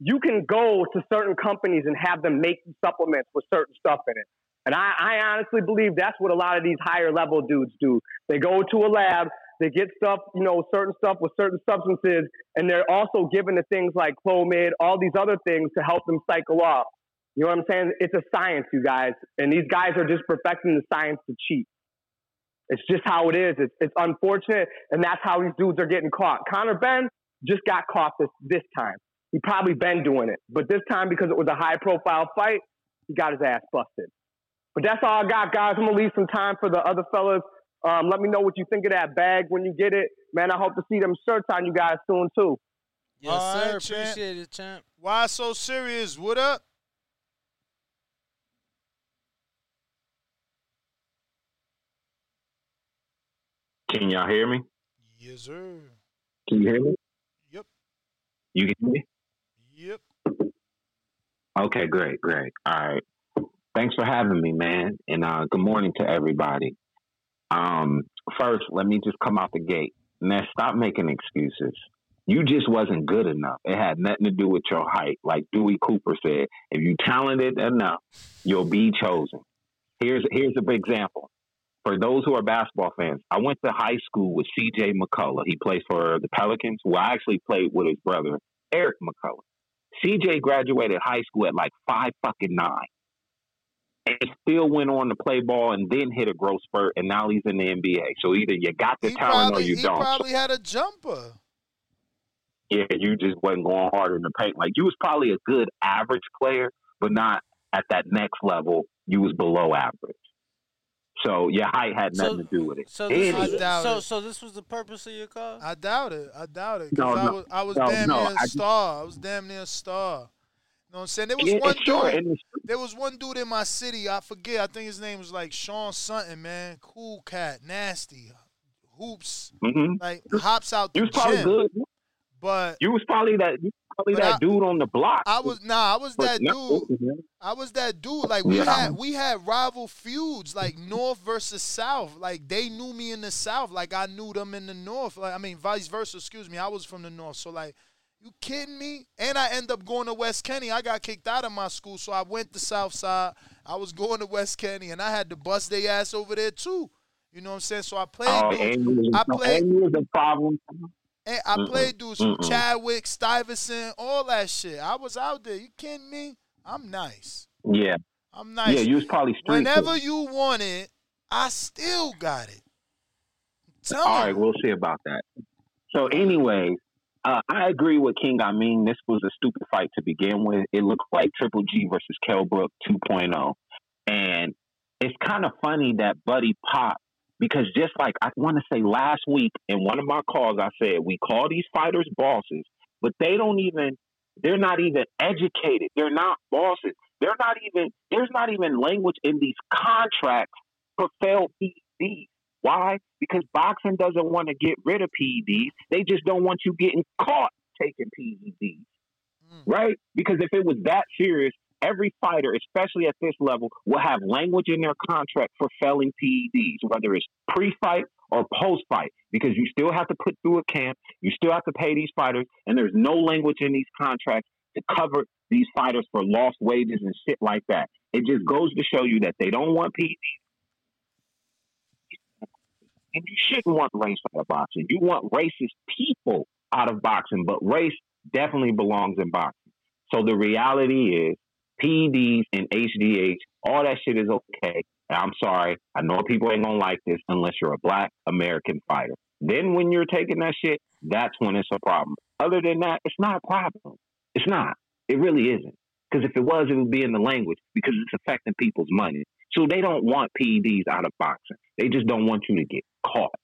you can go to certain companies and have them make supplements with certain stuff in it. And I, I honestly believe that's what a lot of these higher level dudes do. They go to a lab, they get stuff, you know, certain stuff with certain substances, and they're also given the things like Clomid, all these other things to help them cycle off. You know what I'm saying? It's a science, you guys. And these guys are just perfecting the science to cheat. It's just how it is. It's, it's unfortunate, and that's how these dudes are getting caught. Conor Benn just got caught this, this time. He probably been doing it, but this time because it was a high profile fight, he got his ass busted. But that's all I got, guys. I'm gonna leave some time for the other fellas. Um, let me know what you think of that bag when you get it, man. I hope to see them shirts on you guys soon too. Yes, All sir. right, champ. Appreciate it, champ. Why so serious? What up? Can y'all hear me? Yes, sir. Can you hear me? Yep. You can hear me? Yep. Okay, great, great. All right. Thanks for having me, man. And uh, good morning to everybody. Um, first, let me just come out the gate. Now, stop making excuses. You just wasn't good enough. It had nothing to do with your height. Like Dewey Cooper said, if you talented enough, you'll be chosen. Here's here's a big example. For those who are basketball fans, I went to high school with C.J. McCollum. He plays for the Pelicans. Well, I actually played with his brother, Errick McCollum. CJ graduated high school at like five fucking nine. And still went on to play ball and then hit a growth spurt, and now he's in the NBA. So either you got the He talent probably, or you he don't. He probably had a jumper. yeah, you just wasn't going hard in the paint. Like you was probably a good average player, but not at that next level. You was below average. So your height had nothing to do with it. So this, Anyway. was, so, so this was the purpose of your call? I doubt it. I doubt it. No, I no. was, I was No, damn no, near a I just- star. I was damn near a star. You know what I'm saying? There was Yeah, one sure, dude. There was one dude in my city. I forget. I think his name was like Sean something. Man, cool cat, nasty, hoops, Mhm. like hops out the You was probably gym. good. But You was probably that. You probably that I- dude on the block. I was nah. I was that dude. I was that dude. Like we Yeah. had we had rival feuds, like North versus South. Like they knew me in the South, like I knew them in the North. Like I mean, vice versa. Excuse me. I was from the North, so like, you kidding me? And I end up going to West Kenny. I got kicked out of my school, so I went to South Side. I was going to West Kenny, and I had to bust their ass over there too. You know what I'm saying? So I played. Oh, dudes- and you was, I played. was a problem. And I Mm-mm. played dudes from Chadwick, Stuyvesant, all that shit. I was out there. You kidding me? I'm nice. Yeah. I'm nice. Yeah, you was probably street. Whenever kid. you want it, I still got it. Tell All right, we'll see about that. So, anyways, uh, I agree with King. I mean, this was a stupid fight to begin with. It looked like Triple G versus Kell Brook 2.0. And it's kind of funny that Buddy popped because just like I want to say last week in one of my calls, I said we call these fighters bosses, but they don't even, they're not even educated. They're not bosses. They're not even, there's not even language in these contracts for failed PEDs. Why? Because boxing doesn't want to get rid of PEDs. They just don't want you getting caught taking PEDs. Mm. Right? Because if it was that serious, every fighter, especially at this level, will have language in their contract for failing PEDs, whether it's pre-fight or post-fight, because you still have to put through a camp, you still have to pay these fighters, and there's no language in these contracts to cover these fighters for lost wages and shit like that. It just goes to show you that they don't want PEDs. And you shouldn't want race out of boxing. You want racist people out of boxing, but race definitely belongs in boxing. So the reality is PEDs and HGH, all that shit is okay. And I'm sorry, I know people ain't gonna like this unless you're a black American fighter. Then when you're taking that shit, that's when it's a problem. Other than that, it's not a problem. It's not. It really isn't. Because if it was, it would be in the language because it's affecting people's money. So they don't want PEDs out of boxing. They just don't want you to get caught.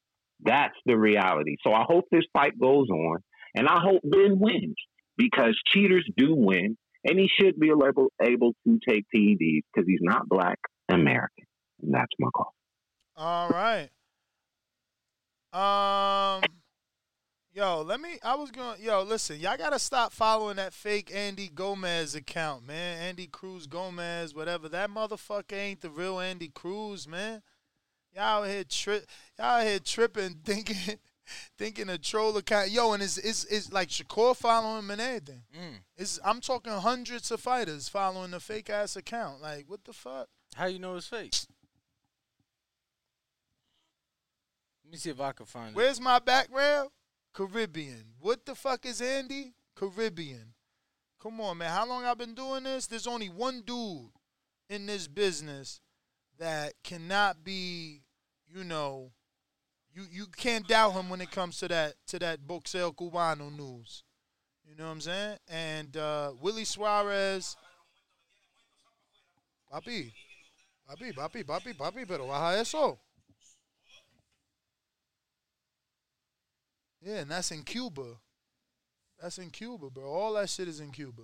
That's the reality. So I hope this fight goes on, and I hope Benn wins because cheaters do win, and he should be able, able to take PEDs because he's not black American. And that's my call. All right. Um, yo, let me. I was going. to Yo, listen, y'all gotta stop following that fake Andy Gomez account, man. Andy Cruz Gomez, whatever. That motherfucker ain't the real Andy Cruz, man. Y'all out here tri- Y'all here tripping, thinking, thinking a troll account. Yo, and it's it's, it's like Shakur following him and everything. Mm. It's I'm talking hundreds of fighters following the fake ass account. Like, what the fuck? How you know it's fake? Let me see if I can find it. Where's my background? Caribbean. What the fuck is Andy? Caribbean. Come on, man. How long I've been doing this? There's only one dude in this business that cannot be, you know, you you can't doubt him when it comes to that to that Boxeo Cubano news. You know what I'm saying? And uh, Willie Suarez. Papi, papi, papi, papi, papi, pero baja eso. Yeah, and that's in Cuba. That's in Cuba, bro. All that shit is in Cuba.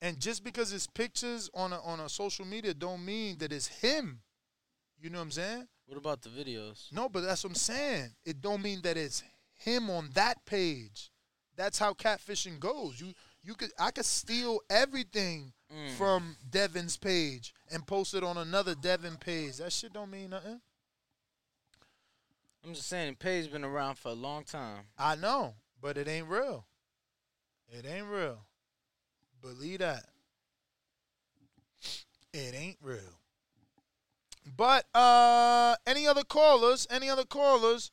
And just because it's pictures on a, on a social media don't mean that it's him. You know what I'm saying? What about the videos? No, but that's what I'm saying. It don't mean that it's him on that page. That's how catfishing goes. You you could I could steal everything Mm. from Devin's page and post it on another Devin page. That shit don't mean nothing. I'm just saying, Pay's been around for a long time. I know, but it ain't real. It ain't real. Believe that. It ain't real. But uh any other callers? Any other callers?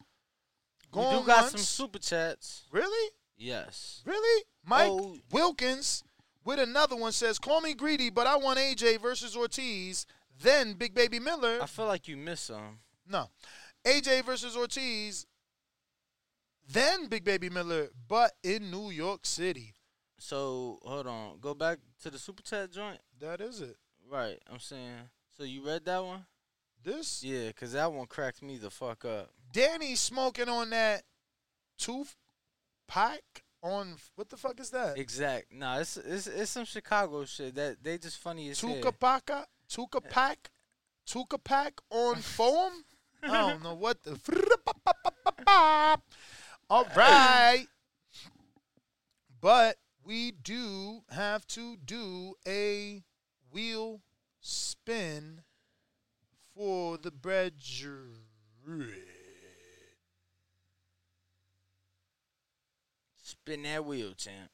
We Going do got once? some super chats. Really? Yes. Really? Mike Oh. Wilkins with another one says, "Call me greedy, but I want AJ versus Ortiz, then Big Baby Miller." I feel like you missed some. No. AJ versus Ortiz, then Big Baby Miller, but in New York City. So hold on, go back to the super chat joint. That is it. Right. I'm saying. So you read that one? This? Yeah, cause that one cracked me the fuck up. Danny smoking on that tooth pack on what the fuck is that? Exact. Nah, it's it's it's some Chicago shit that they just funny as. Tuka Paka? Tuka pack? Tuka pack on foam? I don't know what the. All right. But we do have to do a wheel spin for the bread. Spin that wheel, champ.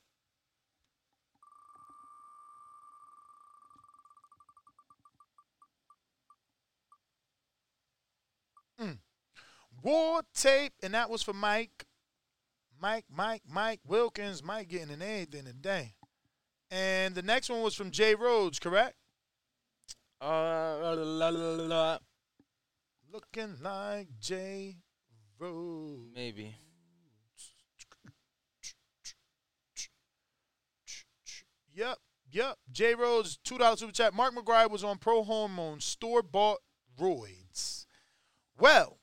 War tape, and that was for Mike. Mike, Mike, Mike Wilkins. Mike getting an anything today. And the next one was from Jay Rhodes, correct? Uh, la, la, la, la. Looking like Jay Rhodes. maybe. Yep, yep. Jay Rhodes, two dollars super chat. Mark McGwire was on Pro Hormone store bought roids. Well,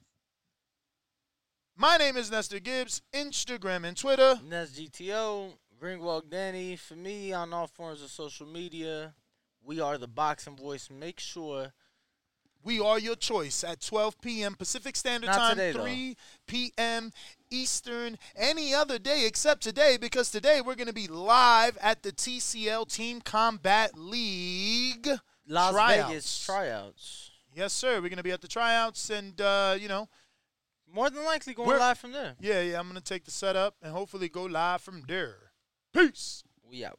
my name is Nestor Gibbs. Instagram and Twitter. And that's GTO, Ringwalk Danny. For me, on all forms of social media, we are the Boxing Voice. Make sure We are your choice at 12 p.m. Pacific Standard Not Time, today, 3 p.m. Eastern, any other day except today, because today we're going to be live at the TCL Team Combat League Las tryouts. Vegas tryouts. Yes, sir. We're going to be at the tryouts, and uh, you know, more than likely going We're, live from there. Yeah, yeah. I'm gonna take the setup and hopefully go live from there. Peace. We out.